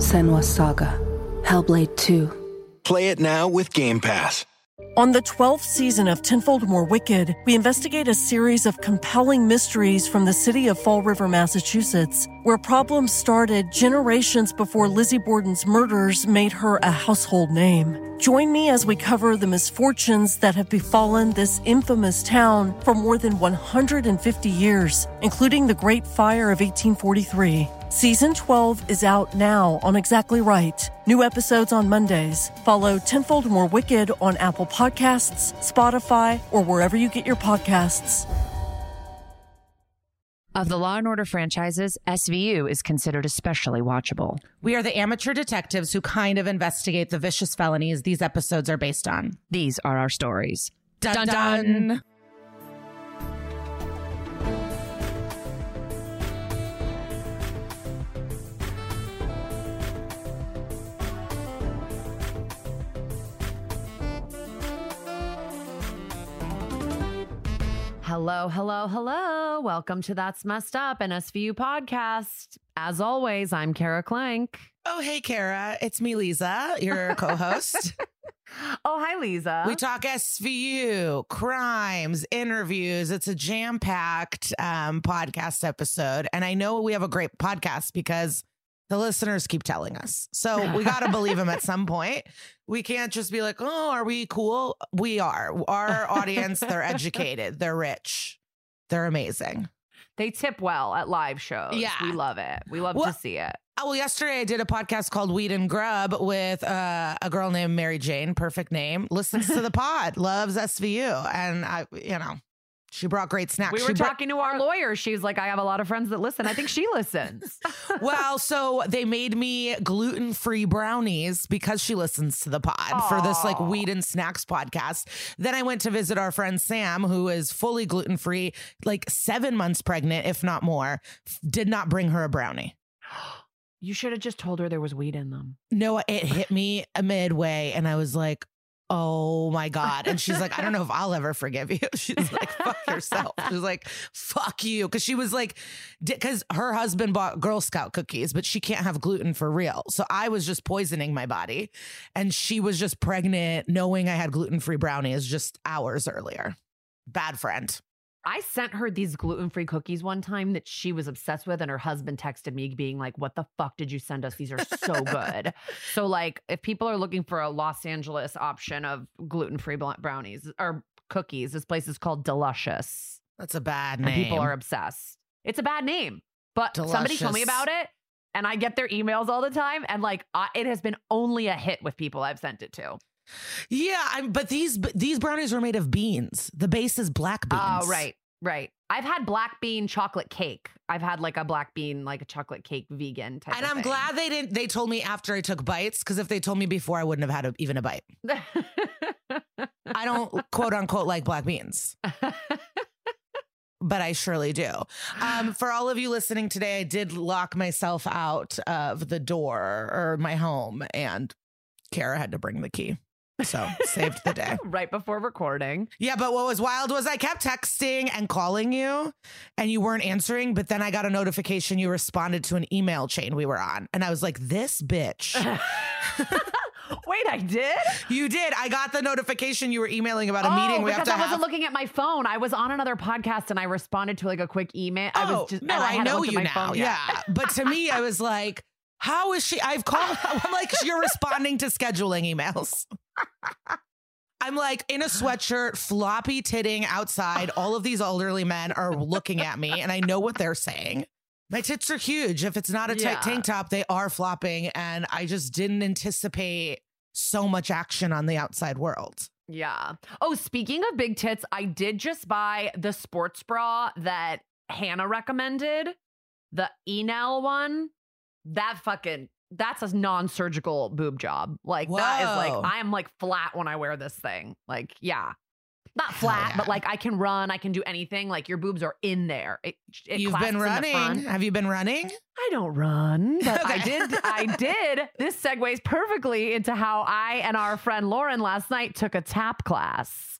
Senua's Saga. Hellblade 2. Play it now with Game Pass. On the 12th season of Tenfold More Wicked, we investigate a series of compelling mysteries from the city of Fall River, Massachusetts, where problems started generations before Lizzie Borden's murders made her a household name. Join me as we cover the misfortunes that have befallen this infamous town for more than 150 years, including the Great Fire of 1843. Season 12 is out now on Exactly Right. New episodes on Mondays. Follow Tenfold More Wicked on Apple Podcasts, Spotify, or wherever you get your podcasts. Of the Law and Order franchises, SVU is considered especially watchable. We are the amateur detectives who kind of investigate the vicious felonies these episodes are based on. These are our stories. Dun dun. Hello, hello, hello. Welcome to That's Messed Up, an SVU podcast. As always, I'm Kara Klenk. Oh, hey, Kara. It's me, Liza, your co host. Oh, hi, Liza. we talk SVU, crimes, interviews. It's a jam packed um, podcast episode. And I know we have a great podcast because the listeners keep telling us. So we got to believe them at some point. We can't just be like, oh, are we cool? We are. Our audience, they're educated, they're rich, they're amazing. they tip well at live shows. Yeah. We love it. We love Well- to see it. Oh, well, yesterday I did a podcast called Weed and Grub with uh, a girl named Mary Jane, perfect name, listens to the pod, loves SVU. And I, you know, she brought great snacks. We She were brought- talking to our lawyer. She's like, I have a lot of friends that listen. I think she listens. well, so they made me gluten free brownies because she listens to the pod for this like weed and snacks podcast. Then I went to visit our friend Sam, who is fully gluten free, like seven months pregnant, if not more. Did not bring her a brownie. you should have just told her there was weed in them. No, it hit me midway, and I was like, "Oh my god!" And she's like, "I don't know if I'll ever forgive you." She's like, "Fuck yourself." She's like, "Fuck you," because she was like, because her husband bought Girl Scout cookies, but she can't have gluten for real. So I was just poisoning my body, and she was just pregnant, knowing I had gluten free brownies just hours earlier. Bad friend. I sent her these gluten free cookies one time that she was obsessed with, and her husband texted me being like, What the fuck did you send us? These are so good. so, like, if people are looking for a Los Angeles option of gluten free brownies or cookies, this place is called Delicious. That's a bad And name. people are obsessed. It's a bad name, but somebody told me about it. And I get their emails all the time. And like, I, it has been only a hit with people I've sent it to. Yeah, I'm, but these these brownies were made of beans. The base is black beans. Oh, right, right. I've had black bean chocolate cake. I've had like a black bean, like a chocolate cake vegan type. And I'm thing. glad they didn't. They told me after I took bites because if they told me before, I wouldn't have had a, even a bite. I don't quote unquote like black beans, but I surely do. Um, for all of you listening today, I did lock myself out of the door or my home, and Kara had to bring the key. So saved the day. right before recording. Yeah, but what was wild was I kept texting and calling you and you weren't answering, but then I got a notification you responded to an email chain we were on. And I was like, this bitch. Wait, I did. you did. I got the notification you were emailing about a oh, meeting we have to I wasn't have. looking at my phone. I was on another podcast and I responded to like a quick email. I oh, was just no, I, hadn't know you now. Yeah. but to me, I was like, how is she? I've called, I'm like, you're responding to scheduling emails. I'm like in a sweatshirt, floppy titting outside. All of these elderly men are looking at me, and I know what they're saying. My tits are huge. If it's not a tight Yeah. tank top, they are flopping. And I just didn't anticipate so much action on the outside world. Yeah. Oh, speaking of big tits, I did just buy the sports bra that Hannah recommended, the Enel one. That fucking that's a non-surgical boob job. Like that is like I am like flat when I wear this thing. Like yeah. Not flat, yeah. but like I can run, I can do anything. Like your boobs are in there. It, it You've been running. Have you been running? I don't run, but I did. I did. This segues perfectly into how I and our friend Lauren last night took a tap class.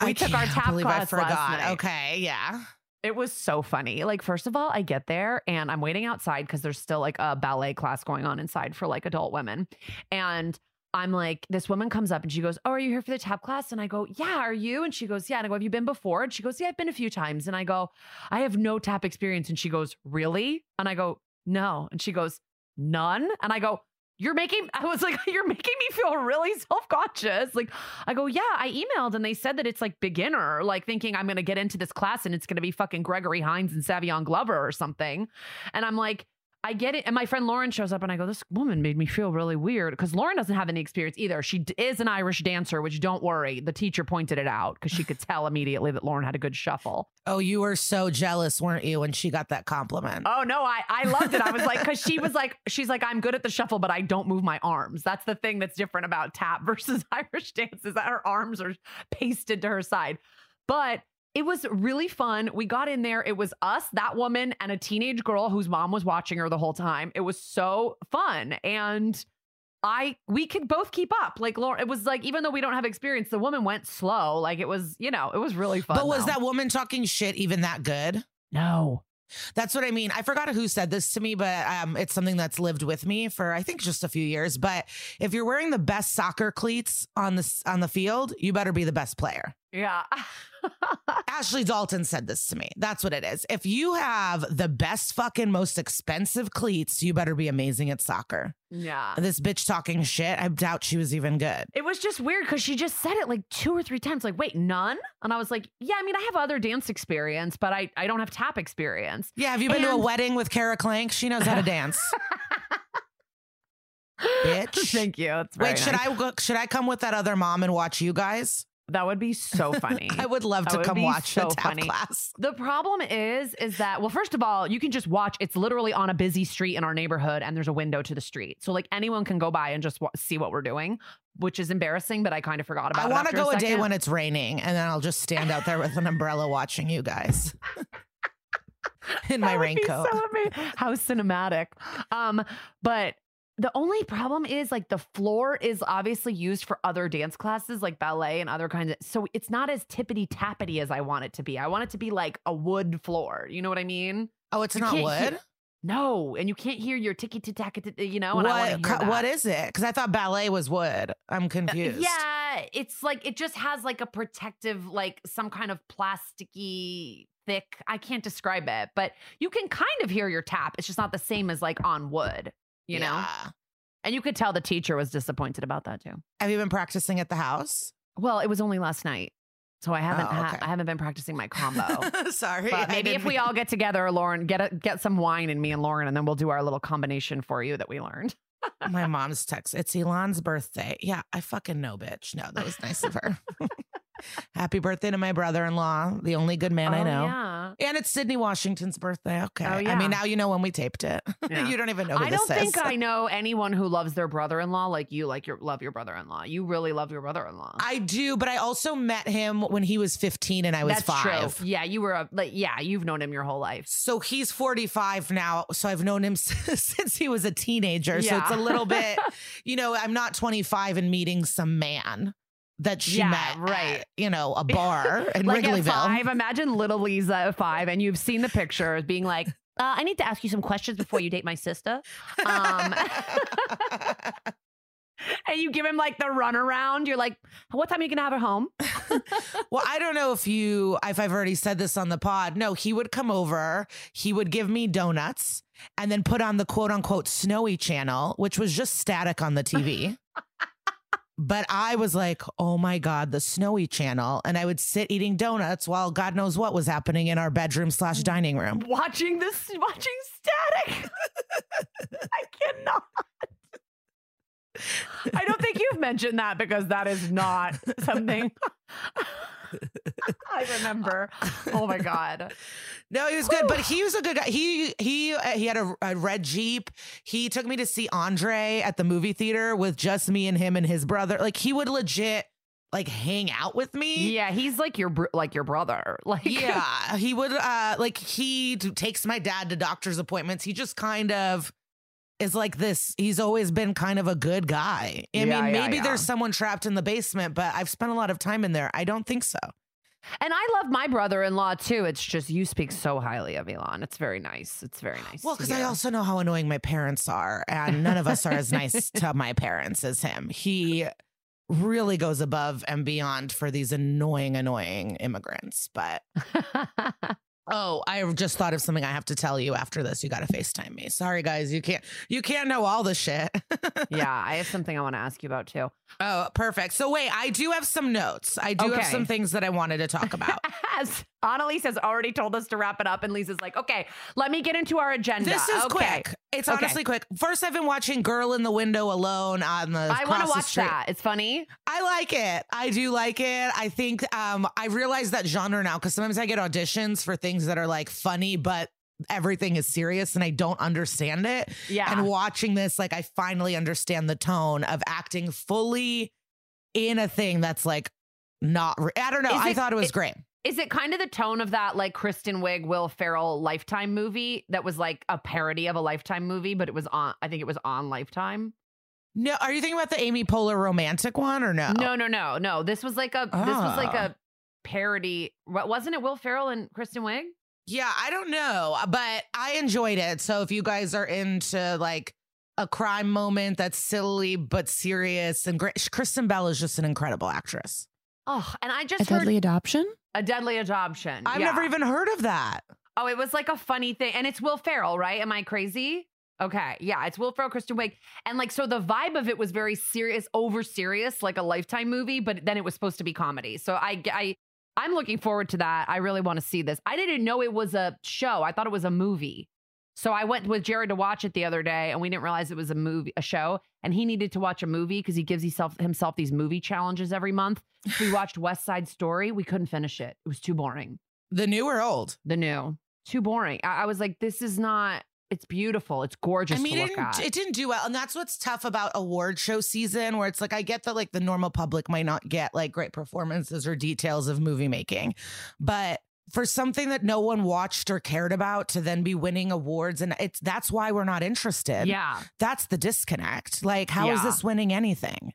We I took our tap I class last forgot. Okay, yeah. It was so funny. Like, first of all, I get there and I'm waiting outside because there's still like a ballet class going on inside for like adult women. And I'm like, this woman comes up and she goes, Oh, are you here for the tap class? And I go, Yeah, are you? And she goes, Yeah. And I go, Have you been before? And she goes, Yeah, I've been a few times. And I go, I have no tap experience. And she goes, Really? And I go, No. And she goes, None. And I go, you're making, I was like, you're making me feel really self conscious. Like, I go, yeah, I emailed and they said that it's like beginner, like thinking I'm to get into this class and it's to be fucking Gregory Hines and Savion Glover or something. And I'm like, I get it. And my friend Lauren shows up and I go, this woman made me feel really weird because Lauren doesn't have any experience either. She d- is an Irish dancer, which don't worry. The teacher pointed it out because she could tell immediately that Lauren had a good shuffle. Oh, you were so jealous, weren't you, when she got that compliment? Oh no, I I loved it. I was like, because she was like, she's like, I'm good at the shuffle, but I don't move my arms. That's the thing that's different about tap versus Irish dance is that her arms are pasted to her side. But it was really fun. We got in there. It was us, that woman, and a teenage girl whose mom was watching her the whole time. It was so fun. And I we could both keep up. Like Lauren, it was like, even though we don't have experience, the woman went slow. Like it was, you know, it was really fun. but was though. that woman talking shit even that good? no? That's what I mean. I forgot who said this to me, but um, it's something that's lived with me for I think just a few years. But if you're wearing the best soccer cleats on the on the field, you better be the best player. Yeah. Ashley Dalton said this to me. That's what it is. If you have the best fucking most expensive cleats, you better be amazing at soccer. yeah. This bitch talking shit, I doubt she was even good. It was just weird because she just said it like two or three times, like, wait, none? And I was like, yeah, I mean, I have other dance experience, but I, I don't have tap experience. Yeah, have you been to a wedding with Kara Klenk? She knows how to dance. Bitch. Thank you. Wait, should. I should I come with that other mom and watch you guys? That would be so funny. I would love That to would come watch so a tap funny. class. The problem is, is that well, first of all, you can just watch. It's literally on a busy street in our neighborhood, and there's a window to the street, so like anyone can go by and just wa- see what we're doing, which is embarrassing. But I kind of forgot about. I want to go a day when it's raining, and then I'll just stand out there with an umbrella watching you guys in my That would be raincoat. so How cinematic. Um, but the only problem is like the floor is obviously used for other dance classes like ballet and other kinds of so it's not as tippity tappity as I want it to be. I want it to be like a wood floor. You know what I mean? oh, it's You not wood. hear- No, and you can't hear your ticky tack you know. And what? want to hear co- what it? Because I thought ballet was wood. I'm uh, confused. Yeah, it's like it just has like a protective, like some kind of plasticky thick. I can't describe it, but you can kind of hear your tap. It's just not the same as like on wood, you know? And you could tell the teacher was disappointed about that too. Have you been practicing at the house? Well, it was only last night. So I haven't Oh, ha- I haven't been practicing my combo. Sorry. But maybe if we all get together, Lauren, get a, get some wine and me and Lauren, and then we'll do our little combination for you that we learned. My mom's text. It's Elon's birthday. Yeah, I fucking know, bitch. No, that was nice of her. Happy birthday to my brother in law, the only good man I Oh, know. Yeah. And it's Sydney Washington's birthday. Okay. Oh, I mean, now you know when we taped it. Yeah. you don't even know who I don't think. I know anyone who loves their brother-in-law like you like your love your brother-in-law. You really love your brother-in-law. I do, but I also met him when he was 15 and I was That's five. true. Yeah, you were a, like yeah, you've known him your whole life. So he's 45 now. So I've known him since he was a teenager. So it's a little bit, you know, I'm not 25 and meeting some man that she Yeah, met, right. at, you know, a bar in like Wrigleyville. five, imagine little Liza at five, and you've seen the pictures being like, uh, I need to ask you some questions before you date my sister. Um, and you give him like the runaround. You're like, what time are you gonna have her home? well, I don't know if you, if I've already said this on the pod. No, he would come over, he would give me donuts and then put on the quote unquote snowy channel, which was just static on the TV. But I was like, oh my God, the snowy channel. And I would sit eating donuts while God knows what was happening in our bedroom slash dining room. Watching this, watching static. I cannot. I don't think you've mentioned that because that is not something I remember. Oh my God. No, he was good, but he was a good guy. He he uh, he had a, a red jeep. He took me to see Andre at the movie theater with just me and him and his brother. Like he would legit like hang out with me. Yeah, he's like your br- like your brother. Like Yeah, he would uh like he takes my dad to doctor's appointments. He just kind of is like this. He's always been kind of a good guy. I Yeah, mean, maybe yeah. there's someone trapped in the basement, but I've spent a lot of time in there. I don't think so. And I love my brother-in-law too. It's just you speak so highly of Elon. It's very nice. It's very nice. Well, to because I also know how annoying my parents are, and none of us are as nice to my parents as him. He really goes above and beyond for these annoying, annoying immigrants. But oh, I just thought of something I have to tell you after this. You got to Facetime me. Sorry, guys, you can't you can't know all the shit. yeah, I have something I want to ask you about too. Oh, perfect. So wait, I do have some notes. I do have some things that I wanted to talk about. As Annalise has already told us to wrap it up, and Liza's like, "Okay, let me get into our agenda." This is okay. quick. It's Okay. honestly quick. First, I've been watching Girl in the Window Alone on the. I want to watch that. It's funny. I like it. I do like it. I think um I realize that genre now because sometimes I get auditions for things that are like funny, but everything is serious and I don't understand it. Yeah. And watching this, like I finally understand the tone of acting fully in a thing that's like not. Re- I don't know. Is I it- thought it was it- great. Is it kind of the tone of that like Kristen Wiig, Will Ferrell Lifetime movie that was like a parody of a Lifetime movie, but it was on, I think it was on Lifetime? No, are you thinking about the Amy Poehler romantic one or no? No, no, no, no. This was like a, this was like Oh. a parody. Wa- Wasn't it Will Ferrell and Kristen Wiig? Yeah, I don't know, uh, but I enjoyed it. So if you guys are into like a crime moment that's silly but serious and great, Kristen Bell is just an incredible actress. Oh, and I just heard deadly adoption? a deadly adoption. I've Yeah. never even heard of that. Oh, it was like a funny thing. And it's Will Ferrell, right? Am I crazy? Okay. Yeah, it's Will Ferrell, Kristen Wiig. And like, so the vibe of it was very serious, over serious, like a lifetime movie, but then it was supposed to be comedy. So I, I, I'm looking forward to that. I really want to see this. I didn't know it was a show. I thought it was a movie. So I went with Jared to watch it the other day and we didn't realize it was a movie, a show. And he needed to watch a movie because he gives himself himself these movie challenges every month. So we watched West Side Story. We couldn't finish it. It was too boring The new or old? the new. Too boring. I, I was like, this is not. It's beautiful. It's gorgeous I mean, it didn't, it didn't do well. And that's what's tough about award show season, where it's like, I get that like the normal public might not get like great performances or details of movie making. But for something that no one watched or cared about to then be winning awards, and it's that's why we're not interested. yeah, That's the disconnect. Like, how is Yeah. this winning anything?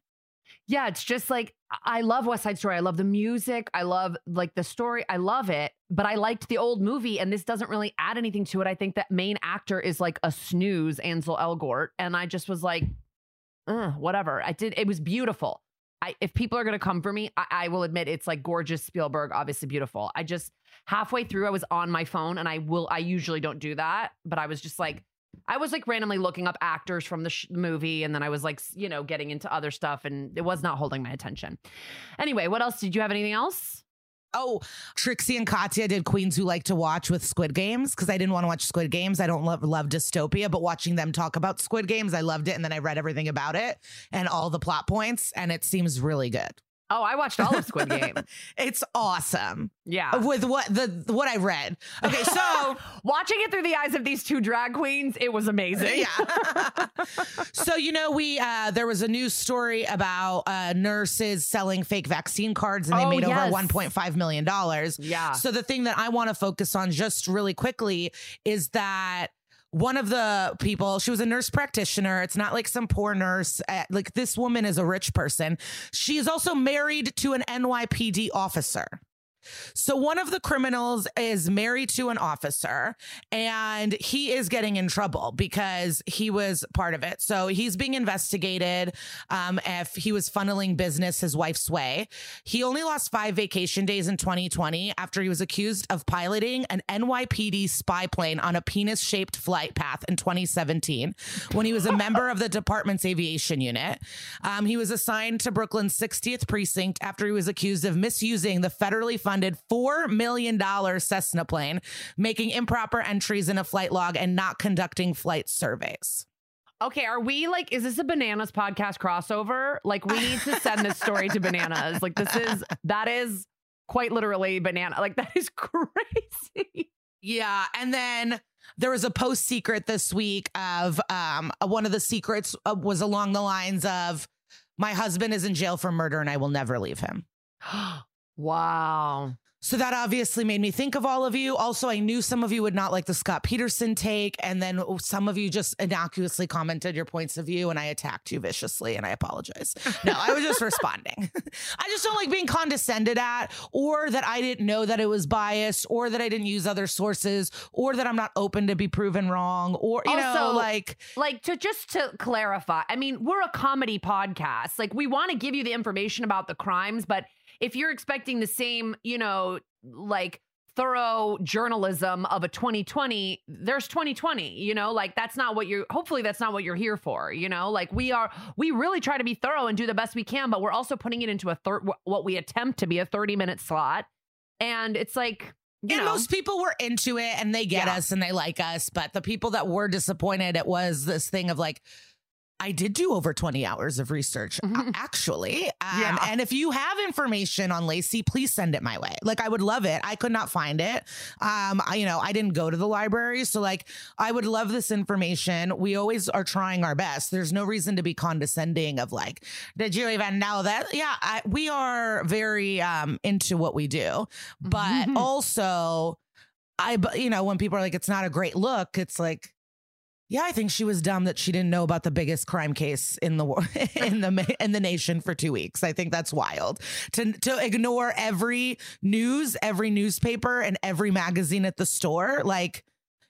yeah. It's just like I love West Side Story. I love the music. I love like the story. I love it. But I liked the old movie, and this doesn't really add anything to it. I think that main actor is like a snooze, Ansel Elgort, and I just was like, "Ugh, whatever. I did. It was beautiful. I, if people are going to come for me, I, I will admit it's like gorgeous Spielberg, obviously beautiful. I just halfway through, I was on my phone, and I will. I usually don't do that, but I was just like, I was like randomly looking up actors from the sh- movie, and then I was like, you know, getting into other stuff, and it was not holding my attention. Anyway, what else? Did you have anything else? Oh, Trixie and Katya did Queens Who Like to Watch with Squid Games because I didn't want to watch Squid Games. I don't love, love dystopia, but watching them talk about Squid Games, I loved it. And then I read everything about it and all the plot points, and it seems really good. Oh, I watched all of Squid Game. It's awesome Yeah. with what the what I read. Okay, so Watching it through the eyes of these two drag queens, it was amazing. yeah. so you know, we uh there was a news story about uh nurses selling fake vaccine cards and they Oh, made yes. over 1.5 million dollars. Yeah. So the thing that I want to focus on just really quickly is that one of the people, she was a nurse practitioner. It's not like some poor nurse. Uh, like this woman is a rich person. She is also married to an NYPD officer. So one of the criminals is married to an officer and he is getting in trouble because he was part of it. So he's being investigated um, if he was funneling business his wife's way. He only lost five vacation days in 2020 after he was accused of piloting an NYPD spy plane on a penis shaped flight path in 2017 when he was a member of the department's aviation unit. Um, he was assigned to Brooklyn's 60th precinct after he was accused of misusing the federally funded $4 million Cessna plane, making improper entries in a flight log, and not conducting flight surveys. Okay, are we like, is this a bananas podcast crossover? Like, we need to send this story to bananas. Like, this is, that is quite literally banana. Like, that is crazy. Yeah, and then there was a post secret this week of um one of the secrets uh, was along the lines of my husband is in jail for murder and I will never leave him. wow. So that obviously made me think of all of you. Also, I knew some of you would not like the Scott Peterson take. And then some of you just innocuously commented your points of view and I attacked you viciously and I apologize. No, I was just responding. I just don't like being condescended at or that I didn't know that it was biased or that I didn't use other sources or that I'm not open to be proven wrong or, you Also, know, like, Like to just to clarify, I mean, we're a comedy podcast. Like we want to give you the information about the crimes, but if you're expecting the same, you know, like thorough journalism of a 2020 there's 2020 you know like that's not what you're hopefully that's not what you're here for you know like we are we really try to be thorough and do the best we can but we're also putting it into a third what we attempt to be a 30 minute slot and it's like you and know most people were into it and they get Yeah. us and they like us. But the people that were disappointed, it was this thing of like, I did do over 20 hours of research, uh, actually. Um, Mm-hmm. Yeah. And if you have information on Laci, please send it my way. Like, I would love it. I could not find it. Um, I, you know, I didn't go to the library. So, like, I would love this information. We always are trying our best. There's no reason to be condescending of like, did you even know that? Yeah, I, we are very um, into what we do. But also, I, you know, when people are like, it's not a great look, it's like, yeah, I think she was dumb that she didn't know about the biggest crime case in the in the in the nation for two weeks. I think that's wild to to ignore every news, every newspaper, and every magazine at the store. Like,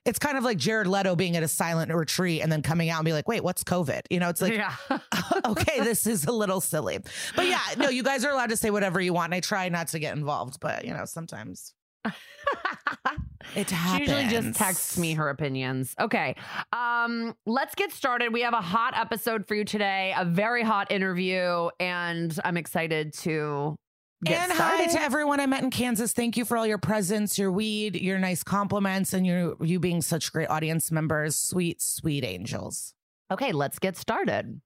it's kind of like Jared Leto being at a silent retreat and then coming out and be like, "Wait, what's COVID?" You know, it's like, yeah oh, okay, this is a little silly, but yeah, no, you guys are allowed to say whatever you want. And I try not to get involved, but you know, sometimes it She usually just texts me her opinions. Okay. Um, let's get started. We have a hot episode for you today, a very hot interview, and I'm excited to get and started. hi to everyone I met in Kansas. Thank you for all your presents, your weed, your nice compliments, and your you being such great audience members. Sweet, sweet angels. Okay, let's get started.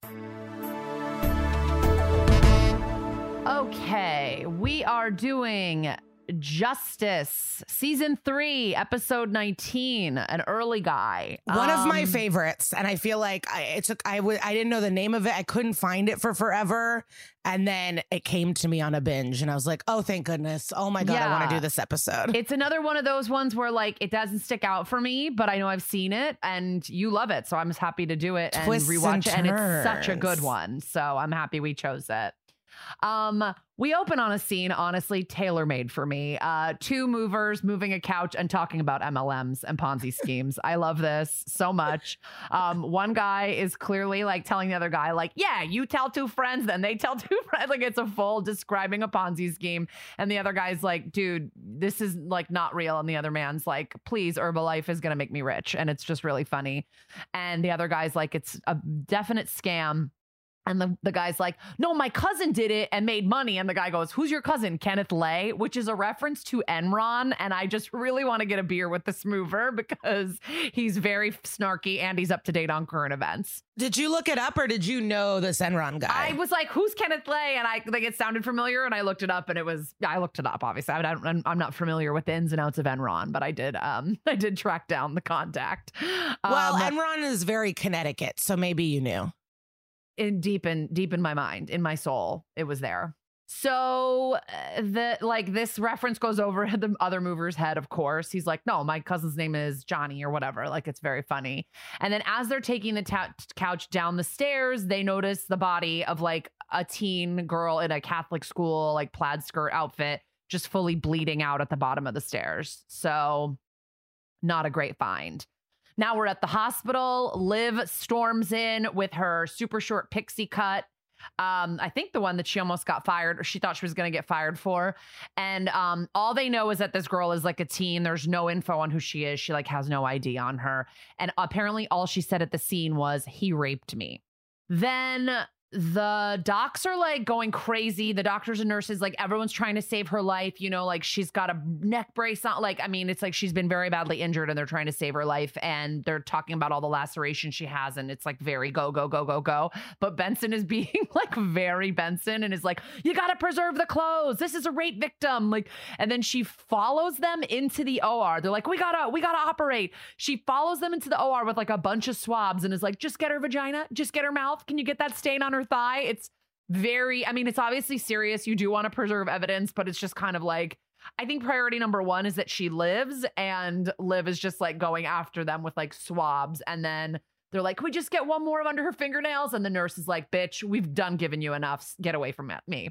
Okay, we are doing Justice season three, episode 19, an early guy. One of my Um, favorites, and I feel like I it took I w- I didn't know the name of it. I couldn't find it for forever, and then it came to me on a binge, and I was like, "Oh, thank goodness! Oh my god, I want to do this episode." It's another one of those ones where like it doesn't stick out for me, but I know I've seen it and you love it. So I'm just happy to do it and rewatch and it. And it's such a good one. So I'm happy we chose it. Um, we open on a scene, honestly, tailor made for me. Uh, two movers moving a couch and talking about MLMs and Ponzi schemes. I love this so much. Um, one guy is clearly like telling the other guy, like, yeah, you tell two friends, then they tell two friends. Like it's a full describing a Ponzi scheme. And the other guy's like, dude, this is like not real. And the other man's like, please, Herbalife is gonna make me rich. And it's just really funny. And the other guy's like, it's a definite scam. And the, the guy's like, no, my cousin did it and made money. And the guy goes, who's your cousin? Kenneth Lay, which is a reference to Enron. And I just really want to get a beer with this mover because he's very snarky and he's up to date on current events. did you look it up, or did you know this Enron guy? I was like, who's Kenneth Lay? And I like it sounded familiar. And I looked it up and it was, I looked it up, obviously. I don't, I'm, I'm not familiar with the ins and outs of Enron, but I did, um, I did track down the contact. well, Um, Enron is very Connecticut, so maybe you knew. In deep in deep in my mind in my soul it was there. So uh, the like this reference goes over the other mover's head of course. He's like no my cousin's name is johnny or whatever. Like it's very funny. And then as they're taking the ta- couch down the stairs they notice the body of like a teen girl in a catholic school like plaid skirt outfit just fully bleeding out at the bottom of the stairs. So not a great find now we're at the hospital. Liv storms in with her super short pixie cut. Um, I think the one that she almost got fired or she thought she was going to get fired for. And um, all they know is that this girl is like a teen. There's no info on who she is. She like has no ID on her. And apparently all she said at the scene was, he raped me. Then the docs are like going crazy. The doctors and nurses, like everyone's trying to save her life. You know, like she's got a neck brace on. Like, I mean, it's like she's been very badly injured and they're trying to save her life. And they're talking about all the lacerations she has. And it's like very go, go, go, go, go. But Benson is being like very Benson and is like, you got to preserve the clothes. This is a rape victim. Like, and then she follows them into the OR. They're like, we gotta, we gotta operate. She follows them into the OR with like a bunch of swabs and is like, just get her vagina, just get her mouth. Can you get that stain on her thigh? It's very, I mean, it's obviously serious. You do want to preserve evidence, but it's just kind of like, I think priority number one is that she lives, and Liv is just like going after them with like swabs. And then they're like, Can we just get one more of under her fingernails? And the nurse is like, Bitch, we've done giving you enough. Get away from me.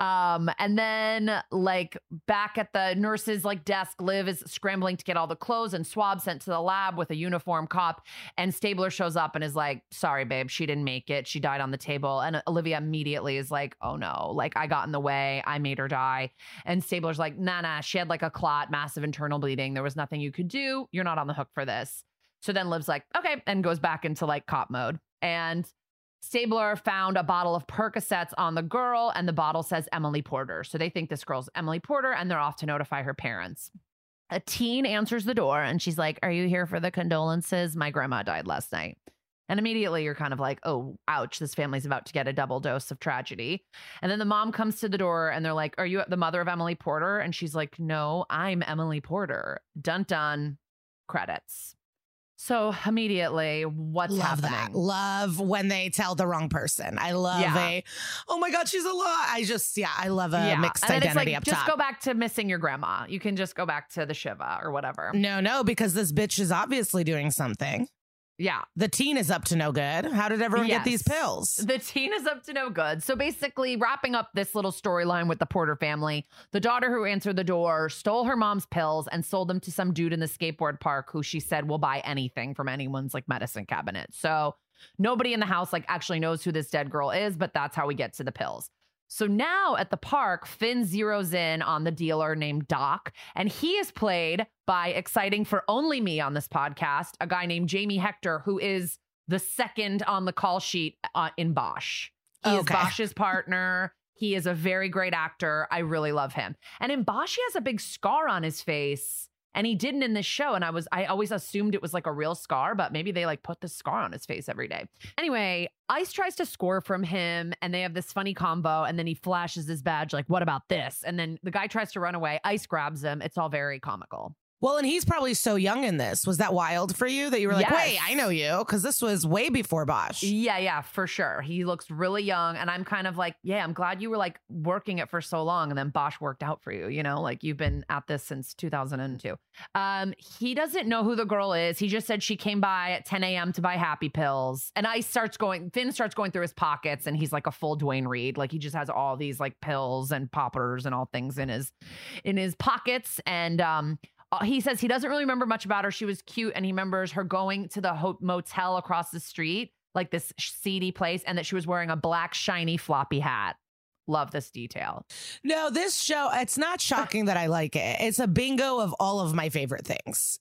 Um, and then like back at the nurse's like desk, Liv is scrambling to get all the clothes and swabs sent to the lab with a uniform cop. And Stabler shows up and is like, Sorry, babe, she didn't make it. She died on the table. And Olivia immediately is like, Oh no, like I got in the way. I made her die. And Stabler's like, Nah, nah, she had like a clot, massive internal bleeding. There was nothing you could do. You're not on the hook for this. So then Liv's like, okay, and goes back into like cop mode. And Stabler found a bottle of Percocets on the girl, and the bottle says Emily Porter. So they think this girl's Emily Porter, and they're off to notify her parents. A teen answers the door, and she's like, Are you here for the condolences? My grandma died last night. And immediately you're kind of like, oh, ouch, this family's about to get a double dose of tragedy. And then the mom comes to the door and they're like, Are you the mother of Emily Porter? And she's like, No, I'm Emily Porter. Dun dun, credits. So immediately, what's love happening? that. Love when they tell the wrong person. I love Yeah. a, oh my God, she's a lot. I just, yeah, I love a Yeah. mixed and identity it's like, up just top. go back to missing your grandma. You can just go back to the Shiva or whatever. no, no, because this bitch is obviously doing something. Yeah. The teen is up to no good. How did everyone get these pills? The teen is up to no good. So basically, wrapping up this little storyline with the Porter family, the daughter who answered the door stole her mom's pills and sold them to some dude in the skateboard park who she said will buy anything from anyone's like medicine cabinet. So nobody in the house like actually knows who this dead girl is, but that's how we get to the pills. So now at the park, Fin zeroes in on the dealer named Doc, and he is played by exciting for only me on this podcast, a guy named Jamie Hector, who is the second on the call sheet uh, in Bosch. He is Bosch's partner. He is a very great actor. I really love him. And in Bosch, he has a big scar on his face. And he didn't in this show. And I was, I always assumed it was like a real scar, but maybe they like put the scar on his face every day. Anyway, Ice tries to score from him and they have this funny combo. And then he flashes his badge, like, what about this? And then the guy tries to run away. Ice grabs him. It's all very comical. Well, and he's probably so young in this. Was that wild for you that you were like, Yes. wait, I know you? Because this was way before Bosch. Yeah, yeah, for sure. He looks really young. And I'm kind of like, yeah, I'm glad you were like working it for so long. And then Bosch worked out for you, you know, like you've been at this since 2002. Um, he doesn't know who the girl is. He just said she came by at 10 a.m. to buy happy pills. And I starts going, Fin starts going through his pockets and he's like a full Duane Reade. Like he just has all these like pills and poppers and all things in his in his pockets. And um uh, he says he doesn't really remember much about her. She was cute, and he remembers her going to the ho- motel across the street, like this seedy place, and that she was wearing a black shiny floppy hat. Love this detail. No, this show, it's not shocking that I like it. It's a bingo of all of my favorite things.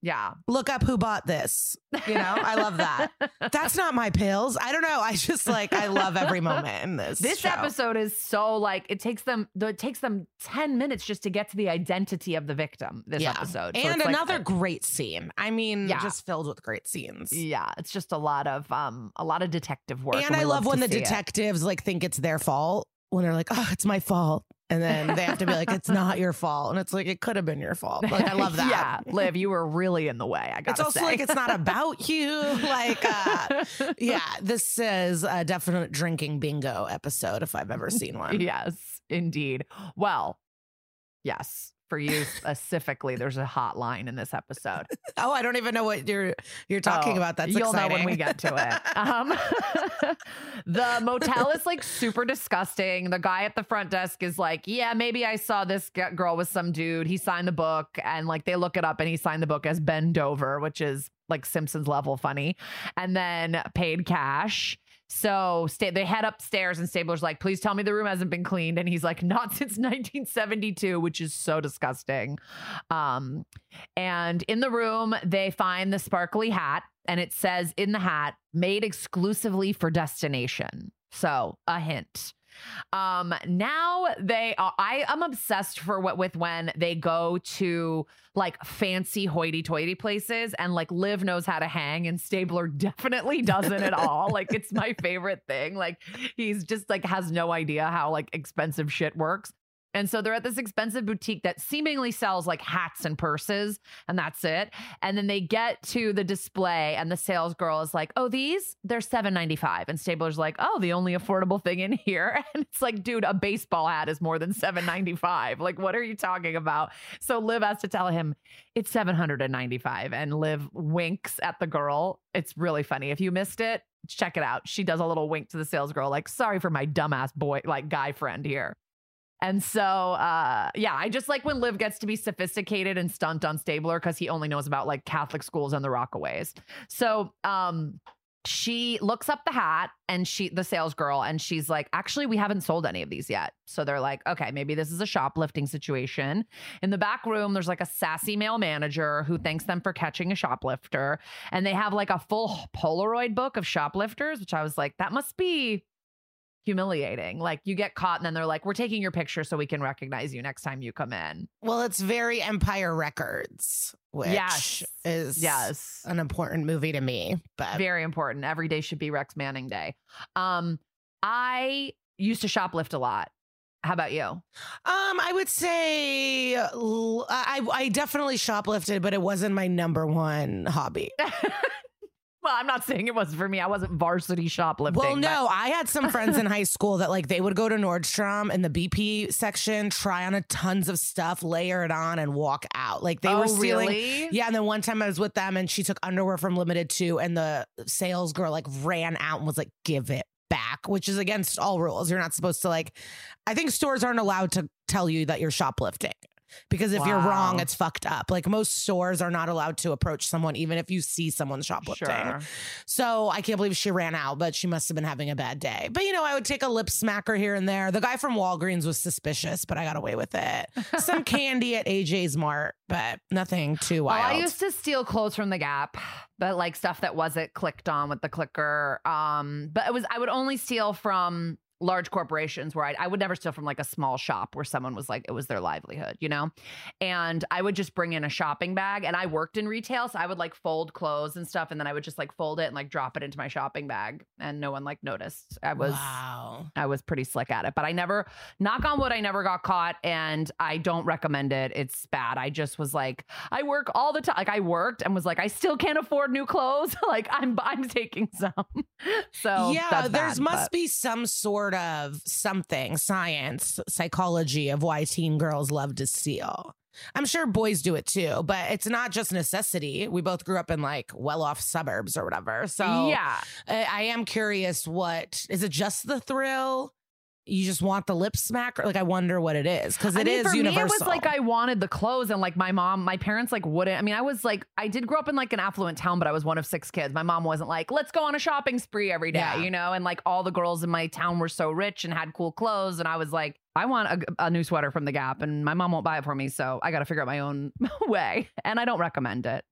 Yeah, Look up who bought this. You know, I love that. That's not my pills. I don't know. I just like, I love every moment in this. this show. episode is so like it takes them. It takes them ten minutes just to get to the identity of the victim. This Yeah. episode So and it's like another great scene. I mean, Yeah. just filled with great scenes. yeah, it's just a lot of um a lot of detective work. And I we love when the see it. detectives like think it's their fault when they're like, "Oh, it's my fault," and then they have to be like, "It's not your fault," and it's like it could have been your fault. Like I love that. yeah, Liv, you were really in the way. I got. It's also say. like it's not about you. Like, uh, yeah, this is a definite drinking bingo episode if I've ever seen one. Yes, indeed. Well, yes, for you specifically, there's a hotline in this episode. Oh, I don't even know what you're you're talking Oh, about. That's you'll exciting. know when we get to it. Um, the motel is like super disgusting. The guy at the front desk is like, "Yeah, maybe I saw this girl with some dude. He signed the book, and like they look it up, and he signed the book as Ben Dover, which is like Simpsons level funny, and then paid cash." So stay, they head upstairs, and Stabler's like, "Please tell me the room hasn't been cleaned." And he's like, "Not since 1972," which is so disgusting. Um, and in the room, they find the sparkly hat, and it says in the hat, "Made exclusively for destination." So a hint. Um, now they are, I am obsessed for what with when they go to like fancy hoity toity places and like Liv knows how to hang and Stabler definitely doesn't at all. Like it's my favorite thing. Like he's just like has no idea how like expensive shit works. And so they're at this expensive boutique that seemingly sells like hats and purses, and that's it. And then they get to the display, and the sales girl is like, "Oh, these they're seven ninety five. And Stabler's like, "Oh, the only affordable thing in here." And it's like, dude, a baseball hat is more than seven ninety five. Like, what are you talking about? So Liv has to tell him it's seven hundred and ninety five, and Liv winks at the girl. It's really funny. If you missed it, check it out. She does a little wink to the sales girl, like, "Sorry for my dumbass boy, like guy friend here." And so, uh, yeah, I just like when Liv gets to be sophisticated and stunt on Stabler because he only knows about like Catholic schools and the Rockaways. So, um, she looks up the hat and she, the sales girl, and she's like, actually, we haven't sold any of these yet. So they're like, okay, maybe this is a shoplifting situation. In the back room, there's like a sassy male manager who thanks them for catching a shoplifter. And they have like a full Polaroid book of shoplifters, which I was like, that must be humiliating. Like you get caught and then they're like, we're taking your picture so we can recognize you next time you come in. Well, it's very Empire Records, which Yes. is Yes. an important movie to me. But Very important. Every day should be Rex Manning Day. Um, I used to shoplift a lot. How about you? Um, I would say I definitely shoplifted, but it wasn't my number one hobby. well, I'm not saying it wasn't for me. I wasn't varsity shoplifting. Well, but- no, I had some friends in high school that like they would go to Nordstrom in the BP section, try on a tons of stuff, layer it on, and walk out. Like they oh, were stealing. really? Yeah, and then one time I was with them and she took underwear from Limited Too, and the sales girl like ran out and was like, "Give it back," which is against all rules. You're not supposed to like. I think stores aren't allowed to tell you that you're shoplifting. Because if you're wrong, it's fucked up. Like most stores are not allowed to approach someone, even if you see someone shoplifting. Sure. So I can't believe she ran out, but she must have been having a bad day. But you know, I would take a lip smacker here and there. The guy from Walgreens was suspicious, but I got away with it. Some candy at AJ's Mart, but nothing too Well, wild. I used to steal clothes from the Gap, but like stuff that wasn't clicked on with the clicker. Um, but it was I would only steal from large corporations where I, I would never steal from like a small shop where someone was like it was their livelihood, you know. And I would just bring in a shopping bag, and I worked in retail, so I would like fold clothes and stuff, and then I would just like fold it and like drop it into my shopping bag, and no one like noticed. I was wow. I was pretty slick at it, but I never, knock on wood, I never got caught and I don't recommend it. It's bad. I just was like, I work all the time. Like I worked and was like, I still can't afford new clothes. like I'm, I'm taking some. so yeah, there's bad, must but- be some sort of something, science, psychology of why teen girls love to steal. I'm sure boys do it too, but it's not just necessity. We both grew up in like well-off suburbs or whatever. So yeah. I, I am curious what is it just the thrill? You just want the lip smack? Or, like I wonder what it is because I it mean, is for universal. me, it was like I wanted the clothes, and like my mom, my parents like wouldn't. I mean, I was like, I did grow up in like an affluent town, but I was one of six kids. My mom wasn't like, let's go on a shopping spree every day, Yeah. you know. And like all the girls in my town were so rich and had cool clothes, and I was like, I want a, a new sweater from the Gap, and my mom won't buy it for me, so I got to figure out my own way, and I don't recommend it.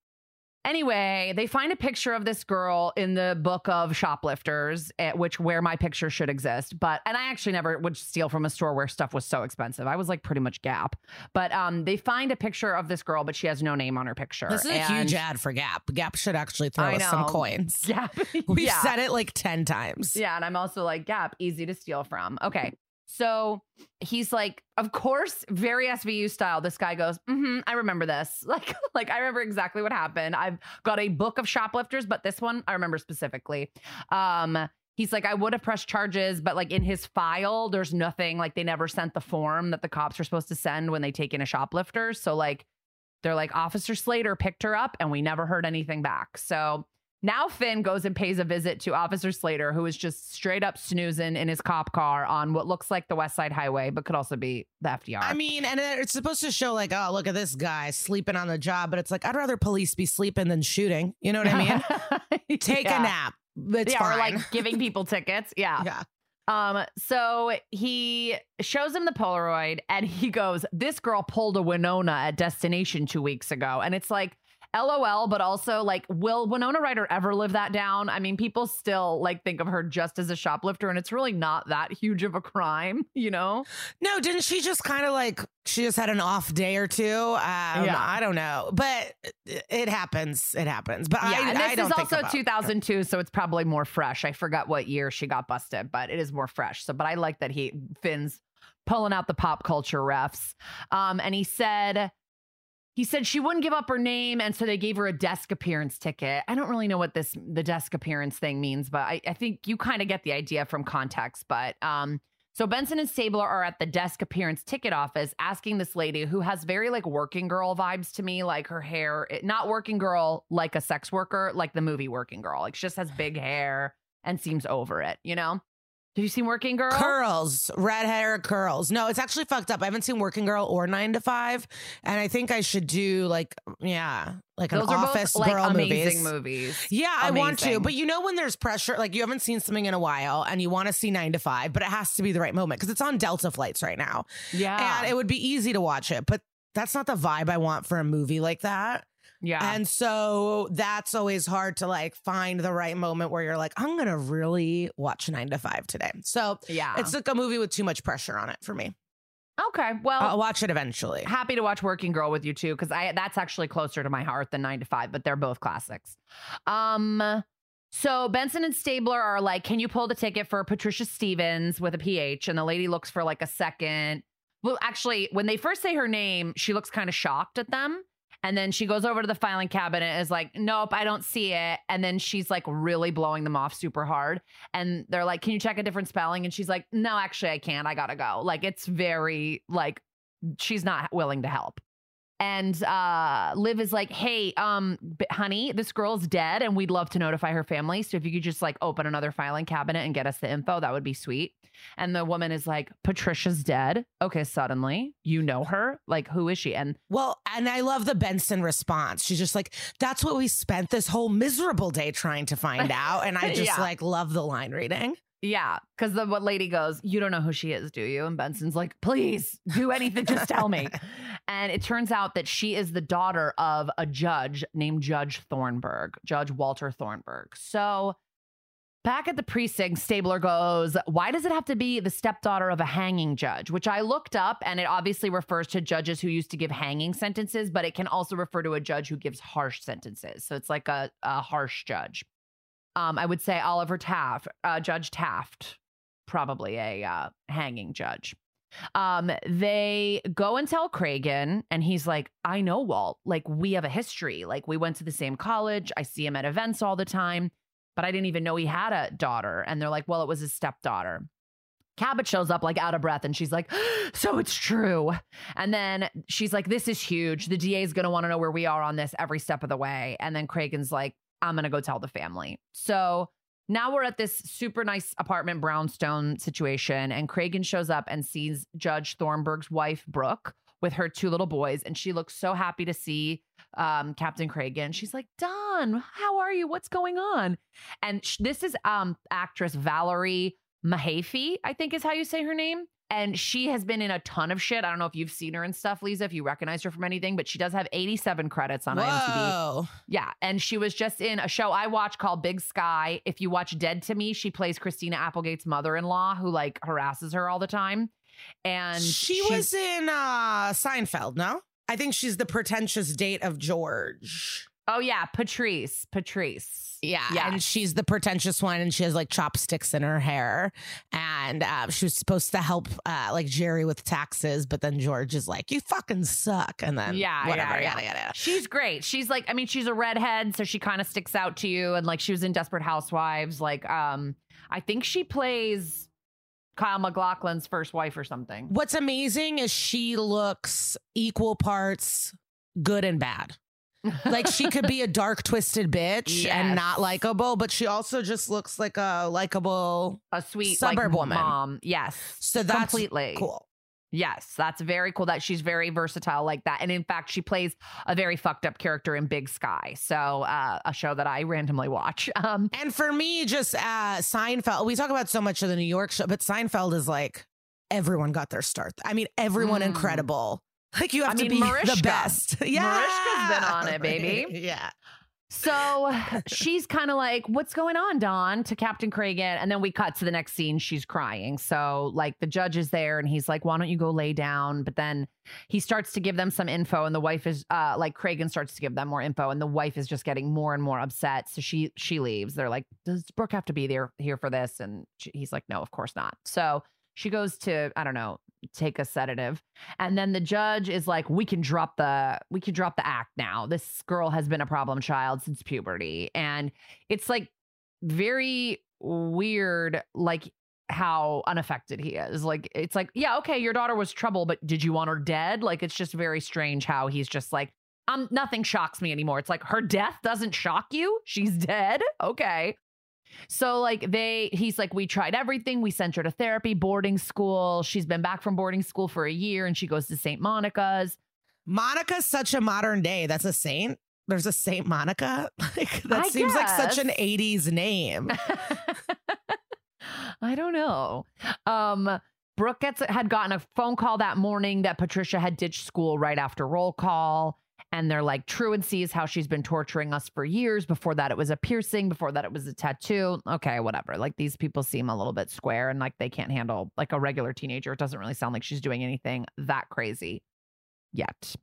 Anyway, they find a picture of this girl in the book of shoplifters, at which where my picture should exist. But and I actually never would steal from a store where stuff was so expensive. I was like pretty much Gap. But um, they find a picture of this girl, but she has no name on her picture. this is a huge ad for Gap. Gap should actually throw us some coins. Gap. We've yeah. said it like 10 times. Yeah, and I'm also like Gap, easy to steal from. Okay. So he's like, of course, very SVU style. This guy goes, mm-hmm, I remember this. Like, like I remember exactly what happened. I've got a book of shoplifters, but this one I remember specifically. Um, he's like, I would have pressed charges, but like in his file, there's nothing. Like they never sent the form that the cops are supposed to send when they take in a shoplifter. So like they're like, Officer Slater picked her up and we never heard anything back. So now Fin goes and pays a visit to Officer Slater, who is just straight up snoozing in his cop car on what looks like the West Side Highway, but could also be the FDR. I mean, and it's supposed to show like, oh, look at this guy sleeping on the job, but it's like I'd rather police be sleeping than shooting. You know what I mean? Take Yeah. a nap. It's yeah, or like giving people tickets. Yeah. yeah. Um, so he shows him the Polaroid and he goes, This girl pulled a Winona at Destination two weeks ago. And it's like, LOL, but also like, will Winona Ryder ever live that down? I mean, people still like think of her just as a shoplifter, and it's really not that huge of a crime, you know? No, didn't she just kind of like she just had an off day or two? Um, Yeah. I don't know, but it- happens. It happens. But Yeah, I, and I this don't is also about- 2002, so it's probably more fresh. I forgot what year she got busted, but it is more fresh. So, but I like that he Fin's pulling out the pop culture refs. Um, and he said. He said she wouldn't give up her name, and so they gave her a desk appearance ticket. I don't really know what this the desk appearance thing means, but I, I think you kind of get the idea from context. But um, so Benson and Stabler are at the desk appearance ticket office asking this lady who has very like working girl vibes to me, like her hair, it- not working girl like a sex worker, like the movie Working Girl. Like she just has big hair and seems over it, you know? Have you seen Working Girl? curls, red hair curls. No, it's actually fucked up. I haven't seen Working Girl or Nine to Five, and I think I should do like yeah, like Those an are office both like girl amazing movies. movies. Yeah, I want to. But you know when there's pressure, like you haven't seen something in a while and you want to see 9 to 5, but it has to be the right moment because it's on Delta flights right now. Yeah. And it would be easy to watch it, but that's not the vibe I want for a movie like that. Yeah. And so that's always hard to like find the right moment where you're like, I'm going to really watch 9 to 5 today. So yeah. it's like a movie with too much pressure on it for me. okay. Well, I'll watch it eventually. happy to watch Working Girl with you too, because I that's actually closer to my heart than nine to five, but they're both classics. Um so Benson and Stabler are like, can you pull the ticket for Patricia Stevens with a PH? And the lady looks for like a second. Well, actually, when they first say her name, she looks kind of shocked at them. And then she goes over to the filing cabinet is like, nope, I don't see it. And then she's like really blowing them off super hard. And they're like, can you check a different spelling? And she's like, no, actually, I can't. I gotta go. Like, it's very like she's not willing to help. And uh Liv is like, "Hey, um honey, this girl's dead and we'd love to notify her family. So if you could just like open another filing cabinet and get us the info, that would be sweet." And the woman is like, "Patricia's dead." Okay, suddenly, you know her? Like who is she? And Well, and I love the Benson response. She's just like, that's what we spent this whole miserable day trying to find out. And I just Yeah. like love the line reading. Yeah, cuz the what lady goes, "You don't know who she is, do you?" And Benson's like, "Please, do anything, just tell me." And it turns out that she is the daughter of a judge named Judge Thornburg, Judge Walter Thornburg. So back at the precinct, Stabler goes, Why does it have to be the stepdaughter of a hanging judge? Which I looked up and it obviously refers to judges who used to give hanging sentences, but it can also refer to a judge who gives harsh sentences. So it's like a, a harsh judge. Um, I would say Oliver Taft, uh, Judge Taft, probably a uh, hanging judge. Um, they go and tell Cragen, and he's like, I know Walt. Like, we have a history. Like, we went to the same college. I see him at events all the time, but I didn't even know he had a daughter. And they're like, well, it was his stepdaughter. Cabot shows up like out of breath and she's like, So it's true. And then she's like, This is huge. The DA is going to want to know where we are on this every step of the way. And then Cragen's like, I'm going to go tell the family. So now we're at this super nice apartment brownstone situation. And Cragen shows up and sees Judge Thornburg's wife, Brooke, with her two little boys. And she looks so happy to see um, Captain Cragen. She's like, Don, how are you? What's going on? And sh- this is um, actress Valerie Mahaffey, I think is how you say her name. And she has been in a ton of shit. I don't know if you've seen her and stuff, Liza, if you recognize her from anything, but she does have 87 credits on IMDb. Whoa. Yeah. And she was just in a show I watch called Big Sky. If you watch Dead to Me, she plays Christina Applegate's mother in law who like harasses her all the time. And She was in uh Seinfeld, no? I think she's the pretentious date of George. Oh, yeah, Patrice. Patrice. Yeah, Yeah. and she's the pretentious one, and she has like chopsticks in her hair, and uh, she was supposed to help uh, like Jerry with taxes, but then George is like, "You fucking suck," and then Yeah, whatever, yeah, yeah. yada yada. She's great. She's like, I mean, she's a redhead, so she kind of sticks out to you. And like, she was in Desperate Housewives. Like, um, I think she plays Kyle MacLachlan's first wife or something. What's amazing is she looks equal parts good and bad. Like she could be a dark, twisted bitch Yes. and not likable, but she also just looks like a likable. A sweet Suburb like, woman. mom. Yes. So that's completely cool. Yes, that's very cool that she's very versatile like that. And in fact, she plays a very fucked up character in Big Sky. So, uh, a show that I randomly watch. Um, And for me, just uh, Seinfeld, we talk about so much of the New York show, but Seinfeld is like everyone got their start. I mean, everyone Mm. incredible Like you have I to mean, be the best. Yeah. Mariska's been on it, baby. yeah. So she's kind of like, What's going on, Don? to Captain Cragen. And then we cut to the next scene. She's crying. So, like, the judge is there and he's like, Why don't you go lay down? But then he starts to give them some info, and the wife is uh, like, Cragen starts to give them more info, and the wife is just getting more and more upset. So she she leaves. They're like, Does Brooke have to be there here for this? And she, he's like, No, of course not. So she goes to, I don't know, take a sedative. And then the judge is like, we can drop the we can drop the act now. This girl has been a problem child since puberty. And it's like very weird, like how unaffected he is. Like it's like, yeah, okay, your daughter was trouble, but did you want her dead? Like it's just very strange how he's just like, um, nothing shocks me anymore. It's like her death doesn't shock you. She's dead. Okay. So like they he's like we tried everything. We sent her to therapy, boarding school. She's been back from boarding school for a year and she goes to St. Monica's. Monica's such a modern day. That's a saint. There's a Saint Monica. Like that I seems like such an 80s name. I don't know. Um Brooke gets had gotten a phone call that morning that Patricia had ditched school right after roll call. And they're like, truancy is how she's been torturing us for years. Before that, it was a piercing. Before that, it was a tattoo. Okay, whatever. Like these people seem a little bit square and like they can't handle like a regular teenager. It doesn't really sound like she's doing anything that crazy yet.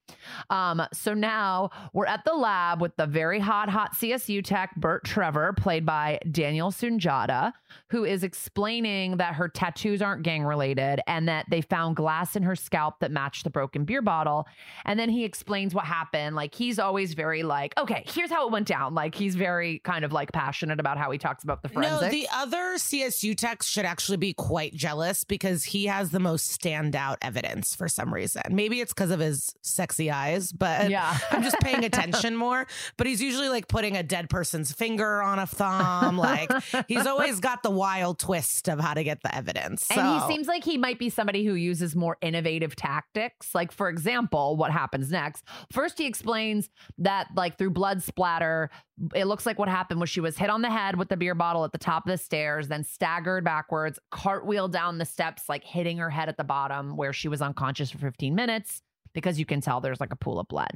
Um, so now we're at the lab with the very hot, hot CSU tech, Burt Trevor, played by Daniel Sunjata, who is explaining that her tattoos aren't gang related and that they found glass in her scalp that matched the broken beer bottle. And then he explains what happened. Like he's always very like, okay, here's how it went down. Like he's very kind of like passionate about how he talks about the forensics. No, the other CSU techs should actually be quite jealous because he has the most standout evidence for some reason. Maybe it's because of his sexy eyes, but Yeah. I'm just paying attention more. But he's usually like putting a dead person's finger on a thumb. Like he's always got the wild twist of how to get the evidence. And he seems like he might be somebody who uses more innovative tactics. Like, for example, what happens next? First, he explains that, like, through blood splatter, it looks like what happened was she was hit on the head with the beer bottle at the top of the stairs, then staggered backwards, cartwheeled down the steps, like hitting her head at the bottom where she was unconscious for 15 minutes. Because you can tell there's like a pool of blood.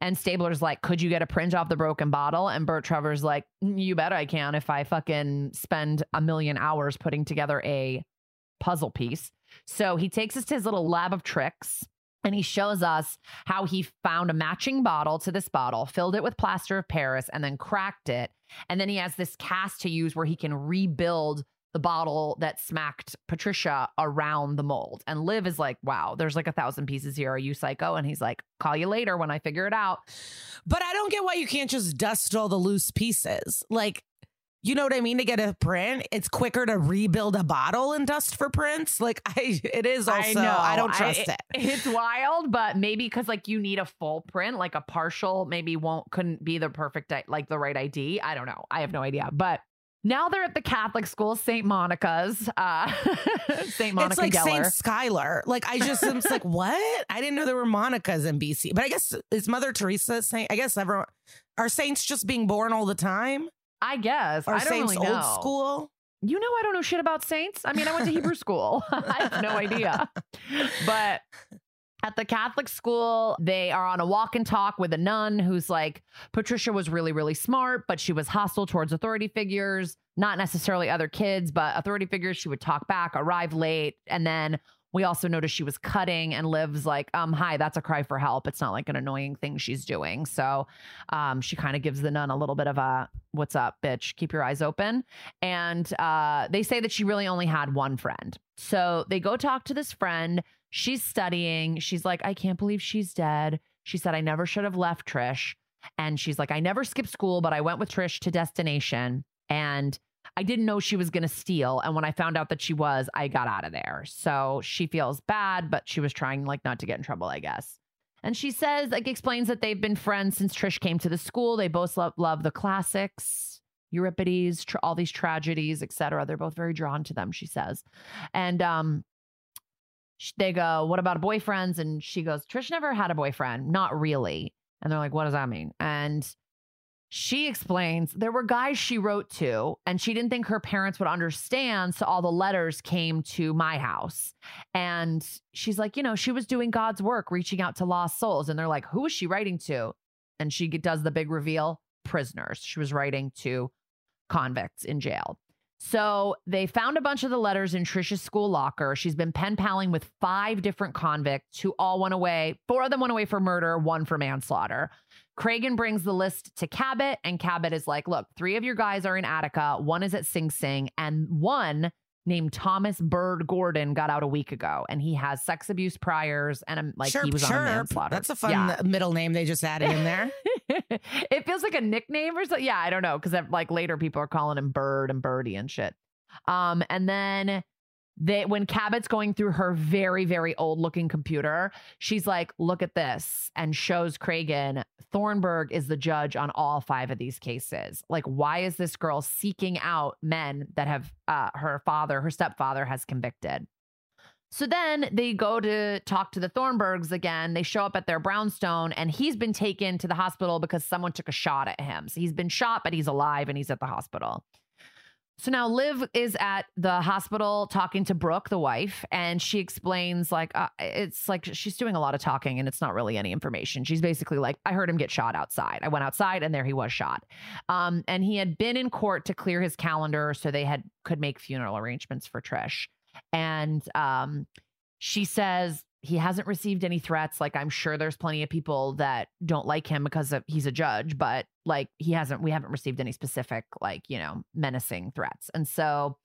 And Stabler's like, Could you get a print off the broken bottle? And Burt Trevor's like, "Mm, You bet I can if I fucking spend a million hours putting together a puzzle piece. So he takes us to his little lab of tricks and he shows us how he found a matching bottle to this bottle, filled it with plaster of Paris, and then cracked it. And then he has this cast to use where he can rebuild the bottle that smacked Patricia around the mold. And Liv is like, wow, there's like a thousand pieces here. Are you psycho? And he's like, call you later when I figure it out. But I don't get why you can't just dust all the loose pieces. Like, you know what I mean? To get a print, it's quicker to rebuild a bottle and dust for prints. Like, I it is also. I, don't trust it. It's wild, but maybe because like you need a full print, like a partial maybe won't couldn't be the perfect like the right ID. I don't know. I have no idea. But now they're at the Catholic school, St. Monica's, uh, St. Monica it's like. Saint Skylar. Like I just just like, what? I didn't know there were Monicas in BC. But I guess is Mother Teresa saint? I guess everyone are saints just being born all the time? I guess. Are I don't saints really know. old school? You know, I don't know shit about saints. I mean, I went to Hebrew school. I have no idea. But at the Catholic school, they are on a walk and talk with a nun who's like, Patricia was really, really smart, but she was hostile towards authority figures, not necessarily other kids, but authority figures. She would talk back, arrive late. And then we also noticed she was cutting and lives like, um, hi, that's a cry for help. It's not like an annoying thing she's doing. So um, she kind of gives the nun a little bit of a what's up, bitch, keep your eyes open. And uh, they say that she really only had one friend. So they go talk to this friend. She's studying. She's like, I can't believe she's dead. She said, I never should have left Trish. And she's like, I never skipped school, but I went with Trish to destination. And I didn't know she was going to steal. And when I found out that she was, I got out of there. So she feels bad, but she was trying like not to get in trouble, I guess. And she says, like, explains that they've been friends since Trish came to the school. They both love, love the classics, Euripides, tr- all these tragedies, etc. They're both very drawn to them, she says. And um, they go, What about boyfriends? And she goes, Trish never had a boyfriend. Not really. And they're like, What does that mean? And She explains there were guys she wrote to, and she didn't think her parents would understand. So all the letters came to my house. And she's like, you know, she was doing God's work, reaching out to lost souls. And they're like, who is she writing to? And she does the big reveal prisoners. She was writing to convicts in jail. So they found a bunch of the letters in Trisha's school locker. She's been pen paling with five different convicts who all went away. Four of them went away for murder, one for manslaughter. Cragen brings the list to Cabot, and Cabot is like, Look, three of your guys are in Attica, one is at Sing Sing, and one named Thomas Bird Gordon got out a week ago, and he has sex abuse priors, and um, like he was on a manslaughter. That's a fun Yeah. middle name they just added in there. it feels like a nickname or something. Yeah, I don't know because like later people are calling him Bird and Birdie and shit. Um, and then they when Cabot's going through her very very old looking computer, she's like, "Look at this," and shows Cragen Thornburg is the judge on all five of these cases. Like, why is this girl seeking out men that have uh, her father, her stepfather, has convicted? So then they go to talk to the Thornburgs again. They show up at their brownstone, and he's been taken to the hospital because someone took a shot at him. So he's been shot, but he's alive and he's at the hospital. So now Liv is at the hospital talking to Brooke, the wife, and she explains like uh, it's like she's doing a lot of talking and it's not really any information. She's basically like, I heard him get shot outside. I went outside and there he was shot. Um, and he had been in court to clear his calendar so they had could make funeral arrangements for Trish. And um, she says he hasn't received any threats. Like I'm sure there's plenty of people that don't like him because of, he's a judge, but like he hasn't. We haven't received any specific like you know menacing threats. And so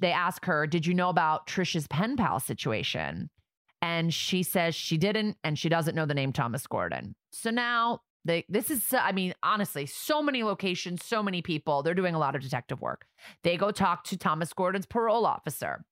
they ask her, "Did you know about Trisha's pen pal situation?" And she says she didn't, and she doesn't know the name Thomas Gordon. So now they this is I mean honestly, so many locations, so many people. They're doing a lot of detective work. They go talk to Thomas Gordon's parole officer.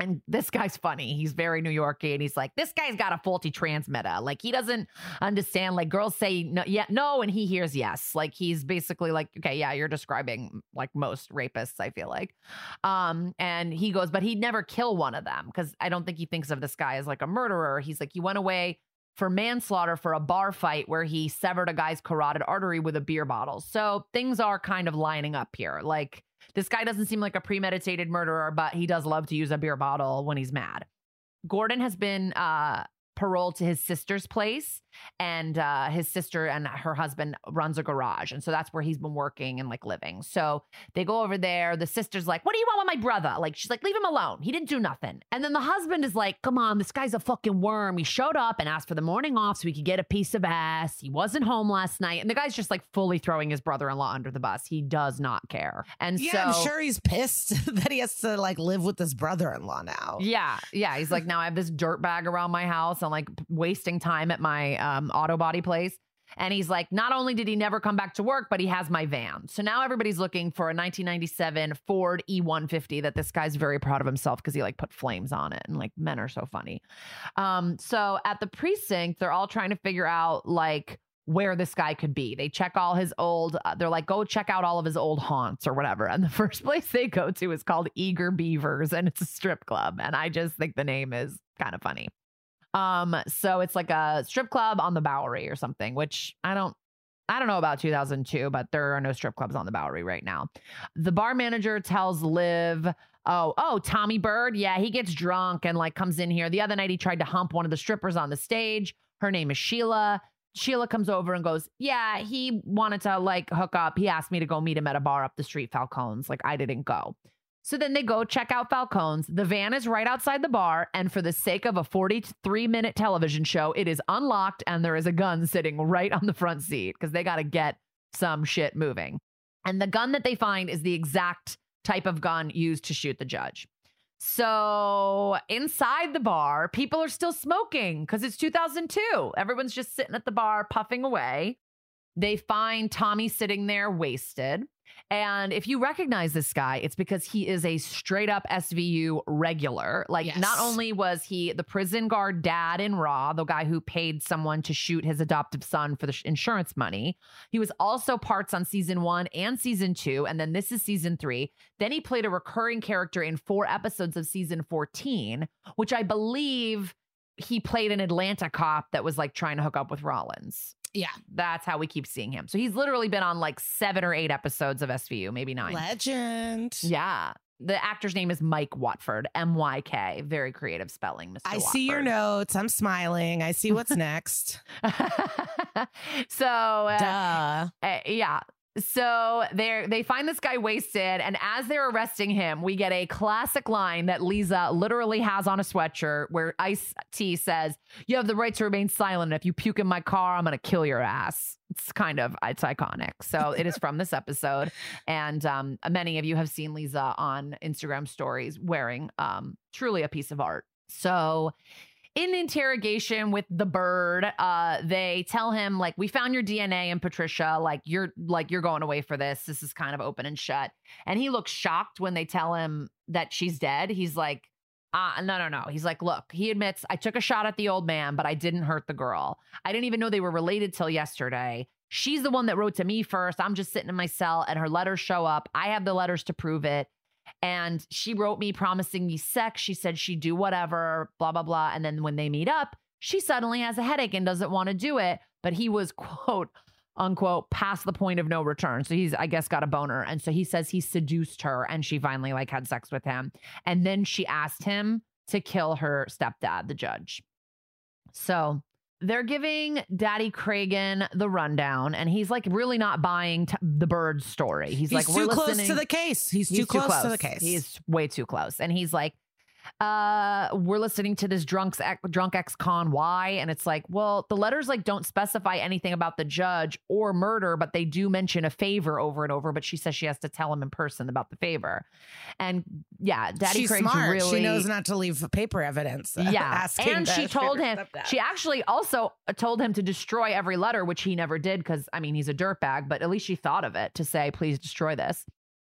And this guy's funny. He's very New Yorky, and he's like, "This guy's got a faulty transmitter. Like he doesn't understand. Like girls say no, yeah, no, and he hears yes. Like he's basically like, okay, yeah, you're describing like most rapists. I feel like." Um, and he goes, but he'd never kill one of them because I don't think he thinks of this guy as like a murderer. He's like, he went away for manslaughter for a bar fight where he severed a guy's carotid artery with a beer bottle. So things are kind of lining up here. Like this guy doesn't seem like a premeditated murderer, but he does love to use a beer bottle when he's mad. Gordon has been uh, paroled to his sister's place, and uh, his sister and her husband runs a garage, and so that's where he's been working and like living. So they go over there. The sister's like, "What do you want with my brother?" Like she's like, "Leave him alone. He didn't do nothing." And then the husband is like, "Come on, this guy's a fucking worm. He showed up and asked for the morning off so he could get a piece of ass. He wasn't home last night." And the guy's just like fully throwing his brother-in-law under the bus. He does not care. And Yeah, so I'm sure he's pissed that he has to like live with his brother-in-law now. Yeah, yeah. He's like, now I have this dirt bag around my house. I'm like wasting time at my um, auto body place. And he's like, not only did he never come back to work, but he has my van. So now everybody's looking for a 1997 Ford E150 that this guy's very proud of himself because he like put flames on it. And like men are so funny. Um, so at the precinct, they're all trying to figure out like where this guy could be. They check all his old, uh, they're like, go check out all of his old haunts or whatever. And the first place they go to is called Eager Beavers and it's a strip club. And I just think the name is kind of funny. Um, so it's like a strip club on the Bowery or something, which I don't I don't know about 2002, but there are no strip clubs on the Bowery right now. The bar manager tells Liv, "Oh, oh, Tommy Bird, yeah, he gets drunk and like comes in here. The other night he tried to hump one of the strippers on the stage. Her name is Sheila. Sheila comes over and goes, "Yeah, he wanted to like hook up. He asked me to go meet him at a bar up the street, Falcone's. Like I didn't go." So then they go check out Falcone's. The van is right outside the bar. And for the sake of a 43 minute television show, it is unlocked and there is a gun sitting right on the front seat because they got to get some shit moving. And the gun that they find is the exact type of gun used to shoot the judge. So inside the bar, people are still smoking because it's 2002. Everyone's just sitting at the bar puffing away. They find Tommy sitting there wasted. And if you recognize this guy, it's because he is a straight up SVU regular. Like, Yes. not only was he the prison guard dad in Raw, the guy who paid someone to shoot his adoptive son for the sh- insurance money, he was also parts on season one and season two. And then this is season three. Then he played a recurring character in four episodes of season 14, which I believe he played an Atlanta cop that was like trying to hook up with Rollins. Yeah. That's how we keep seeing him. So he's literally been on like seven or eight episodes of SVU, maybe nine. Legend. Yeah. The actor's name is Myk Watford, M Y K. Very creative spelling, Mr. I see your notes. I'm smiling. I see what's next. so, uh, Duh. uh, yeah. So they they find this guy wasted, and as they're arresting him, we get a classic line that Liza literally has on a sweatshirt, where Ice T says, "You have the right to remain silent. And if you puke in my car, I'm gonna kill your ass." It's kind of it's iconic. So it is from this episode, and um, many of you have seen Liza on Instagram stories wearing um, truly a piece of art. So in interrogation with the bird uh they tell him like we found your dna in patricia like you're like you're going away for this this is kind of open and shut and he looks shocked when they tell him that she's dead he's like uh, no, no, no. He's like, look, he admits I took a shot at the old man, but I didn't hurt the girl. I didn't even know they were related till yesterday. She's the one that wrote to me first. I'm just sitting in my cell and her letters show up. I have the letters to prove it. And she wrote me promising me sex. She said she'd do whatever, blah, blah, blah. And then when they meet up, she suddenly has a headache and doesn't want to do it. But he was, quote, unquote, past the point of no return. So he's, I guess, got a boner. And so he says he seduced her and she finally like had sex with him. And then she asked him to kill her stepdad, the judge. So they're giving Daddy Cragen the rundown, and he's like really not buying t- the bird story. He's, He's, like, too close listening. to the case. He's, too, close to the case. He's way too close. And he's like, uh, we're listening to this drunk's ex- drunk ex-con why and it's like well the letters like don't specify anything about the judge or murder but they do mention a favor over and over but she says she has to tell him in person about the favor and yeah daddy She's Craig's smart. really She knows not to leave paper evidence. uh, yeah and she told him stepdad. she actually also told him to destroy every letter which he never did because i mean he's a dirtbag but at least she thought of it to say please destroy this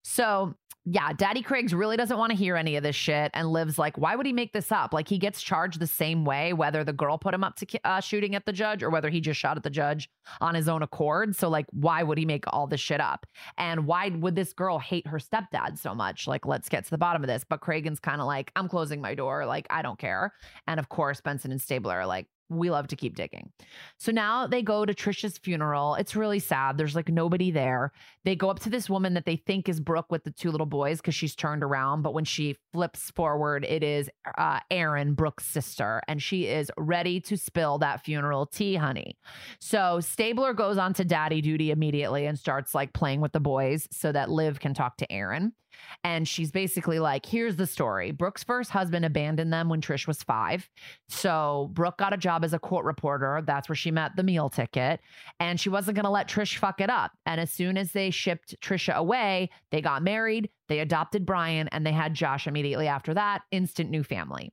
so yeah daddy craigs really doesn't want to hear any of this shit and lives like why would he make this up? Like he gets charged the same way whether the girl put him up to uh, shooting at the judge or whether he just shot at the judge on his own accord. So like why would he make all this shit up? And why would this girl hate her stepdad so much? Like let's get to the bottom of this. But cragen's kind of like i'm closing my door. Like i don't care. And of course benson and stabler are like we love to keep digging. So now they go to Trisha's funeral. It's really sad. There's like nobody there. They go up to this woman that they think is Brooke with the two little boys because she's turned around. But when she flips forward, it is uh, Erin, Brooke's sister, and she is ready to spill that funeral tea, honey. So Stabler goes on to daddy duty immediately and starts like playing with the boys so that Liv can talk to Erin. And she's basically like, here's the story. Brooke's first husband abandoned them when Trish was five. So Brooke got a job as a court reporter. That's where she met the meal ticket. And she wasn't going to let Trish fuck it up. And as soon as they shipped Trisha away, they got married, they adopted Brian, and they had Josh immediately after that. Instant new family.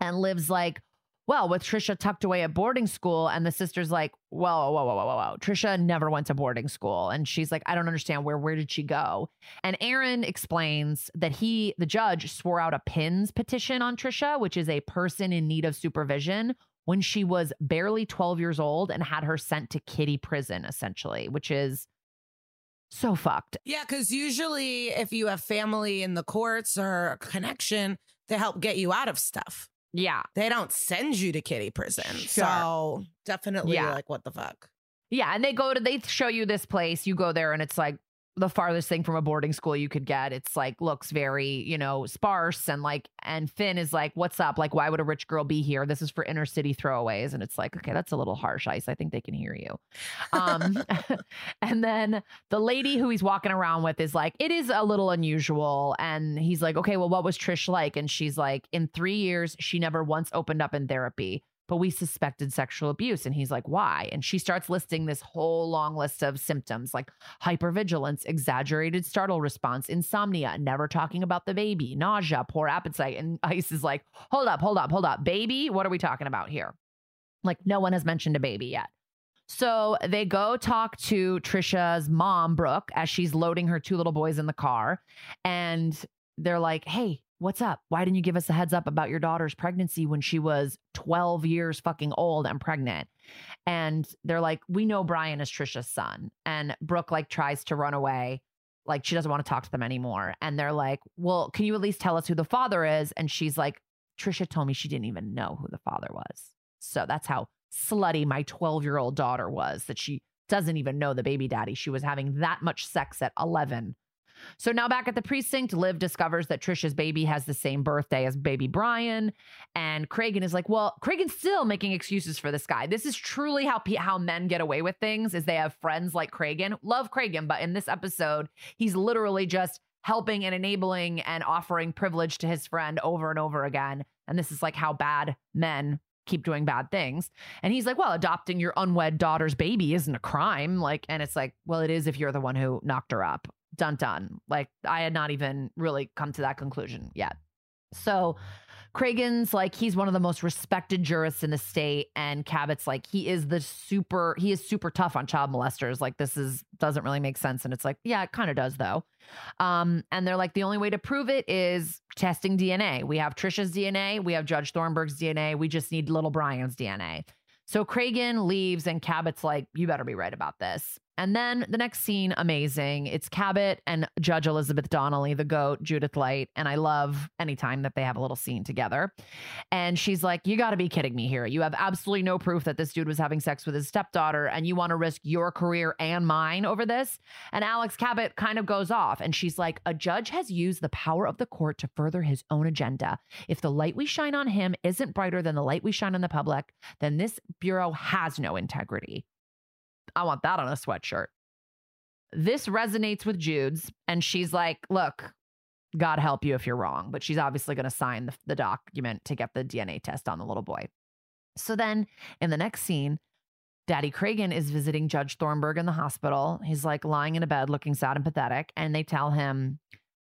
And Liv's like, well, with Trisha tucked away at boarding school, and the sister's like, whoa, whoa, whoa, whoa, whoa, whoa. Trisha never went to boarding school. And she's like, I don't understand where, where did she go? And Erin explains that he, the judge, swore out a PINS petition on Trisha, which is a person in need of supervision, when she was barely 12 years old and had her sent to kitty prison, essentially, which is so fucked. Yeah, because usually if you have family in the courts or a connection, they help get you out of stuff. Yeah. They don't send you to kitty prison. Sure. So definitely Yeah. like, what the fuck? Yeah, and they go to they show you this place. You go there and it's like the farthest thing from a boarding school you could get. It's like looks very, you know, sparse and like and Fin is like, "What's up? Like why would a rich girl be here? This is for inner city throwaways." And it's like, "Okay, that's a little harsh, Ice. I think they can hear you." Um and then the lady who he's walking around with is like, "It is a little unusual." And he's like, "Okay, well what was Trish like?" And she's like, "In 3 years she never once opened up in therapy." But we suspected sexual abuse. And he's like, why? And she starts listing this whole long list of symptoms like hypervigilance, exaggerated startle response, insomnia, never talking about the baby, nausea, poor appetite. And Ice is like, hold up, hold up, hold up. Baby? What are we talking about here? Like, no one has mentioned a baby yet. So they go talk to Trisha's mom, Brooke, as she's loading her two little boys in the car. And they're like, hey, what's up? Why didn't you give us a heads up about your daughter's pregnancy when she was 12 years fucking old and pregnant? And they're like, we know Brian is Trisha's son. And Brooke like tries to run away. Like she doesn't want to talk to them anymore. And they're like, well, can you at least tell us who the father is? And she's like, Trisha told me she didn't even know who the father was. So that's how slutty my 12 year old daughter was that she doesn't even know the baby daddy. She was having that much sex at 11. So now back at the precinct, Liv discovers that Trisha's baby has the same birthday as baby Brian. And Cragen is like, well, Cragen's still making excuses for this guy. This is truly how, how men get away with things is they have friends like Cragen. Love Cragen, but in this episode, he's literally just helping and enabling and offering privilege to his friend over and over again. And this is like how bad men keep doing bad things. And he's like, well, adopting your unwed daughter's baby isn't a crime. Like, and it's like, well, it is if you're the one who knocked her up. Dun dun. Like, I had not even really come to that conclusion yet. So, Cragen's like he's one of the most respected jurists in the state, and Cabot's like he is the super he is super tough on child molesters. Like this is doesn't really make sense, and it's like yeah, it kind of does though. Um, and they're like the only way to prove it is testing DNA. We have Trisha's DNA, we have Judge Thornburg's DNA. We just need little Brian's DNA. So Cragen leaves, and Cabot's like, you better be right about this. And then the next scene, amazing. It's Cabot and Judge Elizabeth Donnelly, the goat, Judith Light. And I love anytime that they have a little scene together. And she's like, You got to be kidding me here. You have absolutely no proof that this dude was having sex with his stepdaughter, and you want to risk your career and mine over this. And Alex Cabot kind of goes off. And she's like, A judge has used the power of the court to further his own agenda. If the light we shine on him isn't brighter than the light we shine on the public, then this bureau has no integrity. I want that on a sweatshirt. This resonates with Jude's, and she's like, Look, God help you if you're wrong. But she's obviously going to sign the, the document to get the DNA test on the little boy. So then in the next scene, Daddy Cragen is visiting Judge Thornburg in the hospital. He's like lying in a bed looking sad and pathetic. And they tell him,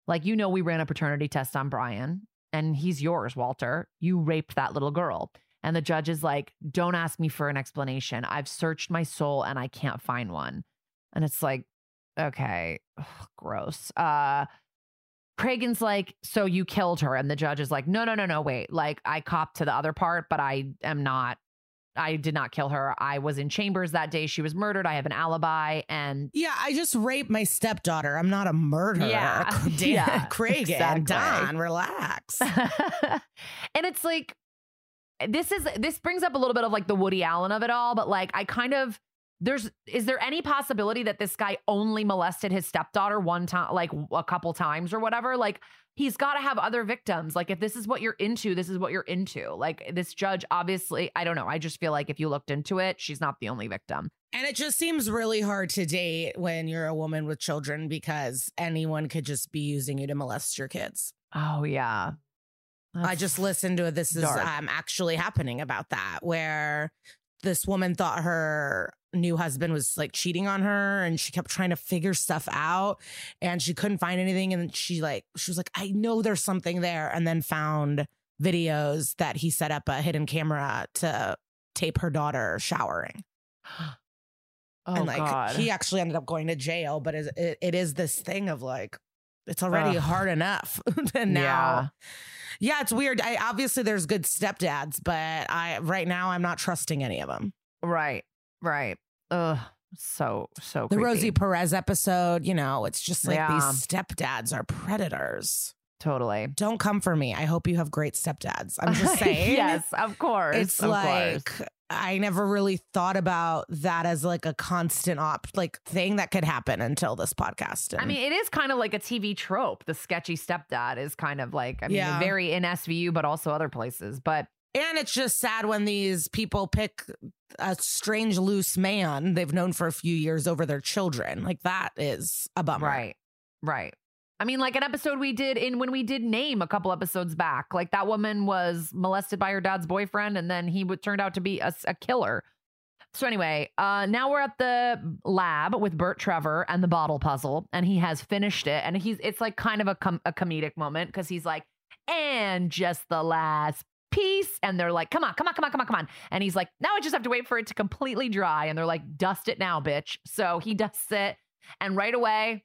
like, you know, we ran a paternity test on Brian, and he's yours, Walter. You raped that little girl. And the judge is like, don't ask me for an explanation. I've searched my soul and I can't find one. And it's like, okay, Ugh, gross. Uh, Cragen's like, so you killed her. And the judge is like, no, no, no, no, wait. Like, I copped to the other part, but I am not, I did not kill her. I was in chambers that day she was murdered. I have an alibi. And Yeah, I just raped my stepdaughter. I'm not a murderer. Yeah, Dan, yeah, Cragen, exactly. Don, relax. and it's like this is this brings up a little bit of like the Woody Allen of it all, but like I kind of there's is there any possibility that this guy only molested his stepdaughter one time like a couple times or whatever? Like he's got to have other victims. Like if this is what you're into, this is what you're into. Like this judge obviously, I don't know. I just feel like if you looked into it, she's not the only victim. And it just seems really hard to date when you're a woman with children because anyone could just be using you to molest your kids. Oh yeah. I just listened to a this is um, actually happening about that, where this woman thought her new husband was like cheating on her and she kept trying to figure stuff out and she couldn't find anything. And she like, she was like, I know there's something there. And then found videos that he set up a hidden camera to tape her daughter showering. Oh and like God. he actually ended up going to jail, but it, it is this thing of like, it's already Ugh. hard enough. and now yeah, it's weird. I obviously there's good stepdads, but I right now I'm not trusting any of them. Right. Right. Ugh. So so The creepy. Rosie Perez episode, you know, it's just like Yeah. these stepdads are predators. Totally. Don't come for me. I hope you have great stepdads. I'm just saying. yes, of course. It's of like course. I never really thought about that as like a constant op like thing that could happen until this podcast. I mean, it is kind of like a TV trope. The sketchy stepdad is kind of like, I mean, Yeah. very in SVU, but also other places. But And it's just sad when these people pick a strange loose man they've known for a few years over their children. Like that is a bummer. right, right. I mean, like an episode we did in when we did name a couple episodes back, like that woman was molested by her dad's boyfriend, and then he would turned out to be a, a killer. So anyway, uh, now we're at the lab with Burt Trevor and the bottle puzzle, and he has finished it, and he's it's like kind of a com- a comedic moment because he's like, and just the last piece, and they're like, come on, come on, come on, come on, come on, and he's like, now I just have to wait for it to completely dry, and they're like, dust it now, bitch. So he dusts it, and right away,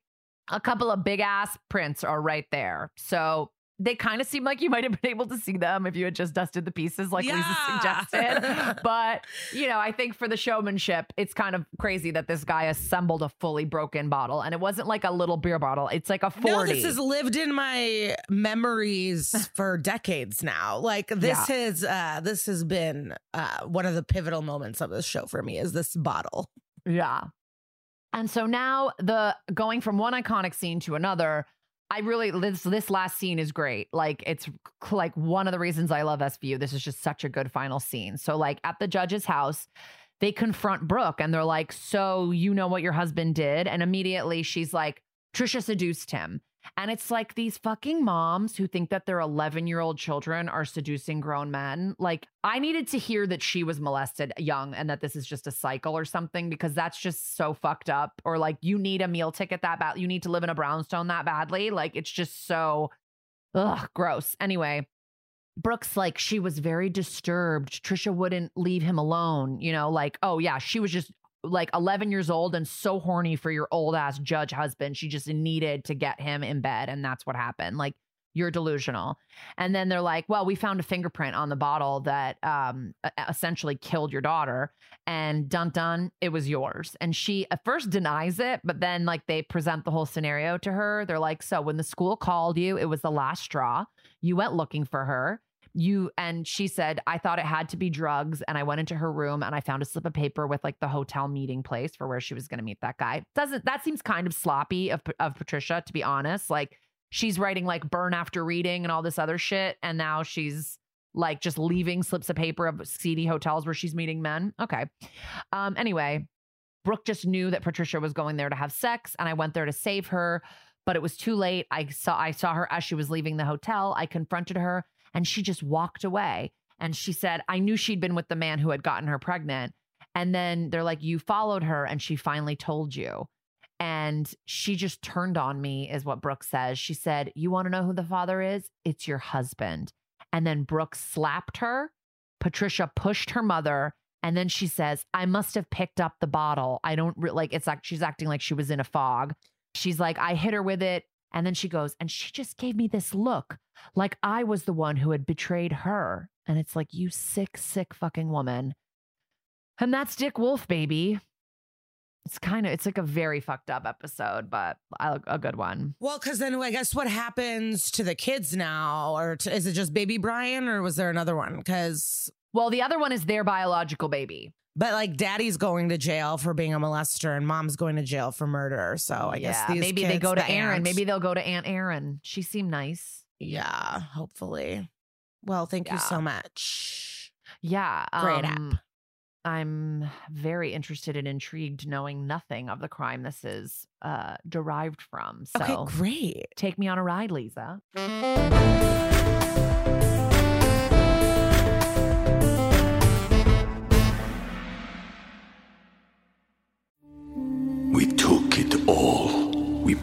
a couple of big ass prints are right there. So they kind of seem like you might have been able to see them if you had just dusted the pieces like Liza Yeah. suggested. but, you know, I think for the showmanship, it's kind of crazy that this guy assembled a fully broken bottle and it wasn't like a little beer bottle. It's like a 40. No, this has lived in my memories for decades now. Like this Yeah. has uh this has been uh one of the pivotal moments of this show for me is this bottle. Yeah. And so now the going from one iconic scene to another, I really this this last scene is great. Like it's like one of the reasons I love SVU. This is just such a good final scene. So like at the judge's house, they confront Brooke and they're like, "So you know what your husband did?" And immediately she's like, "Trisha seduced him." And it's like these fucking moms who think that their 11 year old children are seducing grown men. Like, I needed to hear that she was molested young and that this is just a cycle or something because that's just so fucked up. Or like, you need a meal ticket that bad. You need to live in a brownstone that badly. Like, it's just so, ugh, gross. Anyway, Brooks, like, she was very disturbed. Trisha wouldn't leave him alone. You know, like, oh, yeah, she was just like 11 years old and so horny for your old ass judge husband. She just needed to get him in bed. And that's what happened. Like, you're delusional. And then they're like, well, we found a fingerprint on the bottle that um, essentially killed your daughter. And dun dun, it was yours. And she at first denies it, but then like they present the whole scenario to her. They're like, so when the school called you, it was the last straw. You went looking for her you and she said i thought it had to be drugs and i went into her room and i found a slip of paper with like the hotel meeting place for where she was going to meet that guy. Doesn't that seems kind of sloppy of, of patricia to be honest. Like she's writing like burn after reading and all this other shit and now she's like just leaving slips of paper of seedy hotels where she's meeting men. Okay. Um anyway brooke just knew that patricia was going there to have sex and i went there to save her but it was too late. I saw i saw her as she was leaving the hotel. I confronted her and she just walked away. And she said, I knew she'd been with the man who had gotten her pregnant. And then they're like, You followed her, and she finally told you. And she just turned on me, is what Brooke says. She said, You want to know who the father is? It's your husband. And then Brooke slapped her. Patricia pushed her mother. And then she says, I must have picked up the bottle. I don't re- like it's like she's acting like she was in a fog. She's like, I hit her with it. And then she goes, and she just gave me this look like I was the one who had betrayed her. And it's like, you sick, sick fucking woman. And that's Dick Wolf, baby. It's kind of, it's like a very fucked up episode, but a, a good one. Well, because then I guess what happens to the kids now, or to, is it just baby Brian, or was there another one? Because Well, the other one is their biological baby. But like daddy's going to jail for being a molester, and mom's going to jail for murder. So I guess Yeah, these maybe they kids, go to the Erin. aunt- Maybe they'll go to Aunt Erin. She seemed nice. yeah, hopefully. Well, thank you so much. Yeah. Great app. um, I'm very interested and intrigued knowing nothing of the crime this is uh, derived from. So Okay, great. take me on a ride, Liza.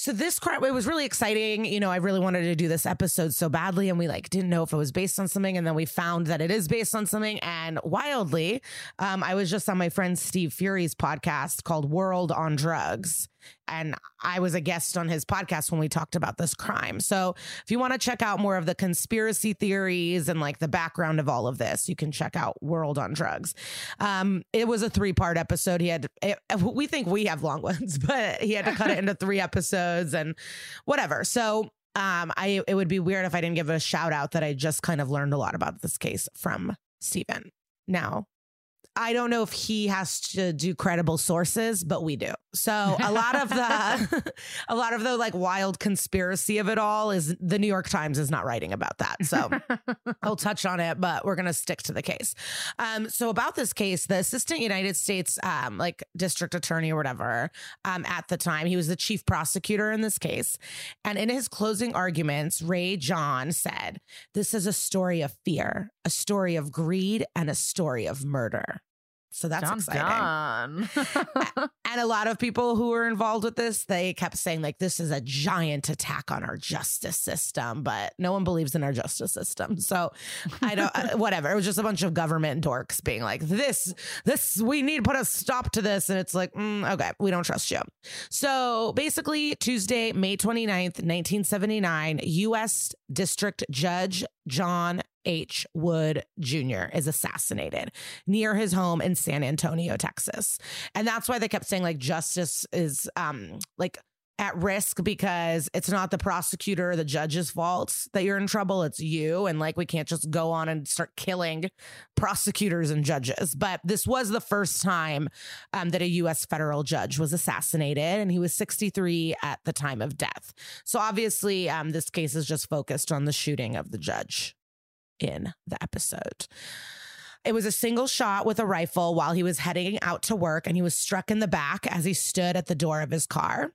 So this it was really exciting. You know, I really wanted to do this episode so badly, and we like didn't know if it was based on something, and then we found that it is based on something. And wildly, um, I was just on my friend Steve Fury's podcast called World on Drugs, and I was a guest on his podcast when we talked about this crime. So if you want to check out more of the conspiracy theories and like the background of all of this, you can check out World on Drugs. Um, it was a three part episode. He had, it, we think we have long ones, but he had to cut it into three episodes and whatever. So, um, I, it would be weird if I didn't give a shout out that I just kind of learned a lot about this case from Stephen. Now, I don't know if he has to do credible sources, but we do. So a lot of the a lot of the like wild conspiracy of it all is the New York Times is not writing about that. So I'll touch on it, but we're gonna stick to the case. Um, so about this case, the assistant United States um, like district attorney or whatever, um, at the time, he was the chief prosecutor in this case. And in his closing arguments, Ray Jahn said, This is a story of fear, a story of greed, and a story of murder. So that's exciting. And a lot of people who were involved with this, they kept saying, like, this is a giant attack on our justice system, but no one believes in our justice system. So I don't, uh, whatever. It was just a bunch of government dorks being like, this, this, we need to put a stop to this. And it's like, mm, okay, we don't trust you. So basically, Tuesday, May 29th, 1979, U.S. District Judge John H. Wood Jr. is assassinated near his home in San Antonio, Texas. And that's why they kept saying like justice is um like at risk because it's not the prosecutor or the judge's fault that you're in trouble. It's you. And like we can't just go on and start killing prosecutors and judges. But this was the first time um, that a US federal judge was assassinated, and he was 63 at the time of death. So obviously, um, this case is just focused on the shooting of the judge in the episode. It was a single shot with a rifle while he was heading out to work, and he was struck in the back as he stood at the door of his car.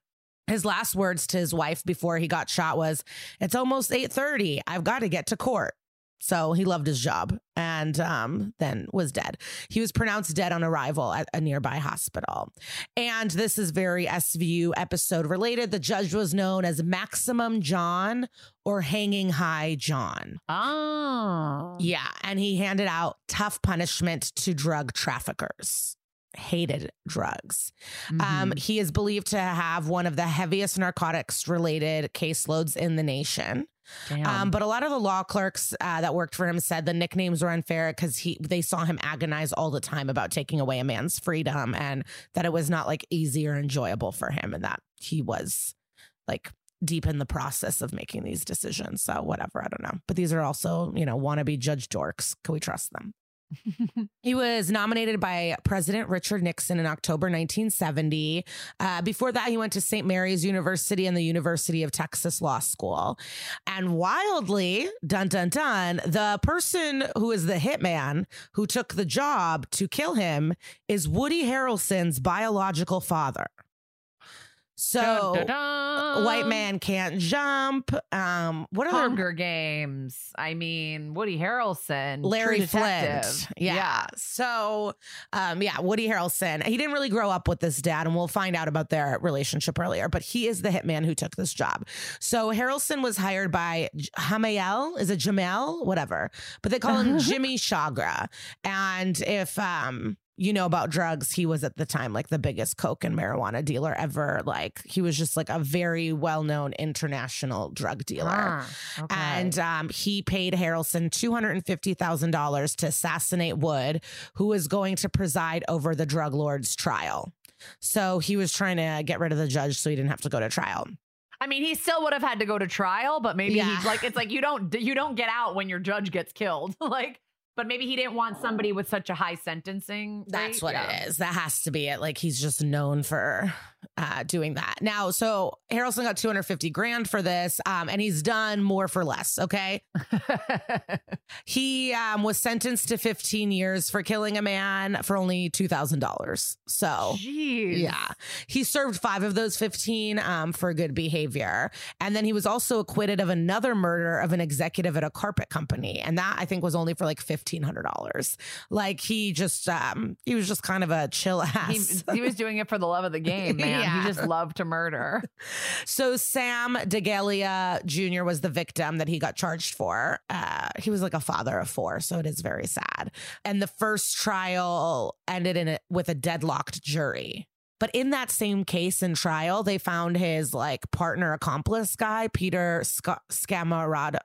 His last words to his wife before he got shot was, "It's almost 8:30. I've got to get to court." So he loved his job and um, then was dead. He was pronounced dead on arrival at a nearby hospital. And this is very SVU episode related. The judge was known as Maximum John or Hanging High John. oh. Yeah. And he handed out tough punishment to drug traffickers. Hated drugs. Um, Mhm. he is believed to have one of the heaviest narcotics related caseloads in the nation. Um, but a lot of the law clerks uh, that worked for him said the nicknames were unfair because he they saw him agonize all the time about taking away a man's freedom and that it was not like easy or enjoyable for him and that he was like deep in the process of making these decisions. So whatever, I don't know. But these are also, you know, wannabe judge dorks. Can we trust them? He was nominated by President Richard Nixon in October 1970. Uh, before that, he went to St. Mary's University and the University of Texas Law School. And wildly, dun dun dun, the person who is the hitman who took the job to kill him is Woody Harrelson's biological father. So, Dun, dun, dun. white man can't jump. Um, what other Hunger Games. I mean, Woody Harrelson, Larry. Flynt. Yeah. So, um, yeah, Woody Harrelson. He didn't really grow up with this dad, and we'll find out about their relationship earlier, but he is the hitman who took this job. So, Harrelson was hired by Hamael. Is it Jamel? Whatever. But they call him Jimmy Chagra. And if, um, you know about drugs, he was at the time like the biggest coke and marijuana dealer ever. Like he was just like a very well known international drug dealer. Ah, okay. And um, he paid Harrelson $250,000 to assassinate Wood, who was going to preside over the drug lord's trial. So he was trying to get rid of the judge so he didn't have to go to trial. I mean, he still would have had to go to trial, but maybe Yeah. he's like, it's like you don't you don't get out when your judge gets killed. like, but maybe he didn't want somebody with such a high sentencing. That's what Yeah. it is. That has to be it. Like he's just known for uh, doing that. Now, so Harrelson got 250 grand for this, um, and he's done more for less. Okay. He um, was sentenced to 15 years for killing a man for only $2,000. So. Jeez. Yeah. He served five of those 15 um, for good behavior. And then he was also acquitted of another murder of an executive at a carpet company. And that I think was only for like $1,500. Like he just, um, he was just kind of a chill He, ass. he was doing it for the love of the game, man. Yeah. He just loved to murder. so Sam Degelia Jr. was the victim that he got charged for. Uh, he was like a father of four. So it is very sad. And the first trial ended in a, with a deadlocked jury. But in that same case and trial, they found his like partner accomplice guy, Peter Sc- Scamarada,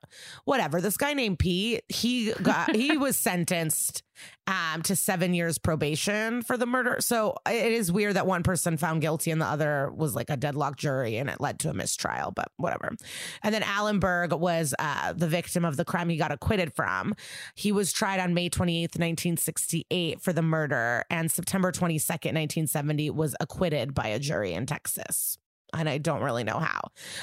whatever. This guy named Pete, he got he was sentenced um, to seven years probation for the murder. So it is weird that one person found guilty and the other was like a deadlock jury and it led to a mistrial, but whatever. And then Alan Berg was uh, the victim of the crime he got acquitted from. He was tried on May 28th, 1968 for the murder and September 22nd, 1970 was acquitted by a jury in Texas. And I don't really know how.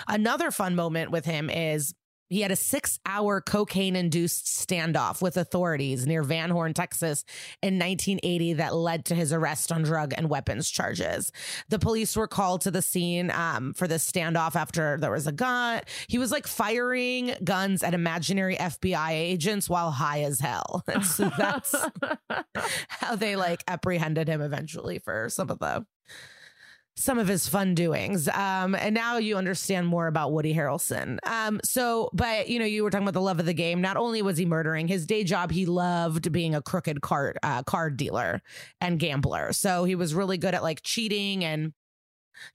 Another fun moment with him is he had a six hour cocaine induced standoff with authorities near Van Horn, Texas in 1980 that led to his arrest on drug and weapons charges. The police were called to the scene um, for this standoff after there was a gun. He was like firing guns at imaginary FBI agents while high as hell. And so that's how they like apprehended him eventually for some of the some of his fun doings. Um, and now you understand more about Woody Harrelson. Um, so, but you know, you were talking about the love of the game. Not only was he murdering his day job, he loved being a crooked card uh, card dealer and gambler. So he was really good at like cheating and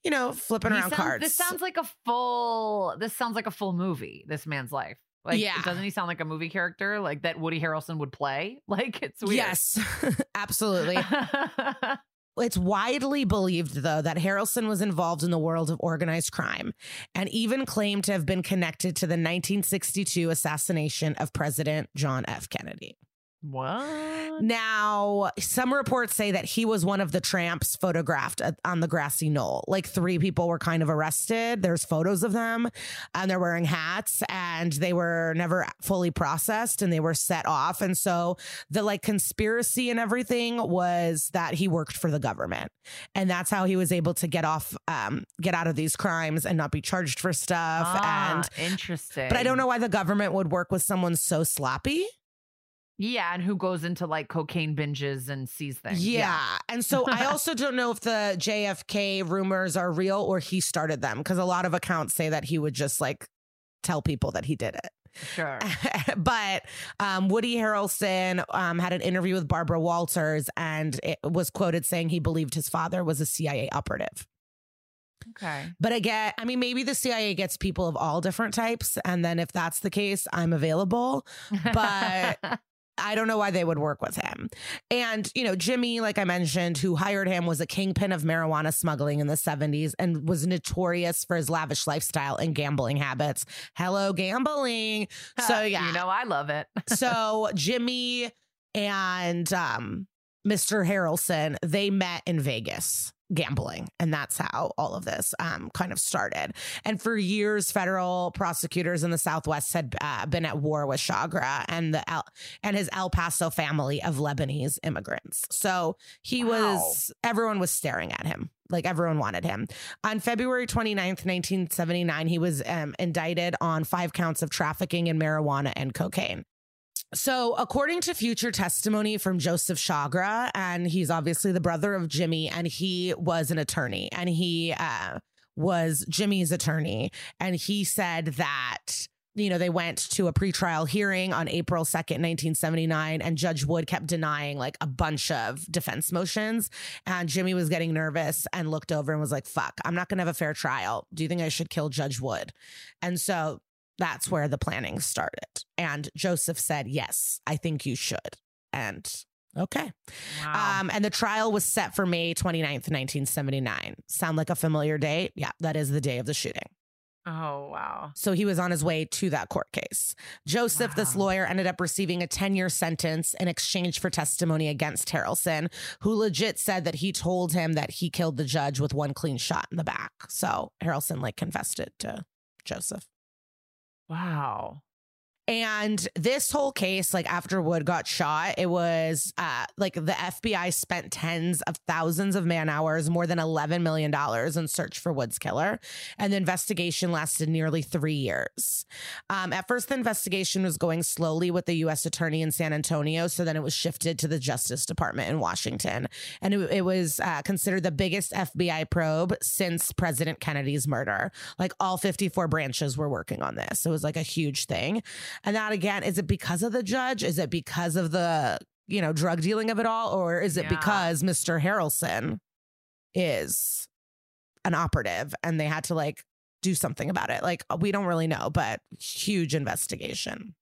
you know flipping He around sounds- cards. This sounds like a full. This sounds like a full movie. This man's life. Like, Yeah. doesn't he sound like a movie character like that Woody Harrelson would play? Like, it's weird. yes, absolutely. It's widely believed, though, that Harrelson was involved in the world of organized crime and even claimed to have been connected to the 1962 assassination of President John F. Kennedy. What? Now, some reports say that he was one of the tramps photographed at, on the grassy knoll. Like three people were kind of arrested. There's photos of them, and they're wearing hats, and they were never fully processed, and they were set off. And so the like conspiracy and everything was that he worked for the government, and that's how he was able to get off, um, get out of these crimes and not be charged for stuff. Ah, and interesting. but I don't know why the government would work with someone so sloppy. Yeah, and who goes into like cocaine binges and sees things? Yeah. And so I also don't know if the JFK rumors are real or he started them because a lot of accounts say that he would just like tell people that he did it. sure. but um, Woody Harrelson um, had an interview with Barbara Walters and it was quoted saying he believed his father was a CIA operative. Okay. But again, I mean, maybe the CIA gets people of all different types. And then if that's the case, I'm available. But I don't know why they would work with him. And, you know, Jimmy, like I mentioned, who hired him was a kingpin of marijuana smuggling in the 70s and was notorious for his lavish lifestyle and gambling habits. Hello, gambling. So, yeah. you know I love it. so Jimmy and um, Mr. Harrelson, they met in Vegas gambling. And that's how all of this um, kind of started. And for years, federal prosecutors in the Southwest had uh, been at war with Chagra and the El- and his El Paso family of Lebanese immigrants. So he Wow. was, everyone was staring at him. Like everyone wanted him. On February 29th, 1979, he was um, indicted on five counts of trafficking in marijuana and cocaine. So, according to future testimony from Joseph Chagra, and he's obviously the brother of Jimmy, and he was an attorney, and he uh, was Jimmy's attorney, and he said that. You know, they went to a pretrial hearing on April 2nd, 1979, and Judge Wood kept denying like a bunch of defense motions. And Jimmy was getting nervous and looked over and was like, fuck, I'm not going to have a fair trial. Do you think I should kill Judge Wood? And so that's where the planning started. And Joseph said, Yes, I think you should. And okay. Wow. Um, and the trial was set for May 29th, 1979. Sound like a familiar date? Yeah, that is the day of the shooting. oh wow. So he was on his way to that court case. Joseph, this lawyer, ended up receiving a 10 year sentence in exchange for testimony against Harrelson, who legit said that he told him that he killed the judge with one clean shot in the back. So Harrelson like confessed it to Joseph. Wow. And this whole case, like after Wood got shot, it was uh, like the FBI spent tens of thousands of man hours, more than $11 million in search for Wood's killer. And the investigation lasted nearly three years. Um, at first, the investigation was going slowly with the U.S. Attorney in San Antonio. So then it was shifted to the Justice Department in Washington. And it, it was uh, considered the biggest FBI probe since President Kennedy's murder. Like all 54 branches were working on this. It was like a huge thing. And that again, is it because of the judge? Is it because of the, you know, drug dealing of it all? Or is it Yeah. because Mr. Harrelson is an operative and they had to like do something about it? Like we don't really know, but huge investigation.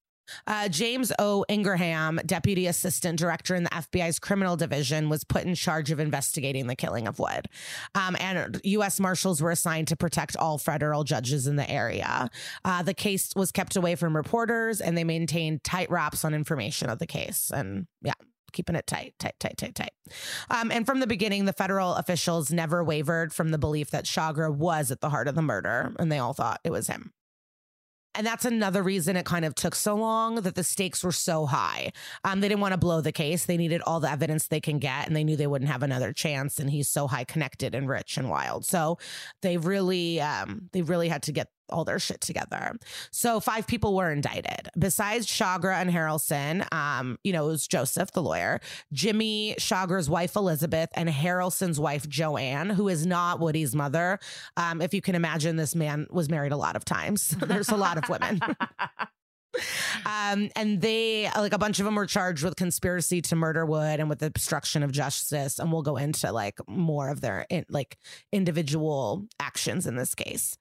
Uh, James O. Ingraham, deputy assistant director in the FBI's criminal division, was put in charge of investigating the killing of Wood. Um, and U.S. Marshals were assigned to protect all federal judges in the area. Uh, the case was kept away from reporters, and they maintained tight wraps on information of the case. And yeah, keeping it tight, tight, tight, tight, tight. Um, and from the beginning, the federal officials never wavered from the belief that Chagra was at the heart of the murder, and they all thought it was him. And that's another reason it kind of took so long that the stakes were so high. Um, they didn't want to blow the case. They needed all the evidence they can get, and they knew they wouldn't have another chance. And he's so high connected and rich and wild. So they really, um, they really had to get all their shit together. So five people were indicted. Besides Chagra and Harrelson, um, you know, it was Joseph, the lawyer, Jimmy Chagra's wife Elizabeth, and Harrelson's wife Joanne, who is not Woody's mother. Um, if you can imagine, this man was married a lot of times. There's a lot of women. um, and they, like a bunch of them were charged with conspiracy to murder Wood and with obstruction of justice. And we'll go into like more of their in, like individual actions in this case.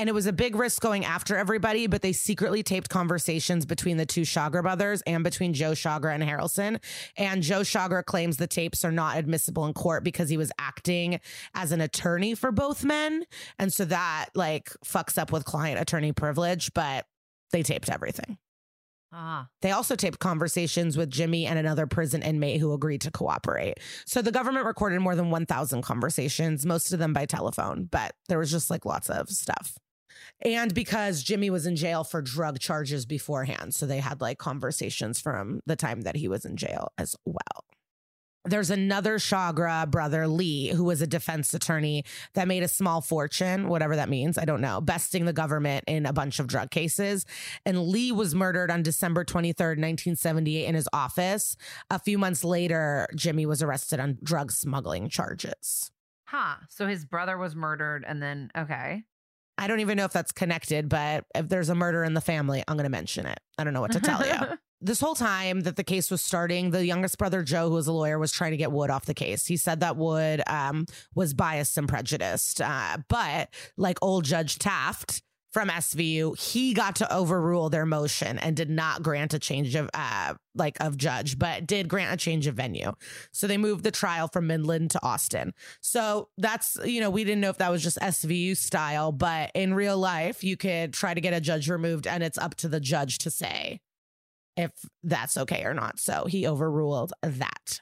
And it was a big risk going after everybody, but they secretly taped conversations between the two Chagra brothers and between Joe Chagra and Harrelson. And Joe Chagra claims the tapes are not admissible in court because he was acting as an attorney for both men. And so that like fucks up with client attorney privilege, but they taped everything. Ah. They also taped conversations with Jimmy and another prison inmate who agreed to cooperate. So the government recorded more than 1,000 conversations, most of them by telephone, but there was just like lots of stuff and because Jimmy was in jail for drug charges beforehand. So they had like conversations from the time that he was in jail as well. There's another Chagra brother, Lee, who was a defense attorney that made a small fortune, whatever that means. I don't know, besting the government in a bunch of drug cases. And Lee was murdered on December 23rd, 1978, in his office. A few months later, Jimmy was arrested on drug smuggling charges. Huh. So his brother was murdered and then, okay. I don't even know if that's connected, but if there's a murder in the family, I'm going to mention it. I don't know what to tell you. this whole time that the case was starting, the youngest brother, Joe, who was a lawyer, was trying to get Wood off the case. He said that Wood um, was biased and prejudiced. Uh, but like old Judge Taft, from SVU, he got to overrule their motion and did not grant a change of uh like of judge, but did grant a change of venue. So they moved the trial from Midland to Austin. So that's you know, we didn't know if that was just SVU style, but in real life, you could try to get a judge removed and it's up to the judge to say if that's okay or not. So he overruled that.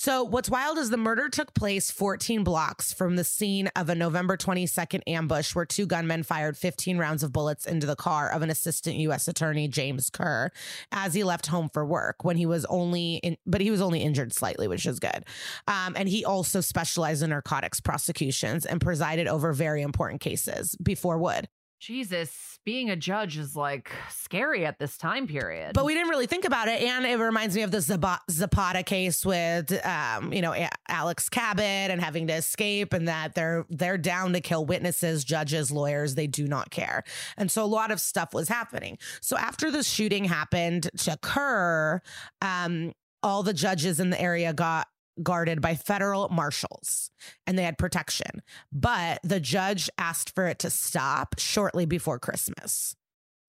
So, what's wild is the murder took place 14 blocks from the scene of a November 22nd ambush where two gunmen fired 15 rounds of bullets into the car of an assistant U.S. attorney, James Kerr, as he left home for work when he was only in, but he was only injured slightly, which is good. Um, and he also specialized in narcotics prosecutions and presided over very important cases before Wood. Jesus, being a judge is like scary at this time period. But we didn't really think about it. And it reminds me of the Zapata case with, um, you know, Alex Cabot and having to escape and that they're, they're down to kill witnesses, judges, lawyers. They do not care. And so a lot of stuff was happening. So after the shooting happened to occur, um, all the judges in the area got guarded by federal marshals and they had protection. But the judge asked for it to stop shortly before Christmas,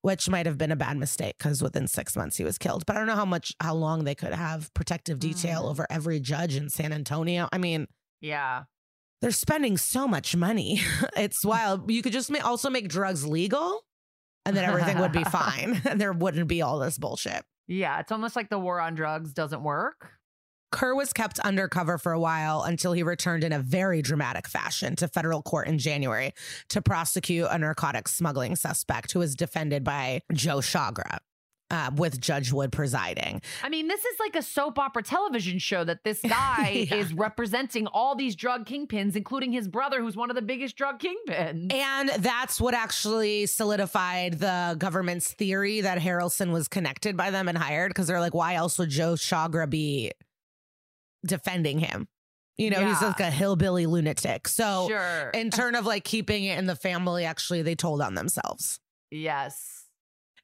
which might have been a bad mistake because within six months he was killed. But I don't know how much, how long they could have protective detail mm. over every judge in San Antonio. I mean, yeah. They're spending so much money. it's wild. You could just also make drugs legal and then everything would be fine and there wouldn't be all this bullshit. Yeah, it's almost like the war on drugs doesn't work. Kerr was kept undercover for a while until he returned in a very dramatic fashion to federal court in January to prosecute a narcotics smuggling suspect who was defended by Joe Chagra. Uh, with Judge Wood presiding. I mean, this is like a soap opera television show that this guy yeah. is representing all these drug kingpins, including his brother, who's one of the biggest drug kingpins. And that's what actually solidified the government's theory that Harrelson was connected by them and hired because they're like, why else would Joe Chagra be defending him. You know, yeah. he's like a hillbilly lunatic. So, sure. in turn of like keeping it in the family, actually, they told on themselves. Yes.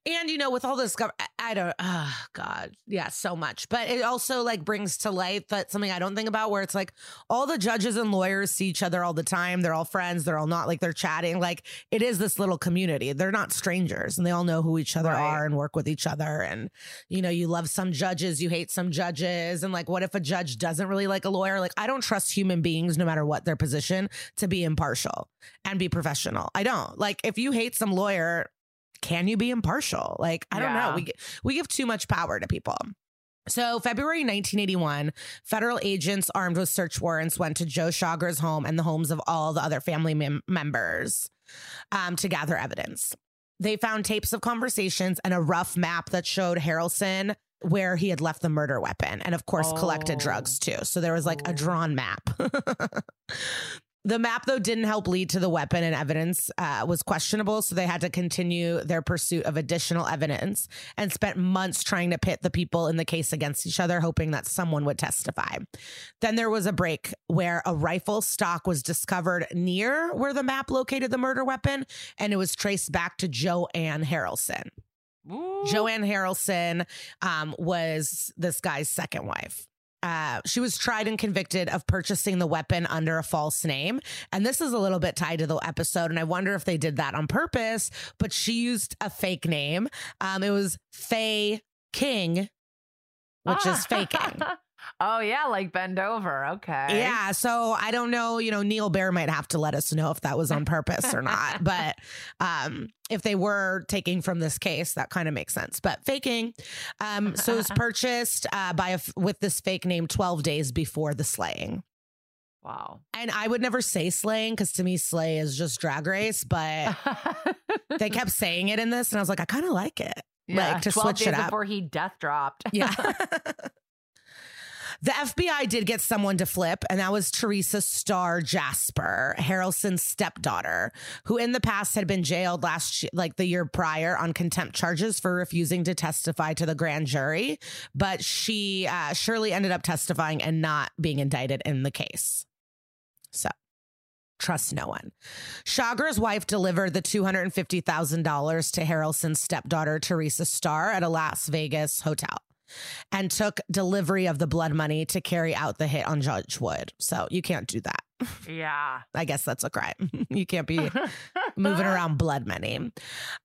And you know, with all this, I don't. Oh God, yeah, so much. But it also like brings to light that something I don't think about, where it's like all the judges and lawyers see each other all the time. They're all friends. They're all not like they're chatting. Like it is this little community. They're not strangers, and they all know who each other Right. are and work with each other. And you know, you love some judges, you hate some judges, and like, what if a judge doesn't really like a lawyer? Like, I don't trust human beings, no matter what their position, to be impartial and be professional. I don't. Like, if you hate some lawyer, can you be impartial? Like, I don't know. We we give too much power to people. So, February 1981, federal agents armed with search warrants went to Joe Chagra's home and the homes of all the other family mem- members um, to gather evidence. They found tapes of conversations and a rough map that showed Harrelson where he had left the murder weapon and, of course, collected Oh. drugs too. So, there was like a Oh. drawn map. The map, though, didn't help lead to the weapon, and evidence uh, was questionable. So they had to continue their pursuit of additional evidence and spent months trying to pit the people in the case against each other, hoping that someone would testify. Then there was a break where a rifle stock was discovered near where the map located the murder weapon, and it was traced back to Joanne Harrelson. Joanne Harrelson um, was this guy's second wife. Uh, she was tried and convicted of purchasing the weapon under a false name. And this is a little bit tied to the episode. And I wonder if they did that on purpose, but she used a fake name. Um, it was Faye King, which is faking. oh yeah, like bend over. Okay. Yeah. So I don't know, you know, Neal Baer might have to let us know if that was on purpose or not. But um, if they were taking from this case, that kind of makes sense. But faking. Um, so it was purchased uh, by a, f- with this fake name 12 days before the slaying. Wow. And I would never say slaying because to me, slay is just drag race, but they kept saying it in this. And I was like, I kind of like it. like to 12 switch days it up. before he death dropped. Yeah. The FBI did get someone to flip, and that was Teresa Starr Jasper, Harrelson's stepdaughter, who in the past had been jailed last like the year prior on contempt charges for refusing to testify to the grand jury, but she uh, surely ended up testifying and not being indicted in the case. So. Trust no one. Chagra's wife delivered the $250,000 to Harrelson's stepdaughter, Teresa Starr, at a Las Vegas hotel and took delivery of the blood money to carry out the hit on Judge Wood. So you can't do that. Yeah. I guess that's a crime. you can't be moving around blood money.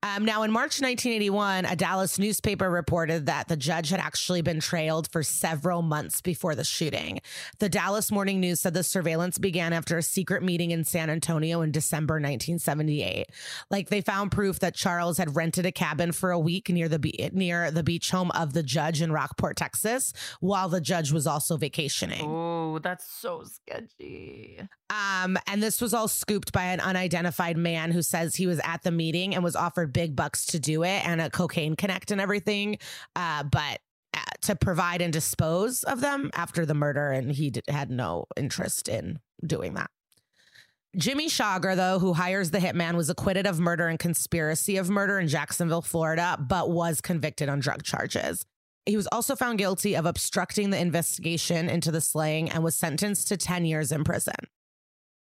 Um, now, in March 1981, a Dallas newspaper reported that the judge had actually been trailed for several months before the shooting. The Dallas Morning News said the surveillance began after a secret meeting in San Antonio in December 1978. Like they found proof that Charles had rented a cabin for a week near the be- near the beach home of the judge in Rockport, Texas, while the judge was also vacationing. Oh, that's so sketchy. Um, and this was all scooped by an unidentified man who says he was at the meeting and was offered big bucks to do it and a cocaine connect and everything. Uh, but uh, to provide and dispose of them after the murder, and he had no interest in doing that. Jimmy Chagra, though, who hires the hitman, was acquitted of murder and conspiracy of murder in Jacksonville, Florida, but was convicted on drug charges. He was also found guilty of obstructing the investigation into the slaying and was sentenced to 10 years in prison.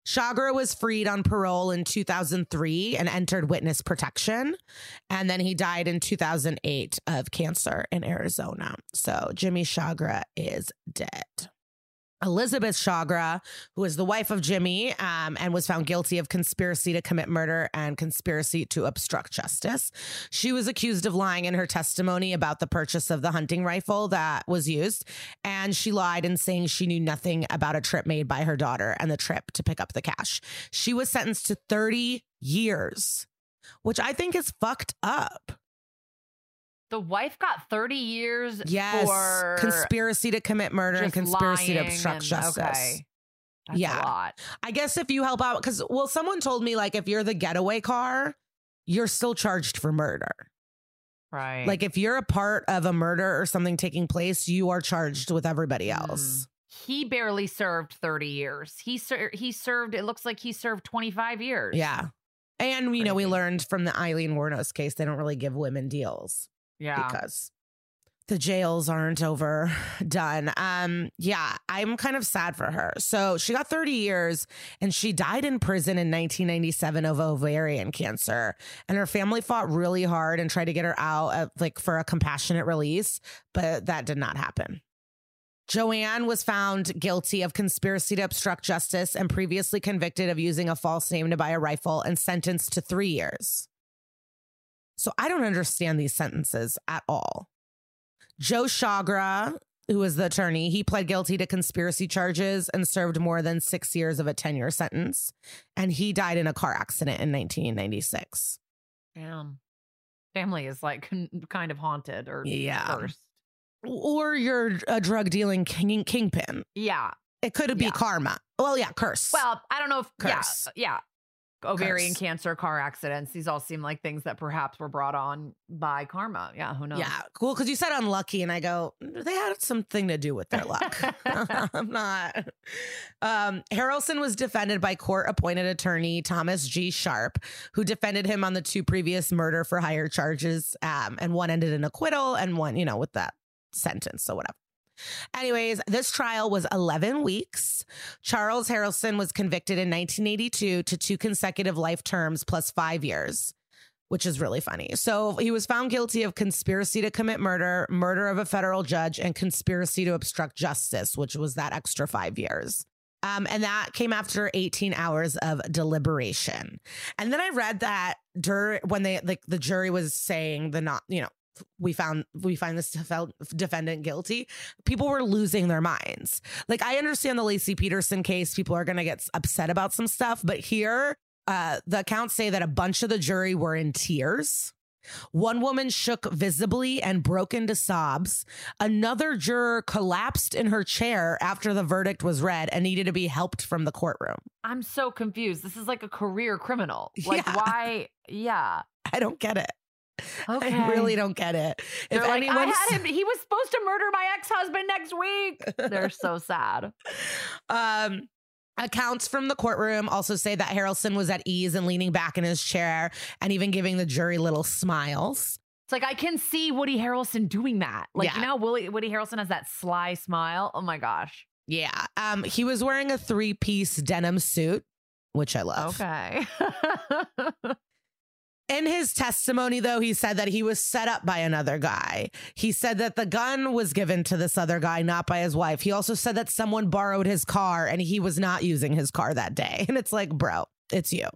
Chagra was freed on parole in 2003 and entered witness protection. And then he died in 2008 of cancer in Arizona. So Jimmy Chagra is dead. Elizabeth Chagra, who is the wife of Jimmy um, and was found guilty of conspiracy to commit murder and conspiracy to obstruct justice. She was accused of lying in her testimony about the purchase of the hunting rifle that was used. And she lied in saying she knew nothing about a trip made by her daughter and the trip to pick up the cash. She was sentenced to 30 years, which I think is fucked up. The wife got 30 years Yes. for Conspiracy to commit murder and conspiracy to obstruct and- justice. Okay. That's Yeah. a lot. I guess if you help out, because, well, someone told me like if you're the getaway car, you're still charged for murder. Right. Like if you're a part of a murder or something taking place, you are charged with everybody Mm. else. he barely served 30 years. He ser- he served it looks like he served 25 years. Yeah. And, you know, we learned from the Aileen Wuornos case, they don't really give women deals Yeah. because the jails aren't overdone. Um, yeah, I'm kind of sad for her. So she got 30 years and she died in prison in 1997 of ovarian cancer. And her family fought really hard and tried to get her out uh, like for a compassionate release, but that did not happen. Joanne was found guilty of conspiracy to obstruct justice and previously convicted of using a false name to buy a rifle and sentenced to three years. So I don't understand these sentences at all. Joe Chagra, who was the attorney, he pled guilty to conspiracy charges and served more than six years of a 10 year sentence. And he died in a car accident in 1996. Damn. Family is like kind of haunted or Yeah. cursed. Or you're a drug dealing king- kingpin. Yeah. It could be Yeah. karma. Well, yeah, curse. Well, I don't know if Curse. yeah, yeah. Ovarian Curse. cancer, car accidents. These all seem like things that perhaps were brought on by karma. Yeah, who knows? Yeah, cool. Because you said unlucky, and I go, they had something to do with their luck. I'm not. Um, Harrelson was defended by court appointed attorney Thomas G. Sharpe, who defended him on the two previous murder for hire charges. Um, and one ended in acquittal, and one, you know, with that sentence. So whatever. Anyways, this trial was 11 weeks. Charles Harrelson was convicted in 1982 to two consecutive life terms plus five years which is really funny. So he was found guilty of conspiracy to commit murder, murder of a federal judge, and conspiracy to obstruct justice, which was that extra five years. Um, and that came after 18 hours of deliberation. And then I read that dur- when they like the jury was saying the not, you know, we found we find this defel- defendant guilty. People were losing their minds. Like I understand the Laci Peterson case, people are going to get upset about some stuff, but here uh, the accounts say that a bunch of the jury were in tears. One woman shook visibly and broke into sobs. Another juror collapsed in her chair after the verdict was read and needed to be helped from the courtroom. I'm so confused. This is like a career criminal. Like, Yeah. why? Yeah. I don't get it. Okay. I really don't get it. They're if like, I had him. He was supposed to murder my ex husband next week. They're so sad. um accounts from the courtroom also say that Harrelson was at ease and leaning back in his chair and even giving the jury little smiles. It's like I can see Woody Harrelson doing that. Like Yeah. you know, Woody, Woody Harrelson has that sly smile. Oh my gosh. Yeah. Um he was wearing a three-piece denim suit, which I love. Okay. In his testimony, though, he said that he was set up by another guy. He said that the gun was given to this other guy, not by his wife. He also said that someone borrowed his car and he was not using his car that day. And it's like, bro, it's you.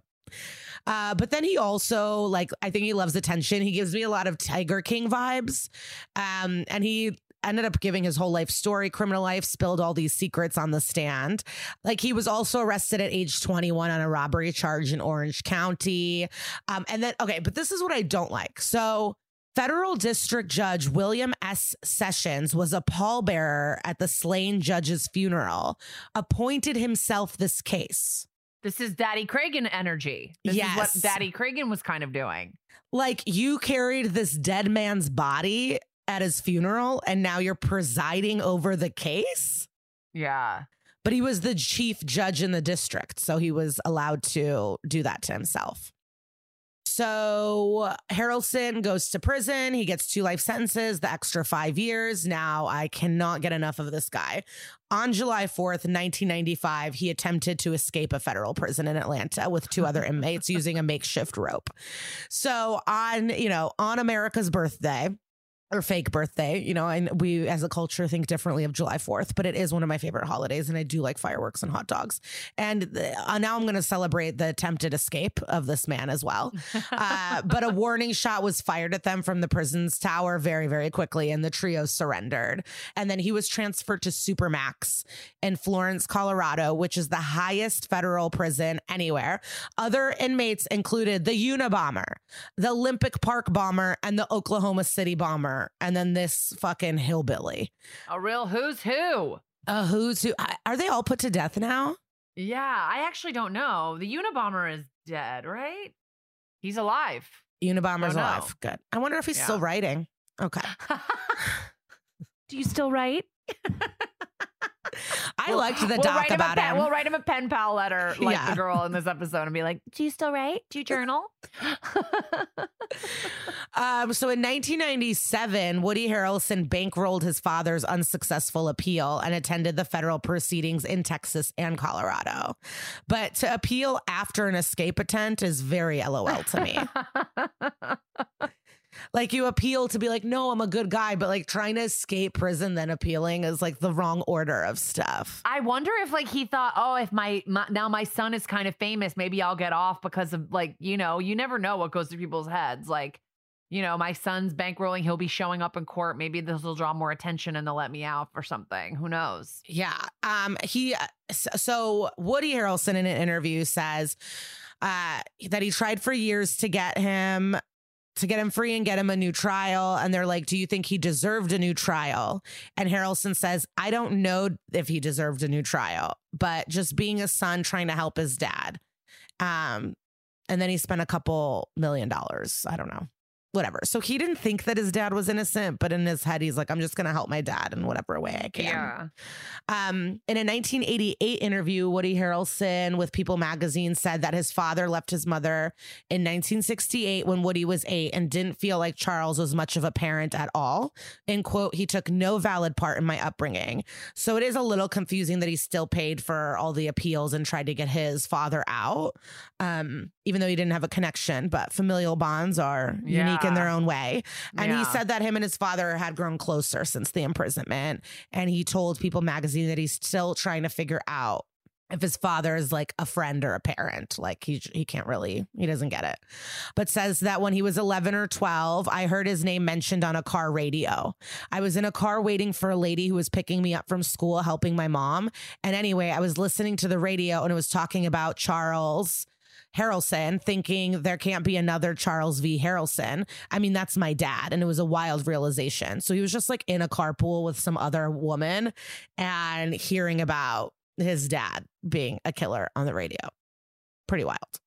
Uh, but then he also like I think he loves attention. He gives me a lot of Tiger King vibes, um, and he ended up giving his whole life story, criminal life, spilled all these secrets on the stand. Like he was also arrested at age 21 on a robbery charge in Orange County. Um, and then, okay, but this is what I don't like. So, federal district judge William S. Sessions was a pallbearer at the slain judge's funeral, appointed himself this case. this is Daddy Cragen energy. This is Yes. what Daddy Cragen was kind of doing. Like you carried this dead man's body at his funeral and now you're presiding over the case? Yeah. But he was the chief judge in the district, so he was allowed to do that to himself. So Harrelson goes to prison. He gets two life sentences, the extra five years. Now I cannot get enough of this guy. On July 4th, 1995, he attempted to escape a federal prison in Atlanta with two other inmates using a makeshift rope. So on, you know, on America's birthday, or fake birthday. You know, and we as a culture think differently of July 4th, but it is one of my favorite holidays and I do like fireworks and hot dogs. And uh, now I'm going to celebrate the attempted escape of this man as well. Uh, but a warning shot was fired at them from the prison's tower very, very quickly, and the trio surrendered. And then he was transferred to Supermax in Florence, Colorado, which is the highest federal prison anywhere. Other inmates included the Unabomber, the Olympic Park bomber, and the Oklahoma City bomber, and then this fucking hillbilly. A real who's who. Uh, who's who? Are they all put to death now? Yeah, I actually don't know. The Unabomber is dead, right? He's alive. Unabomber's Oh, no. alive. Good. I wonder if he's Yeah. still writing. Okay. Do you still write? I We'll- liked the we'll doc write him a about him. We'll write him a pen pal letter like Yeah. the girl in this episode and be like, Do you still write? Do you journal? Um, so in 1997, Woody Harrelson bankrolled his father's unsuccessful appeal and attended the federal proceedings in Texas and Colorado. But to appeal after an escape attempt is very LOL to me. like you appeal to be like, no, I'm a good guy, but like trying to escape prison then appealing is like the wrong order of stuff. I wonder if like he thought, oh, if my, my now my son is kind of famous, maybe I'll get off because of like you know, you never know what goes through people's heads. Like, you know, my son's bankrolling, he'll be showing up in court. Maybe this will draw more attention and they'll let me out or something. Who knows? Yeah. Um. He. So Woody Harrelson in an interview says, uh, that he tried for years to get him to get him free and get him a new trial. And they're like, Do you think he deserved a new trial? And Harrelson says, I don't know if he deserved a new trial, but just being a son trying to help his dad. Um, and then he spent a couple million dollars. I don't know whatever. So he didn't think that his dad was innocent, but in his head, he's like, I'm just going to help my dad in whatever way I can. Yeah. Um, in a 1988 interview, Woody Harrelson with People magazine said that his father left his mother in 1968 when Woody was eight and didn't feel like Charles was much of a parent at all. In quote, he took no valid part in my upbringing. So it is a little confusing that he still paid for all the appeals and tried to get his father out, um, even though he didn't have a connection. But familial bonds are unique in their own way. And he said that him and his father had grown closer since the imprisonment. And he told People magazine that he's still trying to figure out if his father is like a friend or a parent. Like he he can't really, he doesn't get it. But says that when he was 11 or 12, I heard his name mentioned on a car radio. I was in a car waiting for a lady who was picking me up from school, helping my mom. And anyway, I was listening to the radio and it was talking about Charles. Harrelson thinking there can't be another Charles V. Harrelson. I mean, that's my dad. And it was a wild realization. So he was just like in a carpool with some other woman and hearing about his dad being a killer on the radio. Pretty wild.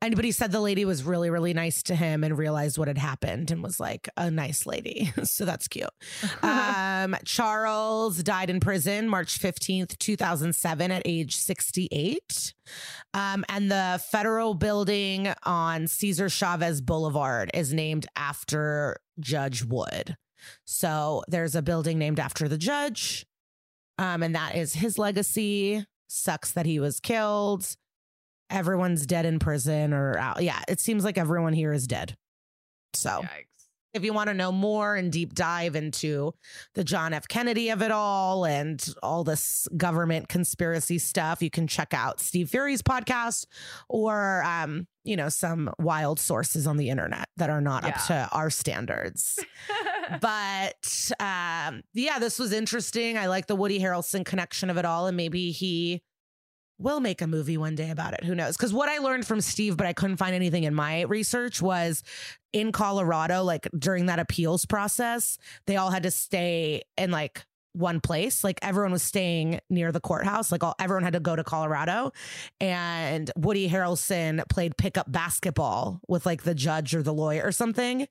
And but he said the lady was really, really nice to him and realized what had happened and was like a nice lady. so that's cute. um, Charles died in prison March 15th, 2007 at age 68. Um, and the federal building on Cesar Chavez Boulevard is named after Judge Wood. So there's a building named after the judge. Um, and that is his legacy. Sucks that he was killed. Everyone's dead in prison or out. Yeah, it seems like everyone here is dead. So Yikes. if you want to know more and deep dive into the John F. Kennedy of it all and all this government conspiracy stuff, you can check out Steve Fury's podcast or, um, you know, some wild sources on the internet that are not up to our standards. but um, yeah, this was interesting. I like the Woody Harrelson connection of it all, and maybe he will make a movie one day about it. Who knows? Because what I learned from Steve, but I couldn't find anything in my research, was in Colorado, like during that appeals process, they all had to stay in like one place. Like everyone was staying near the courthouse. Like all everyone had to go to Colorado. And Woody Harrelson played pickup basketball with like the judge or the lawyer or something.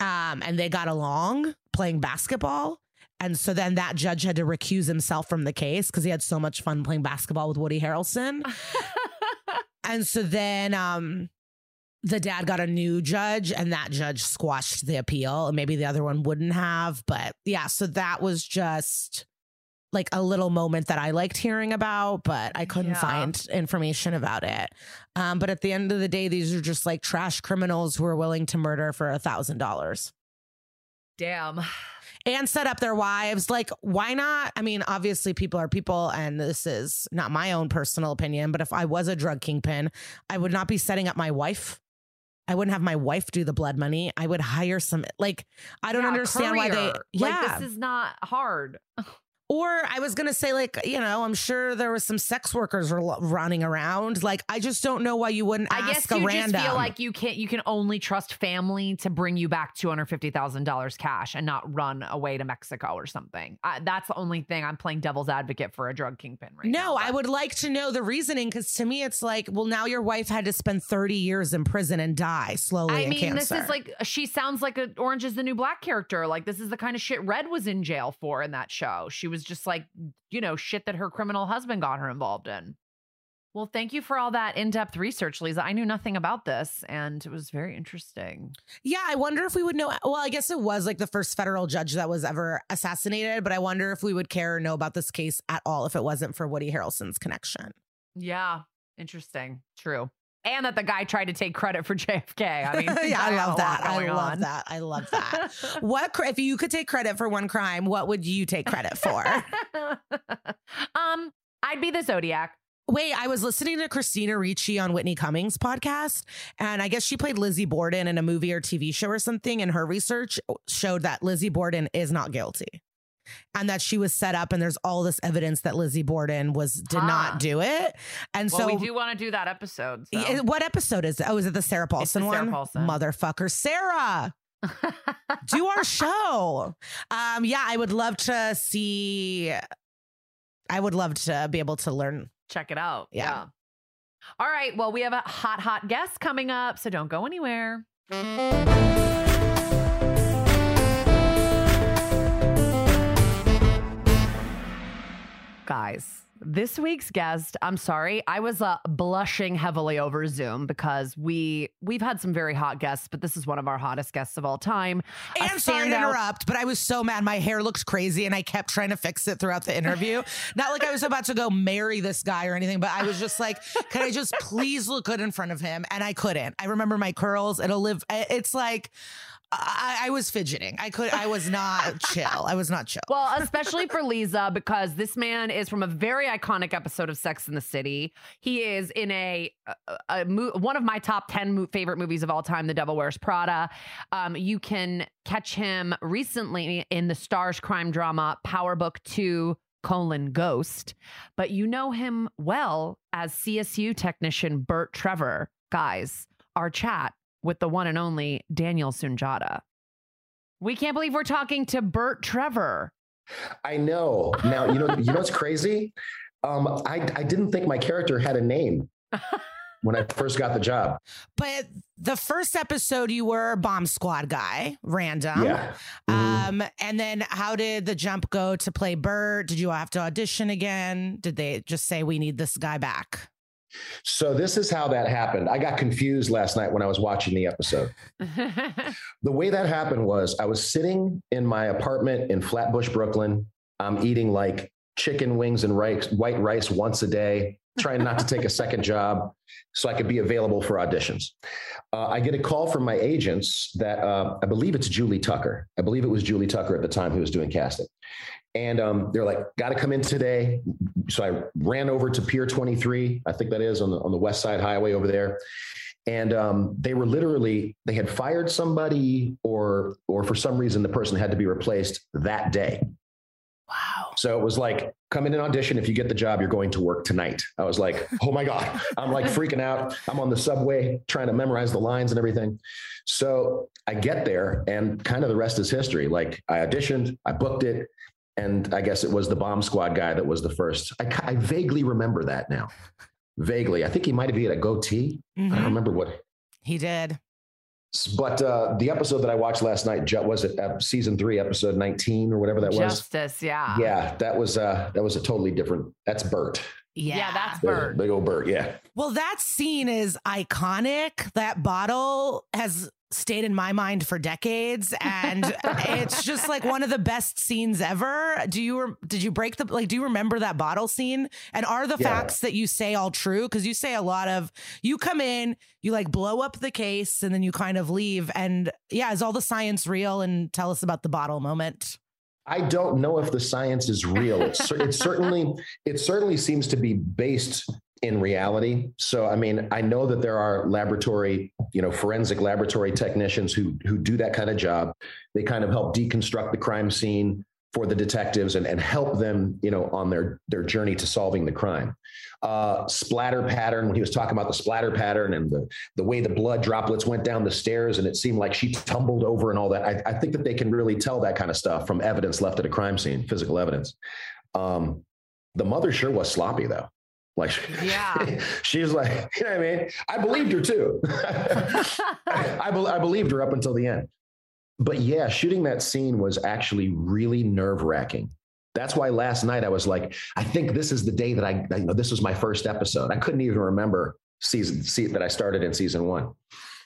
Um, and they got along playing basketball. And so then that judge had to recuse himself from the case because he had so much fun playing basketball with Woody Harrelson. and so then um the dad got a new judge and that judge squashed the appeal and maybe the other one wouldn't have but yeah so that was just like a little moment that i liked hearing about but i couldn't Yeah. find information about it um, but at the end of the day these are just like trash criminals who are willing to murder for a thousand dollars Damn. And set up their wives. Like, why not? I mean, obviously, people are people, and this is not my own personal opinion, but if I was a drug kingpin, I would not be setting up my wife. I wouldn't have my wife do the blood money. I would hire some, like, I don't Yeah, understand why they, yeah. Like this is not hard. Or I was going to say, like, you know, I'm sure there was some sex workers r- running around. Like, I just don't know why you wouldn't ask I guess a you random. just feel like you can't. You can only trust family to bring you back two hundred fifty thousand dollars cash and not run away to Mexico or something. I, that's the only thing I'm playing devil's advocate for a drug kingpin right now. no, I would like to know the reasoning because to me, it's like, well, now your wife had to spend 30 years in prison and die slowly I mean, cancer. this is like she sounds like a Orange is the New Black character. Like this is the kind of shit Red was in jail for in that show. She was just like, you know, shit that her criminal husband got her involved in. Well, thank you for all that in depth research, Liza. I knew nothing about this and it was very interesting. Yeah, I wonder if we would know. Well, I guess it was like the first federal judge that was ever assassinated, but I wonder if we would care or know about this case at all if it wasn't for Woody Harrelson's connection. Yeah, interesting. True. And that the guy tried to take credit for JFK. I mean, yeah, I love that. I love on. that. I love that. what if you could take credit for one crime? What would you take credit for? um, I'd be the Zodiac. Wait, I was listening to Christina Ricci on Whitney Cummings' podcast, and I guess she played Lizzie Borden in a movie or TV show or something, and her research showed that Lizzie Borden is not guilty. And that she was set up, and there's all this evidence that Lizzie Borden was did Huh. not do it. And Well, so we do want to do that episode. so. Yeah, What episode is it? Oh, is it the Sarah the Paulson Sarah one? Paulson. Motherfucker, Sarah, do our show. Um, yeah, I would love to see. I would love to be able to learn. Check it out. Yeah. yeah. All right. Well, we have a hot, hot guest coming up, so don't go anywhere. Guys, this week's guest, I'm sorry, I was uh, blushing heavily over Zoom because we we've had some very hot guests, but this is one of our hottest guests of all time. And sorry to interrupt, but I was so mad. My hair looks crazy, and I kept trying to fix it throughout the interview. Not like I was about to go marry this guy or anything, but I was just like, "Can I just please look good in front of him?" And I couldn't. I remember my curls. It'll live. It's like. I, I was fidgeting. I could. I was not chill. I was not chill. Well, especially for Liza, because this man is from a very iconic episode of Sex in the City. He is in a, a, a one of my top 10 mo- favorite movies of all time, The Devil Wears Prada. Um, you can catch him recently in the Starz crime drama Power Book 2 colon Ghost, but you know him well as CSU technician Burt Trevor. Guys, our chat with the one and only Daniel Sunjata. We can't believe we're talking to Burt Trevor. I know. Now you know. You know what's crazy? Um, I I didn't think my character had a name when I first got the job. But the first episode, you were bomb squad guy, random. Yeah. Mhm. Um, and then how did the jump go to play Burt? Did you have to audition again? Did they just say we need this guy back? So this is how that happened. I got confused last night when I was watching the episode. The way that happened was I was sitting in my apartment in Flatbush, Brooklyn. I'm eating like chicken wings and rice, white rice once a day, trying not to take a second job so I could be available for auditions. Uh, I get a call from my agents that uh, I believe it's Julie Tucker. I believe it was Julie Tucker at the time who was doing casting. And um, they're like, got to come in today. So I ran over to Pier 23, I think that is on the, on the West Side Highway over there. And um, they were literally they had fired somebody or or for some reason the person had to be replaced that day. Wow. so it was like come in and audition. If you get the job you're going to work tonight. I was like oh my god. I'm like freaking out. I'm on the subway trying to memorize the lines and everything. So i get there and kind of the rest is history. Like i auditioned i booked it and i guess it was the bomb squad guy that was the first i, I vaguely remember that now vaguely i think he might have had a goatee I Mhm. don't remember what He did. but uh, the episode that I watched last night was it uh, season three, episode nineteen or whatever that was. Justice, yeah. Yeah, that was uh, that was a totally different. That's Burt, Yeah. Yeah, that's Big- Burt. big old Burt. Yeah, Well, that scene is iconic. That bottle has stayed in my mind for decades and it's just like one of the best scenes ever. Do you re- did you break the like do you remember that bottle scene? And are the Yeah. facts that you say all true cuz you say a lot of you come in, you like blow up the case and then you kind of leave and yeah, is all the science real and tell us about the bottle moment. I don't know if the science is real. It, cer- it certainly it certainly seems to be based in reality. So I mean, I know that there are laboratory, you know, forensic laboratory technicians who who do that kind of job. They kind of help deconstruct the crime scene for the detectives and, and help them, you know, on their their journey to solving the crime. Uh, splatter pattern, when he was talking about the splatter pattern and the the way the blood droplets went down the stairs and it seemed like she tumbled over and all that. I, I think that they can really tell that kind of stuff from evidence left at a crime scene, physical evidence. Um, the mother sure was sloppy though. Like, Yeah. she's like, you know what I mean? I believed her too. I, be- I believed her up until the end. But yeah, shooting that scene was actually really nerve wracking That's why last night I was like, I think this is the day that I, you know, this was my first episode. I couldn't even remember season see that I started in season one.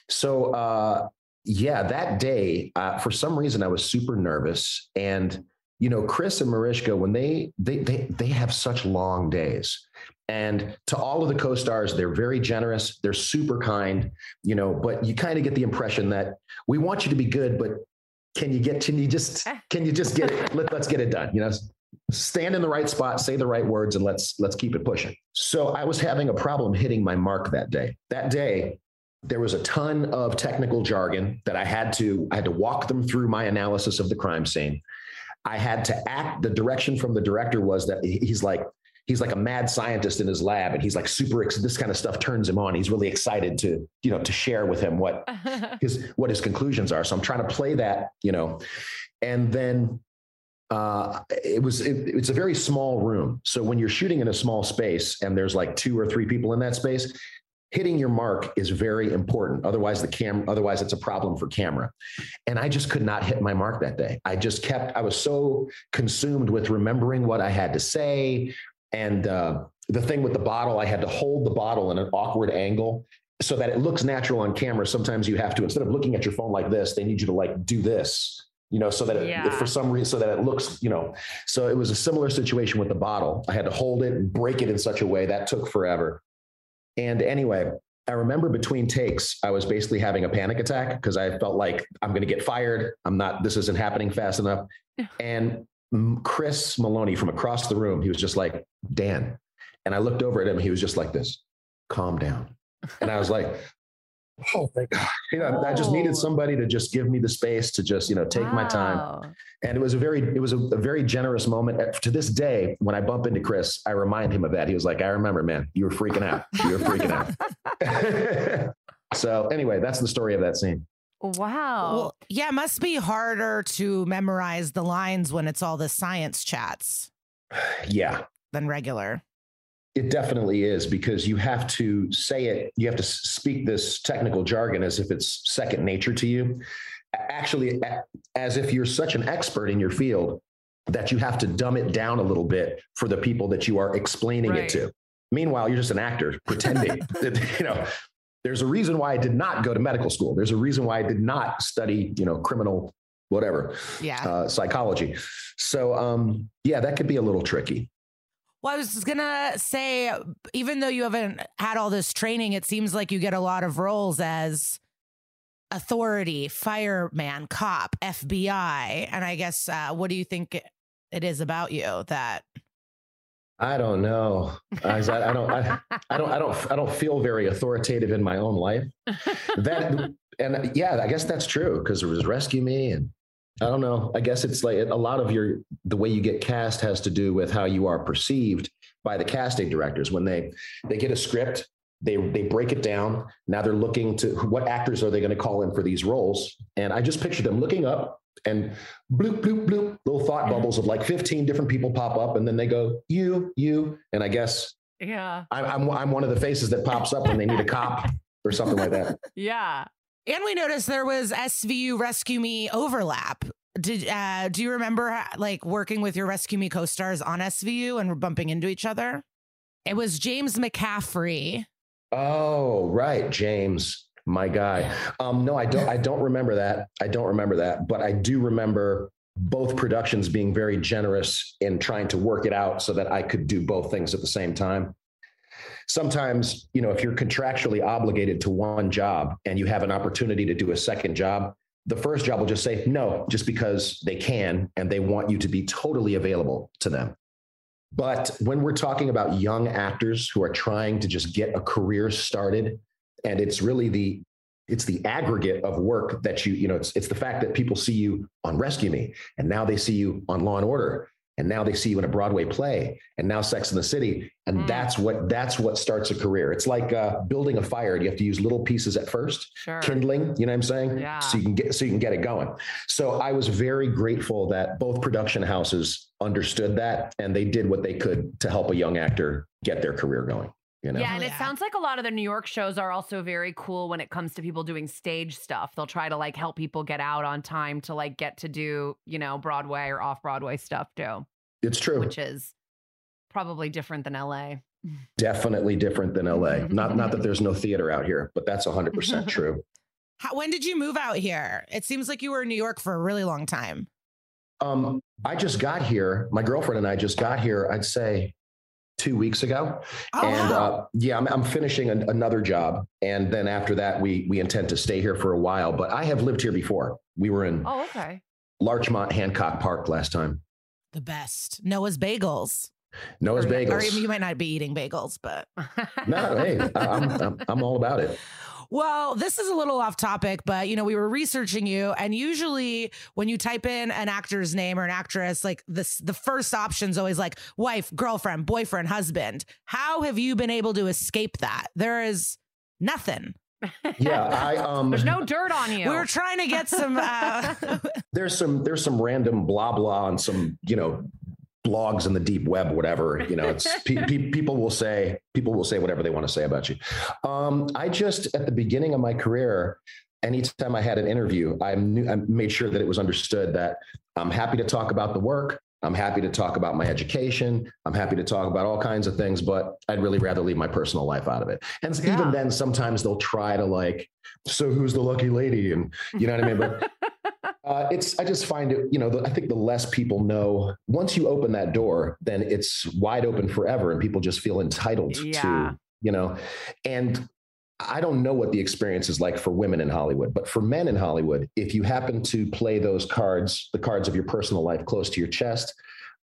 So uh, yeah, that day, uh, for some reason, I was super nervous. And you know, Chris and Mariska, when they they they they have such long days. And to all of the co-stars, they're very generous. They're super kind, you know. But you kind of get the impression that we want you to be good, but can you get? Can you just? Eh. Can you just get it? Let, let's get it done. You know, stand in the right spot, say the right words, and let's let's keep it pushing. So I was having a problem hitting my mark that day. That day, there was a ton of technical jargon that I had to I had to walk them through my analysis of the crime scene. I had to act. The direction from the director was that he's like he's like a mad scientist in his lab, and he's like super. Excited. This kind of stuff turns him on. He's really excited to you know to share with him what his what his conclusions are. So I'm trying to play that you know, and then uh, it was it, it's a very small room. So when you're shooting in a small space and there's like two or three people in that space, hitting your mark is very important. Otherwise, the cam, otherwise it's a problem for camera. And I just could not hit my mark that day. I just kept, I was so consumed with remembering what I had to say. And uh, the thing with the bottle, I had to hold the bottle in an awkward angle so that it looks natural on camera. Sometimes you have to, instead of looking at your phone like this, they need you to like do this you know, so that it, yeah. for some reason, so that it looks, you know, so it was a similar situation with the bottle. I had to hold it and break it in such a way that took forever. And anyway, I remember between takes, I was basically having a panic attack because I felt like I'm going to get fired. I'm not, this isn't happening fast enough. And Chris Meloni from across the room, he was just like, Dan. And I looked over at him. He was just like this, calm down. And I was like, oh thank god you know, oh. i just needed somebody to just give me the space to just you know take wow. my time and it was a very it was a, a, very generous moment to this day when i bump into chris i remind him of that he was like i remember man you were freaking out you were freaking out so anyway that's the story of that scene Wow. Well, yeah, it must be harder to memorize the lines when it's all the science chats. Yeah. Than regular. It definitely is because you have to say it, you have to speak this technical jargon as if it's second nature to you. Actually, as if you're such an expert in your field that you have to dumb it down a little bit for the people that you are explaining right. it to. Meanwhile, you're just an actor pretending that, you know, there's a reason why I did not go to medical school. There's a reason why I did not study, you know, criminal whatever, yeah, uh, psychology. So, um, yeah, that could be a little tricky. Well, I was gonna say, even though you haven't had all this training, it seems like you get a lot of roles as authority, fireman, cop, FBI, and I guess uh, what do you think it is about you that? I don't know. I, I don't. I, I, don't. I don't. I don't feel very authoritative in my own life. That and yeah, I guess that's true because it was rescue me and I don't know. I guess it's like a lot of your the way you get cast has to do with how you are perceived by the casting directors when they they get a script they they break it down now they're looking to what actors are they going to call in for these roles and i just picture them looking up and bloop bloop bloop little thought bubbles of like 15 different people pop up and then they go you you and i guess yeah i'm i'm, I'm one of the faces that pops up when they need a cop or something like that yeah and we noticed there was SVU Rescue Me overlap. Did uh, do you remember like working with your Rescue Me co-stars on SVU and bumping into each other? It was James McCaffrey. Oh, right, James, my guy. Um, no, I don't. I don't remember that. I don't remember that, but I do remember both productions being very generous in trying to work it out so that I could do both things at the same time sometimes, you know, if you're contractually obligated to one job and you have an opportunity to do a second job, the first job will just say no, just because they can and they want you to be totally available to them. But when we're talking about young actors who are trying to just get a career started, and it's really the it's the aggregate of work that you you know it's it's the fact that people see you on Rescue Me and now they see you on Law and Order and now they see you in a Broadway play, and now Sex in the City, and mm. that's what that's what starts a career. It's like uh, building a fire. You have to use little pieces at first, sure. kindling. You know what I'm saying? Yeah. So you can get so you can get it going. So I was very grateful that both production houses understood that, and they did what they could to help a young actor get their career going. You know? Yeah, and it sounds like a lot of the New York shows are also very cool when it comes to people doing stage stuff. They'll try to like help people get out on time to like get to do, you know, Broadway or off Broadway stuff too. It's true. which is probably different than LA. Definitely different than LA. Not not that there's no theater out here, but that's 100% true. How, when did you move out here? It seems like you were in New York for a really long time. Um, I just got here. My girlfriend and I just got here. I'd say two weeks ago, Oh, and wow. uh, yeah, I'm, I'm finishing an, another job, and then after that, we we intend to stay here for a while. But I have lived here before. We were in Oh, okay. Larchmont Hancock Park last time. the best. Noah's Bagels. Noah's Or- Bagels. Or you might not be eating bagels, but no, hey, I'm, I'm I'm all about it. Well, this is a little off topic, but you know, we were researching you, and usually when you type in an actor's name or an actress, like this, the first option's always like wife, girlfriend, boyfriend, husband. How have you been able to escape that? There is nothing. Yeah, I um. There's no dirt on you. We were trying to get some. Uh, there's some there's some random blah blah on some you know blogs in the deep web whatever you know it's pe- pe- people will say people will say whatever they want to say about you um i just at the beginning of my career anytime i had an interview i knew i made sure that it was understood that i'm happy to talk about the work i'm happy to talk about my education i'm happy to talk about all kinds of things but i'd really rather leave my personal life out of it and Yeah. even then sometimes they'll try to like so who's the lucky lady? And you know what i mean? But uh, it's I just find it, you know, the, I think the less people know, once you open that door, then it's wide open forever, and people just feel entitled Yeah. to, you know, and I don't know what the experience is like for women in Hollywood, but for men in Hollywood, if you happen to play those cards, the cards of your personal life close to your chest,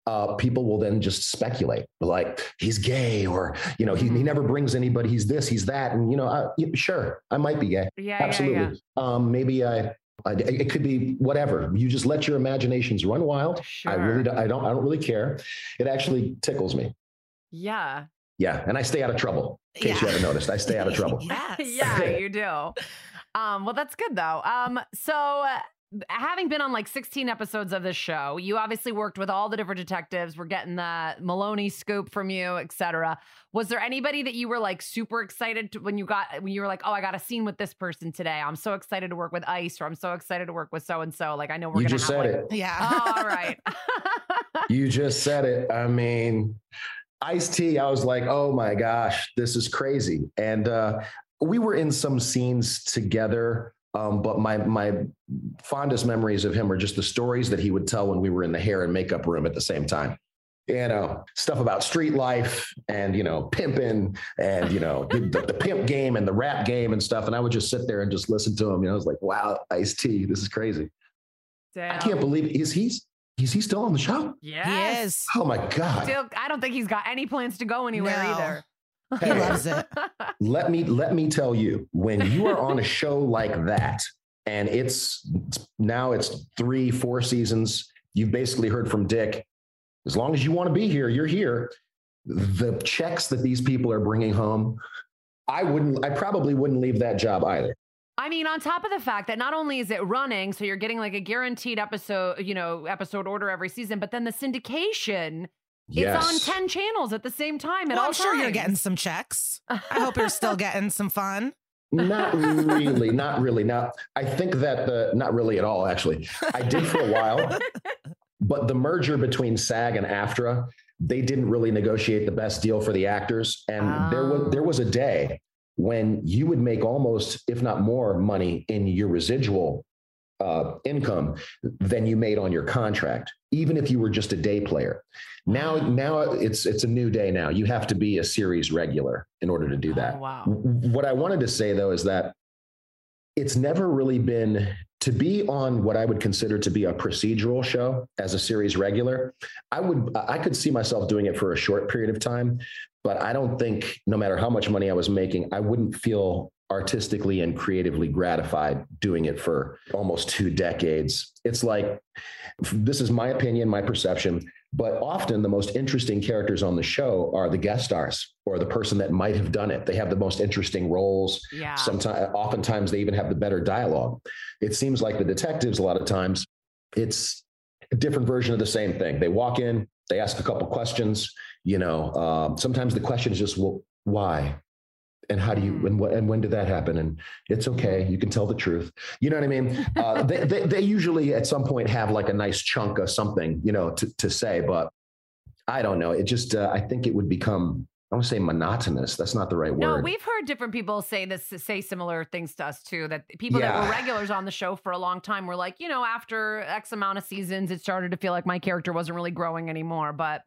uh, people will then just speculate like he's gay or you know he, he never brings anybody he's this he's that and you know I, yeah, sure i might be gay yeah, absolutely yeah, um maybe I, I it could be whatever you just let your imaginations run wild. Sure. i really don't i don't i don't really care it actually tickles me Yeah. yeah and i stay out of trouble in case you haven't noticed i stay out of trouble yes. yeah, you do. Um, well, that's good though. Um, so uh, having been on like 16 episodes of this show, you obviously worked with all the different detectives. We're getting the Meloni scoop from you, etc. Was there anybody that you were like super excited to, when you got when you were like, oh, I got a scene with this person today. I'm so excited to work with Ice, or I'm so excited to work with so and so. Like I know we're you gonna just have said like, it Yeah. all right. you just said it i mean Ice T, I was like, oh my gosh, this is crazy. And uh, we were in some scenes together, um, but my my fondest memories of him are just the stories that he would tell when we were in the hair and makeup room at the same time. You know, stuff about street life and you know pimping and you know the, the, the pimp game and the rap game and stuff. And I would just sit there and just listen to him. You know, I was like, wow, Ice T, this is crazy. I can't believe is he's is he still on the show? Yes. He is. Oh my god! Still, I don't think he's got any plans to go anywhere No. either. He loves it. let me let me tell you when you are on a show like that and it's now it's three four seasons you've basically heard from dick as long as you want to be here you're here the checks that these people are bringing home i wouldn't i probably wouldn't leave that job either I mean, on top of the fact that not only is it running, so you're getting like a guaranteed episode, you know, episode order every season, but then the syndication, yes it's on 10 channels at the same time. At Well, I'm sure you're getting some checks. I hope you're still getting some fun. not really not really now i think that the not really at all actually i did for a while but the merger between sag and aftra they didn't really negotiate the best deal for the actors and there was there was a day when you would make almost if not more money in your residual uh, income than you made on your contract even if you were just a day player now now it's it's a new day now you have to be a series regular in order to do that Oh, wow. What I wanted to say though is that it's never really been to be on what I would consider to be a procedural show as a series regular. I would I could see myself doing it for a short period of time, but I don't think no matter how much money I was making, I wouldn't feel artistically and creatively gratified doing it for almost two decades. It's like this is my opinion, my perception. But often the most interesting characters on the show are the guest stars or the person that might have done it. They have the most interesting roles. Yeah. Sometimes, oftentimes, they even have the better dialogue. It seems like the detectives, a lot of times, it's a different version of the same thing. They walk in, they ask a couple questions. You know, um, sometimes the question is just, well, why? And how do you, and, wh- and when did that happen? And it's okay. You can tell the truth. You know what I mean? Uh, they, they, they usually at some point have like a nice chunk of something, you know, to, to say, but I don't know. It just uh, I think it would become I want to say monotonous. That's not the right No, word. No, we've heard different people say this, say similar things to us too. That people that were regulars on the show for a long time were like, you know, after X amount of seasons, it started to feel like my character wasn't really growing anymore. But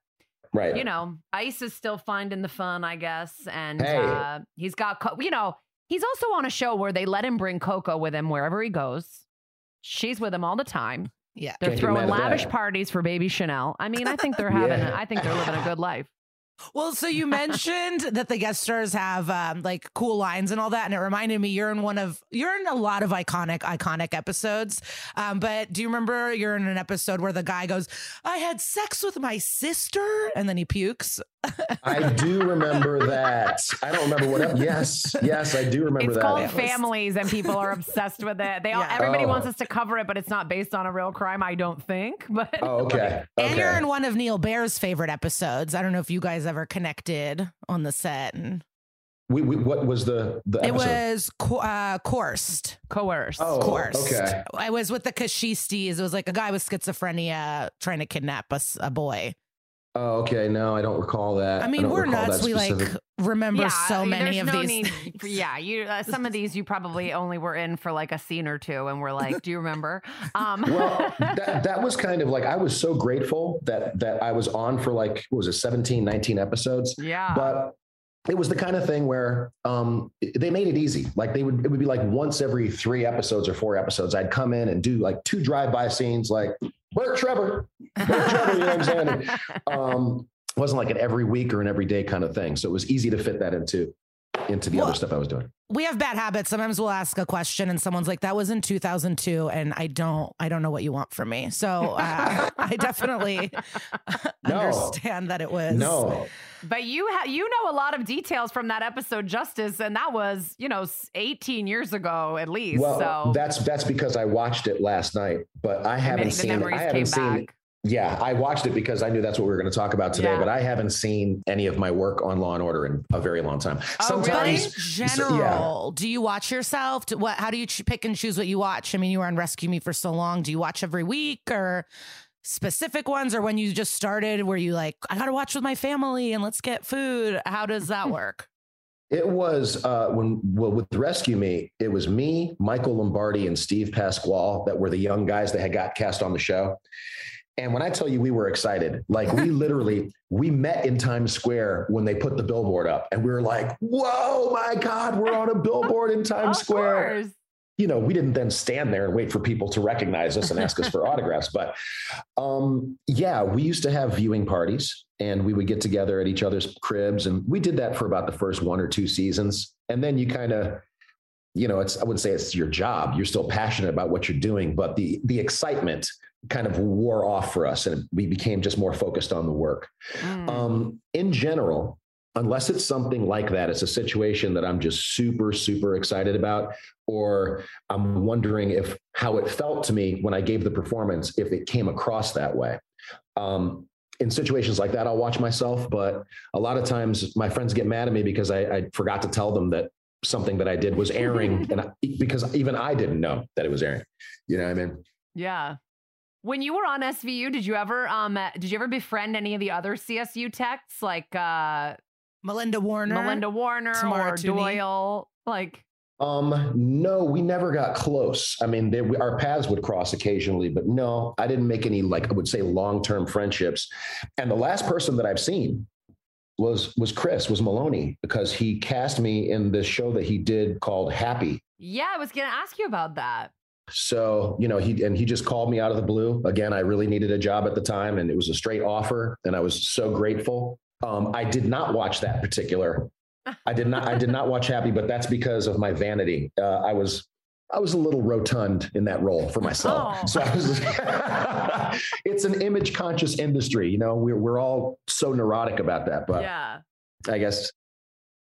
right. you know, Ice is still finding the fun, I guess, and Hey. uh, he's got, co- you know, he's also on a show where they let him bring Coco with him wherever he goes. She's with him all the time. Yeah. They're Can't throwing lavish that. parties for baby Chanel. I mean, I think they're having, Yeah. I think they're living a good life. Well, so you mentioned that the guest stars have um, like cool lines and all that, and it reminded me you're in one of you're in a lot of iconic iconic episodes. Um, but do you remember you're in an episode where the guy goes, "I had sex with my sister," and then he pukes. I do remember that. I don't remember what. ep- Yes, yes, I do remember It's that. It's called Families, and people are obsessed with it. They all, Yeah. everybody Oh. wants us to cover it, but it's not based on a real crime. I don't think. But Oh, okay. And you're in one of Neal Baer's favorite episodes. I don't know if you guys ever connected on the set. And We, we, what was the the Episode? it was co- uh, coerced. coerce. Oh, Coerced. okay. I was with the Kashistis. It was like a guy with schizophrenia trying to kidnap a boy. Oh, okay. No, I don't recall that. I mean, don't we're recall nuts. We like remember Yeah, so I mean, many of no these. need yeah, you. Uh, some of these you probably only were in for like a scene or two, and we're like, "Do you remember?" Um, well, that, that was kind of like I was so grateful that that I was on for like what was it 17, 19 episodes. yeah. But it was the kind of thing where um, they made it easy. Like they would, it would be like once every three episodes or four episodes, I'd come in and do like two drive-by scenes, like Burt Trevor, Burt Trevor, you know what I'm saying? And, um, it wasn't like an every week or an everyday kind of thing. So it was easy to fit that into into the Well, other stuff I was doing. we have bad habits. Sometimes we'll ask a question and someone's like, "That was in 2002," and I don't, I don't know what you want from me. So uh, I definitely No. understand that it was. No, But you ha- you know a lot of details from that episode, Justice, and that was you know 18 years ago at least. well, so that's that's because I watched it last night, but I I haven't the seen. I haven't seen. back. Yeah, I watched it because I knew that's what we were going to talk about today, Yeah. but I haven't seen any of my work on Law and Order in a very long time. Oh, really? But in Sometimes, general, do you watch yourself? Do, what? How do you pick and choose what you watch? I mean, you were on Rescue Me for so long. Do you watch every week or specific ones, or when you just started, were you like, I got to watch with my family and let's get food? How does that work? It was uh, when well with Rescue Me, it was me, Michael Lombardi, and Steve Pasquale that were the young guys that had got cast on the show. And when I tell you we were excited, like we literally we met in Times Square when they put the billboard up, and we were like, "Whoa, my God, we're on a billboard in Times Of Square!" course. you know, we didn't then stand there and wait for people to recognize us and ask us for autographs. But um, yeah, we used to have viewing parties and we would get together at each other's cribs. And we did that for about the first one or two seasons. And then you kind of, you know, it's, I wouldn't say it's your job. You're still passionate about what you're doing, but the, the excitement kind of wore off for us and we became just more focused on the work. Mm. Um, in general, unless it's something like that, it's a situation that I'm just super, super excited about, or I'm wondering if how it felt to me when I gave the performance, if it came across that way. Um, in situations like that, I'll watch myself, but a lot of times my friends get mad at me because I, I forgot to tell them that something that I did was airing, and I, because even I didn't know that it was airing. You know what I mean? Yeah. When you were on SVU, did you ever um uh, did you ever befriend any of the other CSU techs like uh Melinda Warner. Melinda Warner Tamara or Tooney? Doyle? Like Um, no, we never got close. I mean, they, we, our paths would cross occasionally, but no, I didn't make any like I would say long term friendships. And the last person that I've seen was was Chris, was Meloni, because he cast me in this show that he did called Happy. yeah, I was gonna ask you about that. So you know he and he just called me out of the blue. Again, I really needed a job at the time, and it was a straight offer, and I was so grateful. Um, I did not watch that particular. I did not. I did not watch Happy, but that's because of my vanity. Uh, I was. I was a little rotund in that role for myself. Oh. So I was, it's an image conscious industry. You know, we're, we're all so neurotic about that. But yeah. I guess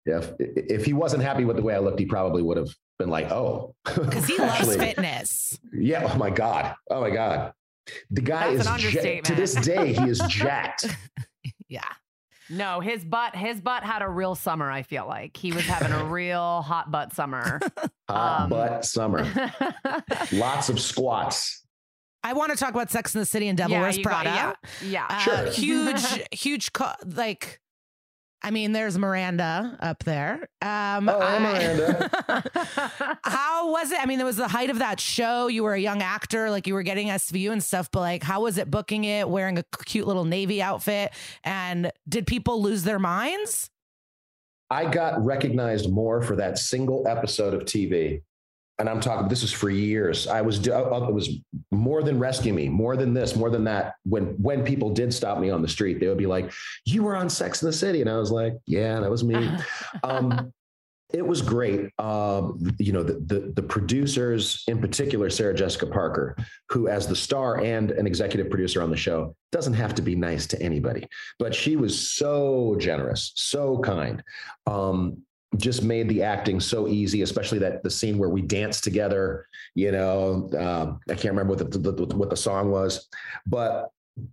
if, if he wasn't happy with the way I looked, he probably would have been like, oh, Because he loves fitness. yeah. Oh my God. Oh my God. The guy That's is an ja- to this day, he is jacked. Yeah. No, his butt his butt had a real summer, I feel like. He was having a real hot butt summer. Hot Um, butt summer. Lots of squats. I want to talk about Sex in the City and Devil Yeah, Wears you got- Prada. yeah, yeah. Uh, Sure. huge, huge, co- like. I mean, there's Miranda up there. Um, Oh, I- Miranda. how was it? I mean, it was the height of that show. You were a young actor, like you were getting SVU and stuff, but like, how was it booking it, wearing a cute little Navy outfit? And did people lose their minds? I got recognized more for that single episode of TV. And I'm talking, this is for years. I was, uh, it was more than rescue me, more than this, more than that. When, when people did stop me on the street, they would be like, you were on Sex in the City. And I was like, yeah, that was me. um, it was great. Um, you know, the, the the producers, in particular, Sarah Jessica Parker, who, as the star and an executive producer on the show, doesn't have to be nice to anybody, but she was so generous, so kind. Um, just made the acting so easy, especially that the scene where we danced together. You know, um, I can't remember what the, the what the song was, but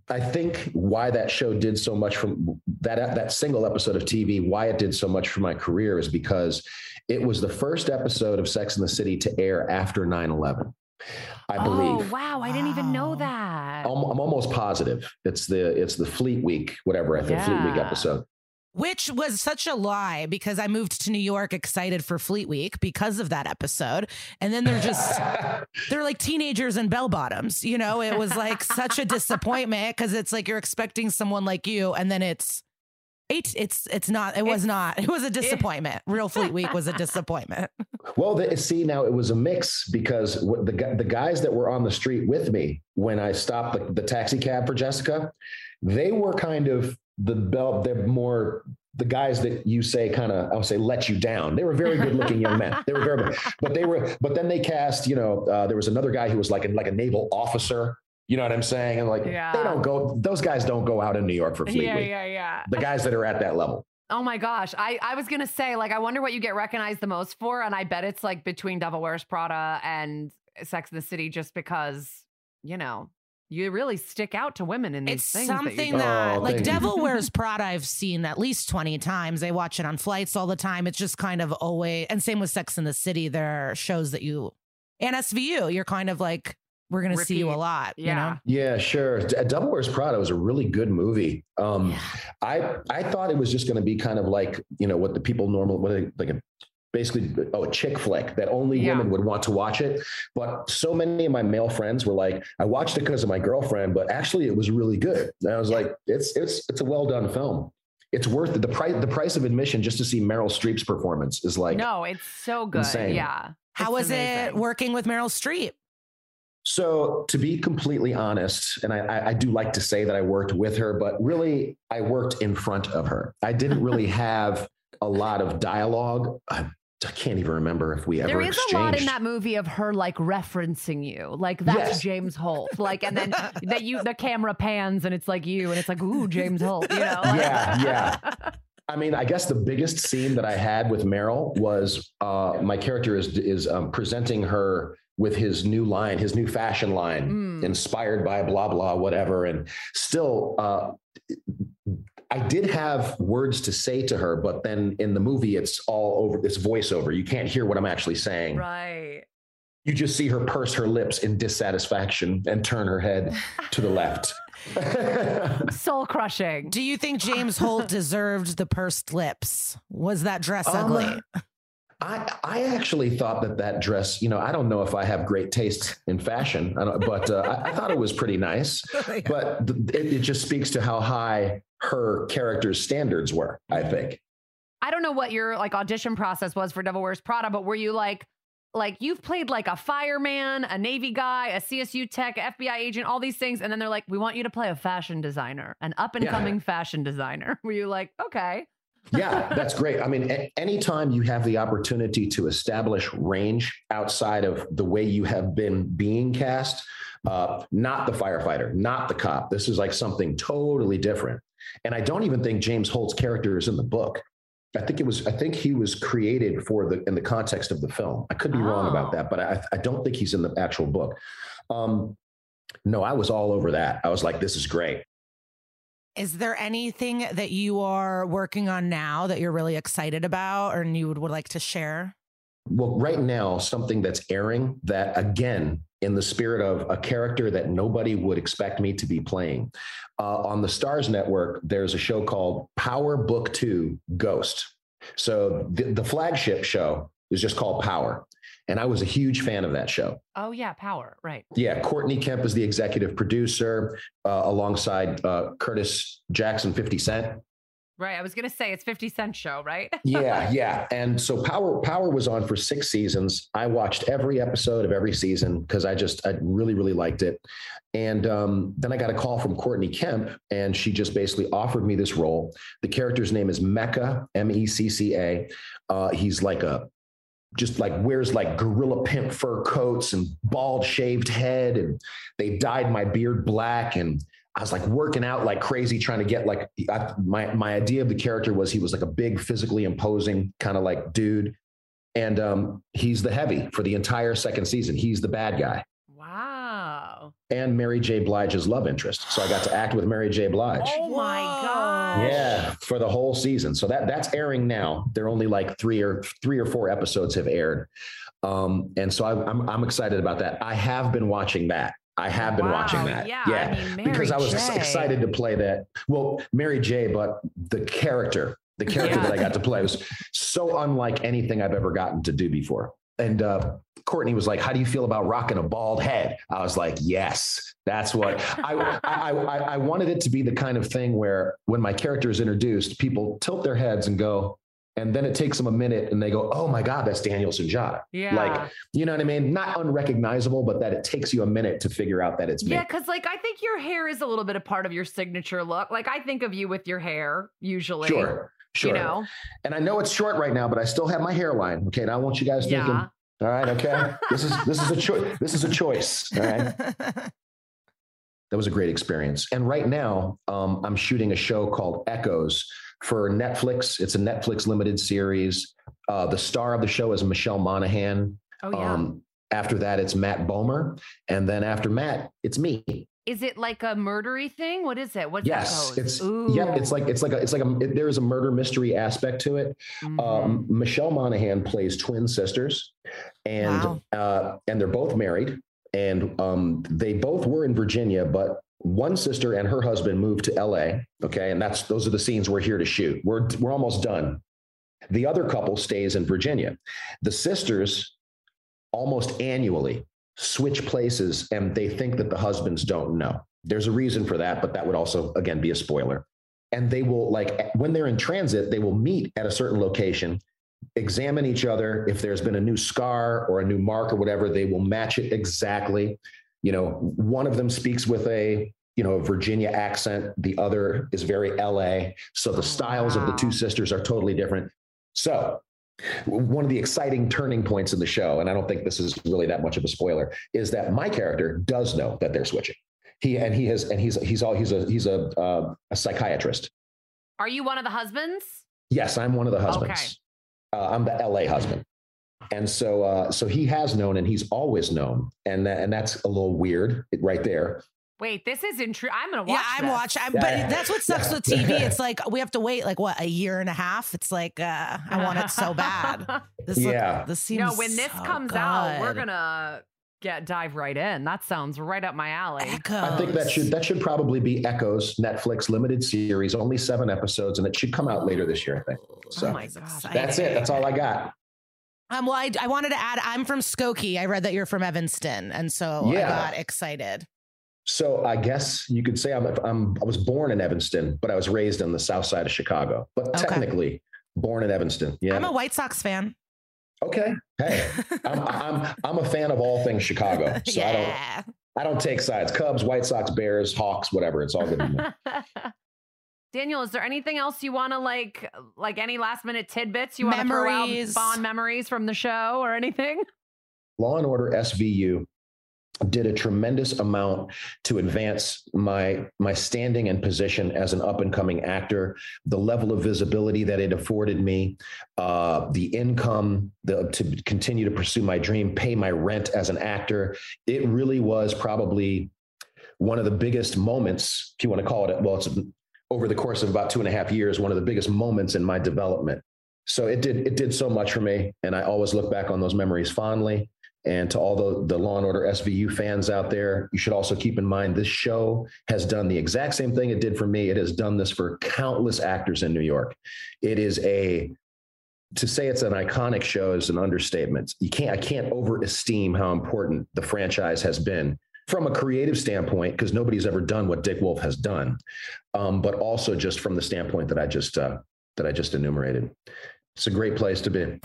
I think why that show did so much from that that single episode of TV, why it did so much for my career is because it was the first episode of Sex in the City to air after 9/11. I believe. Oh wow, I didn't even know that. I'm, I'm almost positive it's the it's the Fleet Week, whatever I think Fleet Week episode. Which was such a lie because I moved to New York excited for Fleet Week because of that episode. And then they're just, they're like teenagers in bell bottoms. You know, it was like such a disappointment because it's like you're expecting someone like you and then it's, it's, it's, it's not, it was not, it was a disappointment. Real Fleet Week was a disappointment. Well, the, see, now it was a mix because what the the guys that were on the street with me when I stopped the, the taxi cab for Jessica, they were kind of the bell. They're more the guys that you say kind of I'll say let you down. They were very good looking young men. They were very, but they were. But then they cast. You know, uh, there was another guy who was like a, like a naval officer. You know what I'm saying? And like Yeah. they don't go. Those guys don't go out in New York for Fleet yeah, Week. yeah, yeah. The guys that are at that level. Oh my gosh. I, I was gonna say, like, I wonder what you get recognized the most for. And I bet it's like between Devil Wears Prada and Sex in the City, just because, you know, you really stick out to women in these It's things. that you something do. that, Oh, like. Devil Wears Prada, I've seen at least 20 times. I watch it on flights all the time. It's just kind of always, and same with Sex in the City. There are shows that you, and SVU, you're kind of like, we're going to see you a Repeat. lot. You Yeah. know? Yeah, sure. Devil Wears Prada was a really good movie. Um, Yeah. I I thought it was just going to be kind of like you know what the people normal what they, like a basically oh a chick flick that only Yeah. women would want to watch it. But so many of my male friends were like, I watched it because of my girlfriend, but actually it was really good. And I was like, it's it's it's a well done film. It's worth it. The price the price of admission just to see Meryl Streep's performance is like no, it's so good. insane. Yeah. How It's was it working with Meryl Streep? So, to be completely honest, and I- I, I do like to say that I worked with her, but really I worked in front of her. I didn't really have a lot of dialogue. I, I can't even remember if we ever exchanged. There is exchanged. a lot in that movie of her like referencing you, like that's Yes. James Holt, like, and then that you the camera pans and it's like you, and it's like ooh James Holt, you know? Yeah, yeah. I mean, I guess the biggest scene that I had with Meryl was uh, my character is is um, presenting her with his new line, his new fashion line, Mm. inspired by blah blah whatever, and still. Uh, I did have words to say to her, but then in the movie, it's all over. It's voiceover. You can't hear what I'm actually saying. Right. You just see her purse her lips in dissatisfaction and turn her head to the left. Soul crushing. Do you think James Holt deserved the pursed lips? Was that dress Um, ugly? I I actually thought that that dress, you know, I don't know if I have great taste in fashion, I don't, but uh, I, I thought it was pretty nice. But th- it, it just speaks to how high her character's standards were. I think. I don't know what your like audition process was for Devil Wears Prada, but were you like like you've played like a fireman, a Navy guy, a CSU tech, FBI agent, all these things, and then they're like, we want you to play a fashion designer, an up and coming fashion designer. Were you like, okay, Yeah, that's great. I mean, a- anytime you have the opportunity to establish range outside of the way you have been being cast, uh, not the firefighter, not the cop. This is like something totally different. And I don't even think James Holt's character is in the book. I think it was. I think he was created for the in the context of the film. I could be wrong about Oh. that, but I, I don't think he's in the actual book. Um, no, I was all over that. I was like, this is great. Is there anything that you are working on now that you're really excited about or you would, would like to share? Well, right now, something that's airing that again, in the spirit of a character that nobody would expect me to be playing. Uh, on the Starz Network, there's a show called Power Book Two Ghost. So the, the flagship show is just called Power. And I was a huge fan of that show. Oh yeah, Power, right? Yeah, Courtney Kemp is the executive producer, uh, alongside uh, Curtis Jackson, Fifty Cent. Right. I was gonna say it's 50 Cent show, right? yeah, yeah. And so Power Power was on for six seasons. I watched every episode of every season because I just I really really liked it. And um, then I got a call from Courtney Kemp, and she just basically offered me this role. The character's name is Mecca, M E C C A. Uh, he's like a just like wears like gorilla pimp fur coats and bald shaved head and they dyed my beard black and I was like working out like crazy, trying to get like I, my my idea of the character was he was like a big, physically imposing kind of like dude, and um, he's the heavy for the entire second season. He's the bad guy. Wow. And Mary J. Blige's love interest. So I got to act with Mary J. Blige. Oh my god. Yeah, for the whole season. So that that's airing now. They're only like three or three or four episodes have aired, um, and so I, I'm I'm excited about that. I have been watching that. I have been Wow, watching that. yeah, Yeah. I mean, because I was J. excited to play that. Well, Mary J, but the character, the character Yeah. that I got to play was so unlike anything I've ever gotten to do before. And uh, Courtney was like, "How do you feel about rocking a bald head?" I was like, "Yes, that's what I, I, I, I wanted it to be the kind of thing where when my character is introduced, people tilt their heads and go, and then it takes them a minute and they go, "Oh my God, that's Daniel Sunjata." Yeah. Like, you know what I mean? Not unrecognizable, but that it takes you a minute to figure out that it's me. Yeah, because like I think your hair is a little bit a part of your signature look. Like I think of you with your hair usually. Sure, sure. You know. And I know it's short right now, but I still have my hairline. Okay, now I want you guys thinking. Yeah. All right, okay. this is this is a choice. This is a choice. All right. That was a great experience. And right now, um, I'm shooting a show called Echoes for Netflix. It's a Netflix limited series. Uh, the star of the show is Michelle Monaghan. Oh yeah. Um, after that, it's Matt Bomer, and then after Matt, it's me. is it like a murdery thing? What is it? What's Yes, it's Ooh. yeah, it's like it's like a, it's like a, it, there is a murder mystery aspect to it. Mhm. Um, Michelle Monaghan plays twin sisters, and Wow. uh, and they're both married, and um, they both were in Virginia, but one sister and her husband moved to L.A. Okay, and that's those are the scenes we're here to shoot. We're we're almost done. The other couple stays in Virginia. The sisters almost annually switch places, and they think that the husbands don't know. There's a reason for that, but that would also again be a spoiler. And they will like when they're in transit, they will meet at a certain location examine each other. If there's been a new scar or a new mark or whatever, they will match it exactly. You know, one of them speaks with a you know a Virginia accent. The other is very LA. So the styles of the two sisters are totally different. So one of the exciting turning points in the show, and I don't think this is really that much of a spoiler, is that my character does know that they're switching. He and he has and he's he's all he's a he's a uh, a psychiatrist. Are you one of the husbands? Yes, I'm one of the husbands. Uh, I'm the LA husband. And so, uh, so he has known, and he's always known, and that, and that's a little weird, right there. Wait, this is intriguing. I'm gonna watch. yeah, I'm this. watching. I'm, Yeah, but yeah. that's what sucks Yeah. with TV. It's like we have to wait like what a year and a half. It's like uh, I want it so bad. This look- Yeah. this seems no, when this so comes out, we're gonna get dive right in. That sounds right up my alley. I think that should that should probably be Echoes Netflix limited series, only seven episodes, and it should come out later this year, I think. So oh my gosh. that's it. That's all I got. Um, well, I, I wanted to add. I'm from Skokie. I read that you're from Evanston, and so Yeah. I got excited. So I guess you could say I'm, I'm I was born in Evanston, but I was raised on the south side of Chicago. But Okay. technically, born in Evanston. Yeah. I'm a White Sox fan. okay. Hey, I'm, I'm I'm a fan of all things Chicago. So I don't yeah. I don't take sides. Cubs, White Sox, Bears, Hawks, whatever. It's all good. to me. Daniel, is there anything else you want to like, like any last minute tidbits you want to throw out, Memories. fond memories from the show or anything? Law and Order SVU did a tremendous amount to advance my my standing and position as an up and coming actor the level of visibility that it afforded me uh, the income the, to continue to pursue my dream pay my rent as an actor it really was probably one of the biggest moments if you want to call it well it's over the course of about two and a half years one of the biggest moments in my development so it did it did so much for me, and I always look back on those memories fondly. And to all the, the Law and Order SVU fans out there, you should also keep in mind this show has done the exact same thing it did for me. It has done this for countless actors in New York. It is a to say it's an iconic show is an understatement. You can't I can't overesteem how important the franchise has been from a creative standpoint because nobody's ever done what Dick Wolf has done, um, but also just from the standpoint that I just uh, that I just enumerated. It's a great place to be.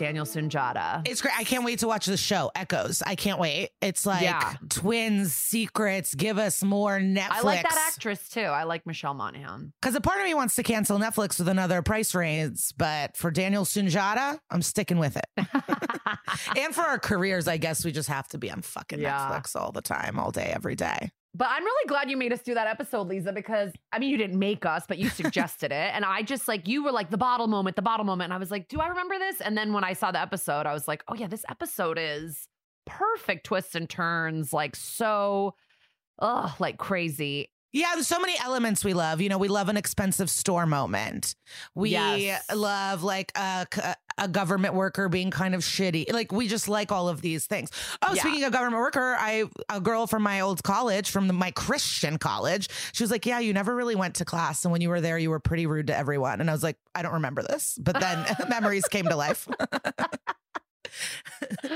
Daniel Sunjata. It's great. I can't wait to watch the show. Echoes. I can't wait. It's like Yeah. twins, secrets. Give us more Netflix. I like that actress too. I like Michelle Monaghan. Because a part of me wants to cancel Netflix with another price raise, but for Daniel Sunjata, I'm sticking with it. and for our careers, I guess we just have to be on fucking Yeah. Netflix all the time, all day, every day. But I'm really glad you made us do that episode, Liza, because I mean, you didn't make us, but you suggested it. And I just like, you were like, the bottle moment, the bottle moment. And I was like, do I remember this? And then when I saw the episode, I was like, oh, yeah, this episode is perfect twists and turns, like so, ugh, like crazy. Yeah, there's so many elements we love. You know, we love an expensive store moment. We Yes. love like a, a government worker being kind of shitty. Like we just like all of these things. Oh, Yeah. speaking of government worker, I a girl from my old college, from the, my Christian college, she was like, "Yeah, you never really went to class, and when you were there, you were pretty rude to everyone." And I was like, "I don't remember this," but then memories came to life. um,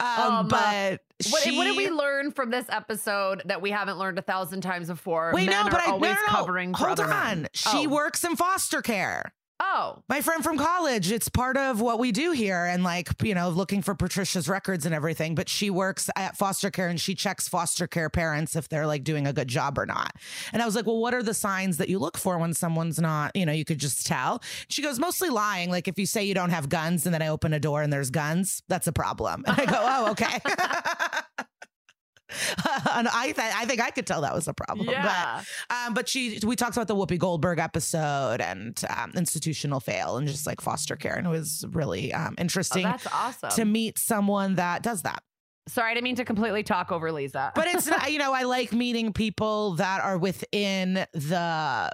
Um, but What, she, what did we learn from this episode that we haven't learned a thousand times before? Wait, Men no, but I no, always no, no. covering for Hold on. men. She oh. works in foster care. Oh, My friend from college, it's part of what we do here and like, you know, looking for Patricia's records and everything, but she works at foster care and she checks foster care parents if they're like doing a good job or not. And I was like, "Well, what are the signs that you look for when someone's not, you know, you could just tell?" She goes, "Mostly lying. Like if you say you don't have guns and then I open a door and there's guns, that's a problem." And I go, "Oh, okay." and I, th- I think I could tell that was a problem. But yeah. um, but she, we talked about the Whoopi Goldberg episode and um, institutional fail and just like foster care, and it was really um, Oh, interesting that's awesome. to meet someone that does that. Sorry, I didn't mean to completely talk over Liza. But it's not, you know, I like meeting people that are within the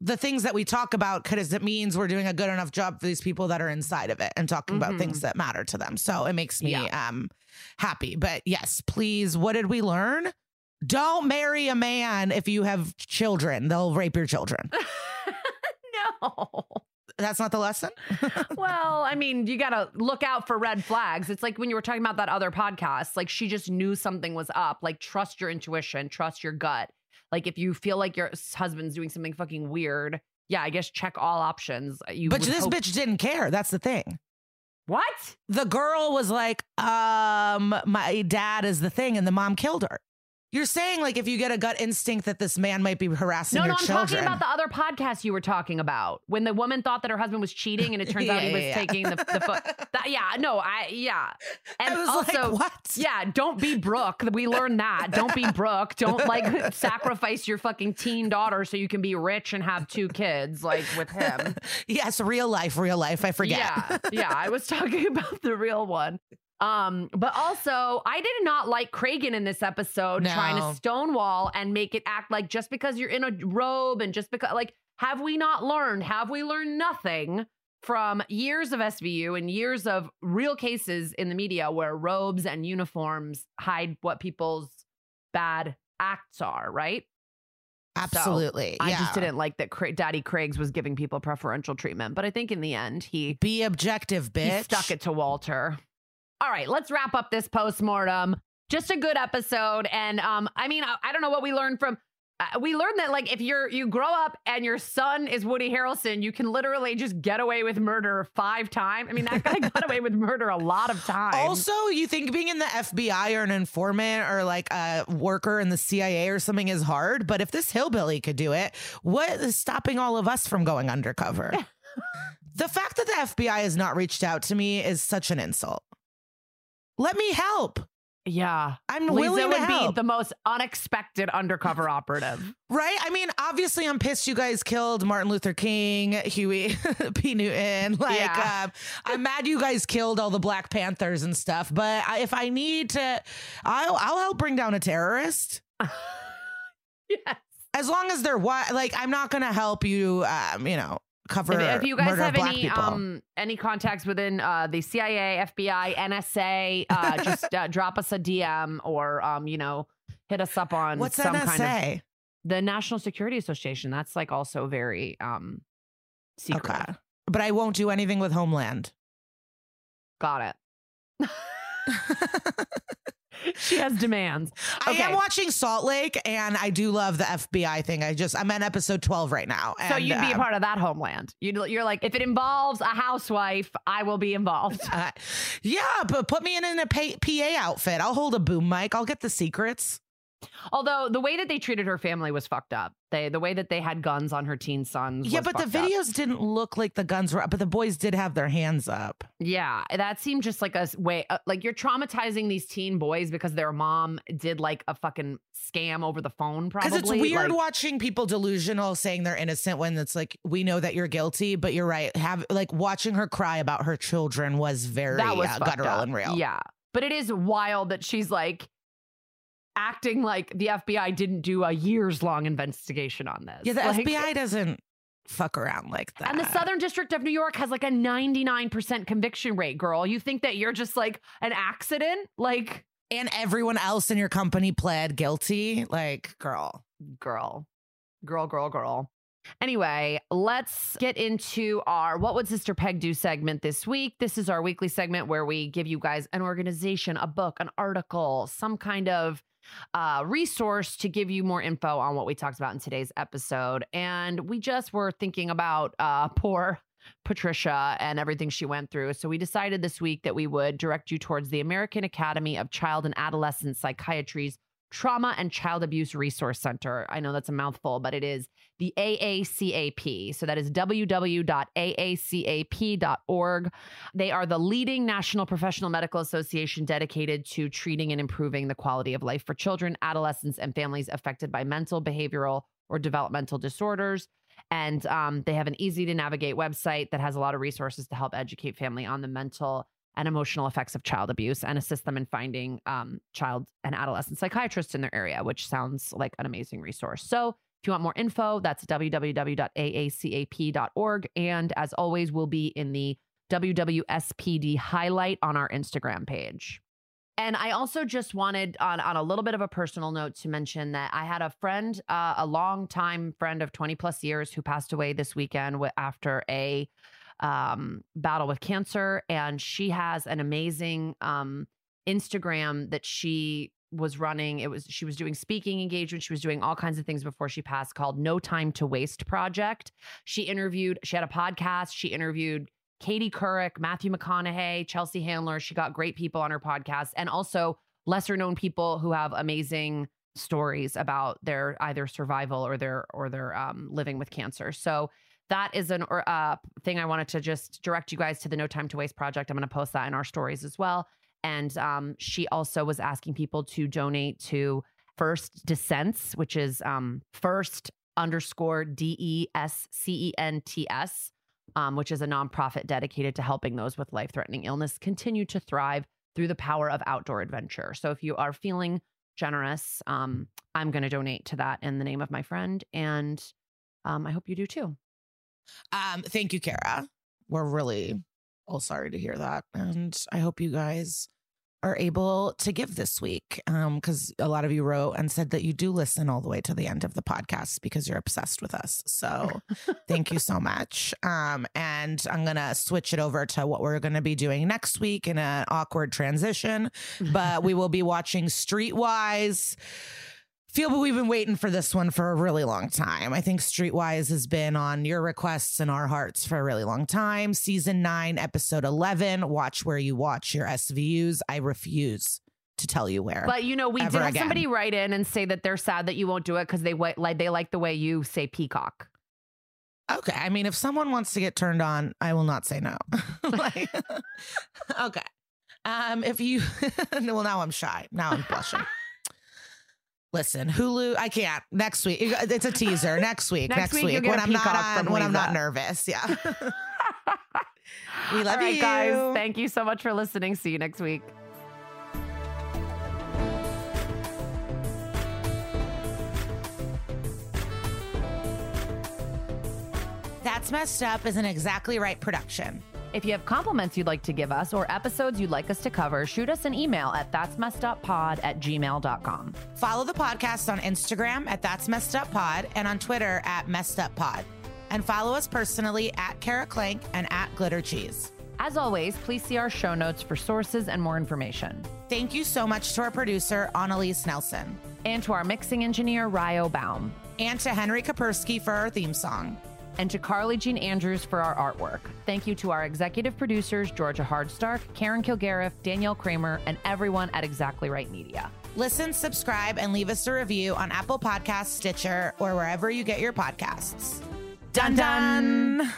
the things that we talk about because it means we're doing a good enough job for these people that are inside of it and talking about Mhm. things that matter to them. So it makes me Yeah. um happy. But yes, please, what did we learn? Don't marry a man if you have children. They'll rape your children. no. That's not the lesson. well, I mean, you got to look out for red flags. It's like when you were talking about that other podcast, like she just knew something was up. Like, trust your intuition, trust your gut. Like, if you feel like your husband's doing something fucking weird, yeah, I guess check all options. You but this hope- bitch didn't care. That's the thing. What? The girl was like, um, my dad is the thing, and the mom killed her. You're saying like if you get a gut instinct that this man might be harassing No, your no, I'm children. talking about the other podcast you were talking about when the woman thought that her husband was cheating and it turns out he Yeah, was yeah, yeah. taking the, the foot. That, yeah, no, I, yeah. And I also, like, what? Yeah, don't be Brooke. We learned that. Don't be Brooke. Don't like sacrifice your fucking teen daughter so you can be rich and have two kids like with him. Yes, real life, real life. I forget. Yeah, yeah. I was talking about the real one. Um, but also I did not like Cragen in this episode trying to stonewall and make it act like just because you're in a robe and just because like have we not learned? Have we learned nothing from years of SVU and years of real cases in the media where robes and uniforms hide what people's bad acts are, right? Absolutely. I yeah. just didn't like that Cra- Daddy Craig's was giving people preferential treatment, but I think in the end he be objective, bitch. he stuck it to Walter. All right, let's wrap up this postmortem. Just a good episode, and um, I mean, I, I don't know what we learned from. Uh, we learned that like if you're you grow up and your son is Woody Harrelson, you can literally just get away with murder five times. I mean, that guy got away with murder a lot of times. Also, you think being in the FBI or an informant or like a worker in the CIA or something is hard, but if this hillbilly could do it, what is stopping all of us from going undercover? the fact that the FBI has not reached out to me is such an insult. Let me help. yeah, I'm Lisa willing to would help. be the most unexpected undercover operative. Right? I mean, obviously, I'm pissed you guys killed Martin Luther King, Huey P. Newton. Like, Yeah. um, I'm mad you guys killed all the Black Panthers and stuff. But I, if I need to, I'll, I'll help bring down a terrorist. yes. As long as they're what, like, I'm not gonna help you. Um, you know, cover. If, if you guys have any um any contacts within uh the CIA, FBI, NSA, uh just uh, drop us a DM or um you know hit us up on what's some NSA? kind of the National Security Association. That's like also very um secret. Okay, but I won't do anything with Homeland. Got it. she has demands. I am watching Salt Lake, and I do love the FBI thing. I just I'm on episode 12 right now. So you'd be a um, part of that homeland. You'd, you're like, if it involves a housewife, I will be involved. uh, yeah, but put me in, in a PA outfit. I'll hold a boom mic. I'll get the secrets. Although the way that they treated her family was fucked up. They the way that they had guns on her teen sons. Yeah, but the fucked up. videos didn't look like the guns were up, but the boys did have their hands up. Yeah, that seemed just like a way, uh, like you're traumatizing these teen boys because their mom did like a fucking scam over the phone. Probably Because it's weird Like, watching people delusional saying they're innocent when it's like we know that you're guilty, but you're right. Have like watching her cry about her children was very that was uh, guttural up. and real. Yeah, but it is wild that she's like acting like the FBI didn't do a years long investigation on this. yeah. The Like- FBI doesn't fuck around like that. And the Southern District of New York has like a 99% conviction rate, girl. You think that you're just like an accident? Like, and everyone else in your company pled guilty. Like, girl. girl, girl, girl, girl. Anyway, let's get into our What Would Sister Peg Do segment this week. This is our weekly segment where we give you guys an organization, a book, an article, some kind of uh, resource to give you more info on what we talked about in today's episode. And we just were thinking about uh, poor Patricia and everything she went through. So we decided this week that we would direct you towards the American Academy of Child and Adolescent Psychiatry's Trauma and Child Abuse Resource Center. I know that's a mouthful, but it is the AACAP. So that is www.aacap.org. They are the leading national professional medical association dedicated to treating and improving the quality of life for children, adolescents, and families affected by mental, behavioral, or developmental disorders. And um, they have an easy to navigate website that has a lot of resources to help educate family on the mental and emotional effects of child abuse and assist them in finding um, child and adolescent psychiatrists in their area, which sounds like an amazing resource. So if you want more info, that's www.aacap.org. And as always, we'll be in the WWSPD highlight on our Instagram page. And I also just wanted, on, on a little bit of a personal note, to mention that I had a friend, uh, a long time friend of 20 plus years, who passed away this weekend after a um, battle with cancer. And she has an amazing um, Instagram that she was running. It was she was doing speaking engagements. She was doing all kinds of things before she passed called No Time to Waste Project. She interviewed, she had a podcast. She interviewed Katie Couric, Matthew McConaughey, Chelsea Handler. She got great people on her podcast and also lesser known people who have amazing stories about their either survival or their or their um, living with cancer. So that is an uh, thing I wanted to just direct you guys to the No Time to Waste project. I'm going to post that in our stories as well. And um, she also was asking people to donate to First Descents, which is um, first underscore D E S C E N T S, um, which is a nonprofit dedicated to helping those with life threatening illness continue to thrive through the power of outdoor adventure. So if you are feeling generous, um, I'm going to donate to that in the name of my friend. And um, I hope you do too. Um, thank you, Kara. We're really all sorry to hear that. And I hope you guys are able to give this week. Um, because a lot of you wrote and said that you do listen all the way to the end of the podcast because you're obsessed with us. So thank you so much. Um, and I'm gonna switch it over to what we're gonna be doing next week in an awkward transition. But we will be watching Streetwise feel but we've been waiting for this one for a really long time. I think Streetwise has been on your requests and our hearts for a really long time. Season 9, episode 11, watch where you watch your SVUs. I refuse to tell you where. But you know, we did have again. somebody write in and say that they're sad that you won't do it because they like they like the way you say peacock. okay, I mean if someone wants to get turned on, I will not say no. like, okay. Um if you well now I'm shy. Now I'm blushing. Listen, Hulu, I can't. Next week, it's a teaser. Next week, next, next week, week when I'm not on, when I'm not nervous. Yeah. we love All right, you guys. Thank you so much for listening. See you next week. That's Messed Up is an exactly right production. If you have compliments you'd like to give us or episodes you'd like us to cover, shoot us an email at that's messed up pod at gmail.com. Follow the podcast on Instagram at That's Messed Up Pod and on Twitter at Messed Up Pod. And follow us personally at Kara Klenk and at Glitter Cheese. As always, please see our show notes for sources and more information. Thank you so much to our producer, Annalise Nelson, And to our mixing engineer, Ryo Baum. and to Henry Kapersky for our theme song. And to Carly Jean Andrews for our artwork. Thank you to our executive producers, Georgia Hardstark, Karen Kilgariff, Danielle Kramer, and everyone at Exactly Right Media. Listen, subscribe, and leave us a review on Apple Podcasts, Stitcher, or wherever you get your podcasts. Dun dun!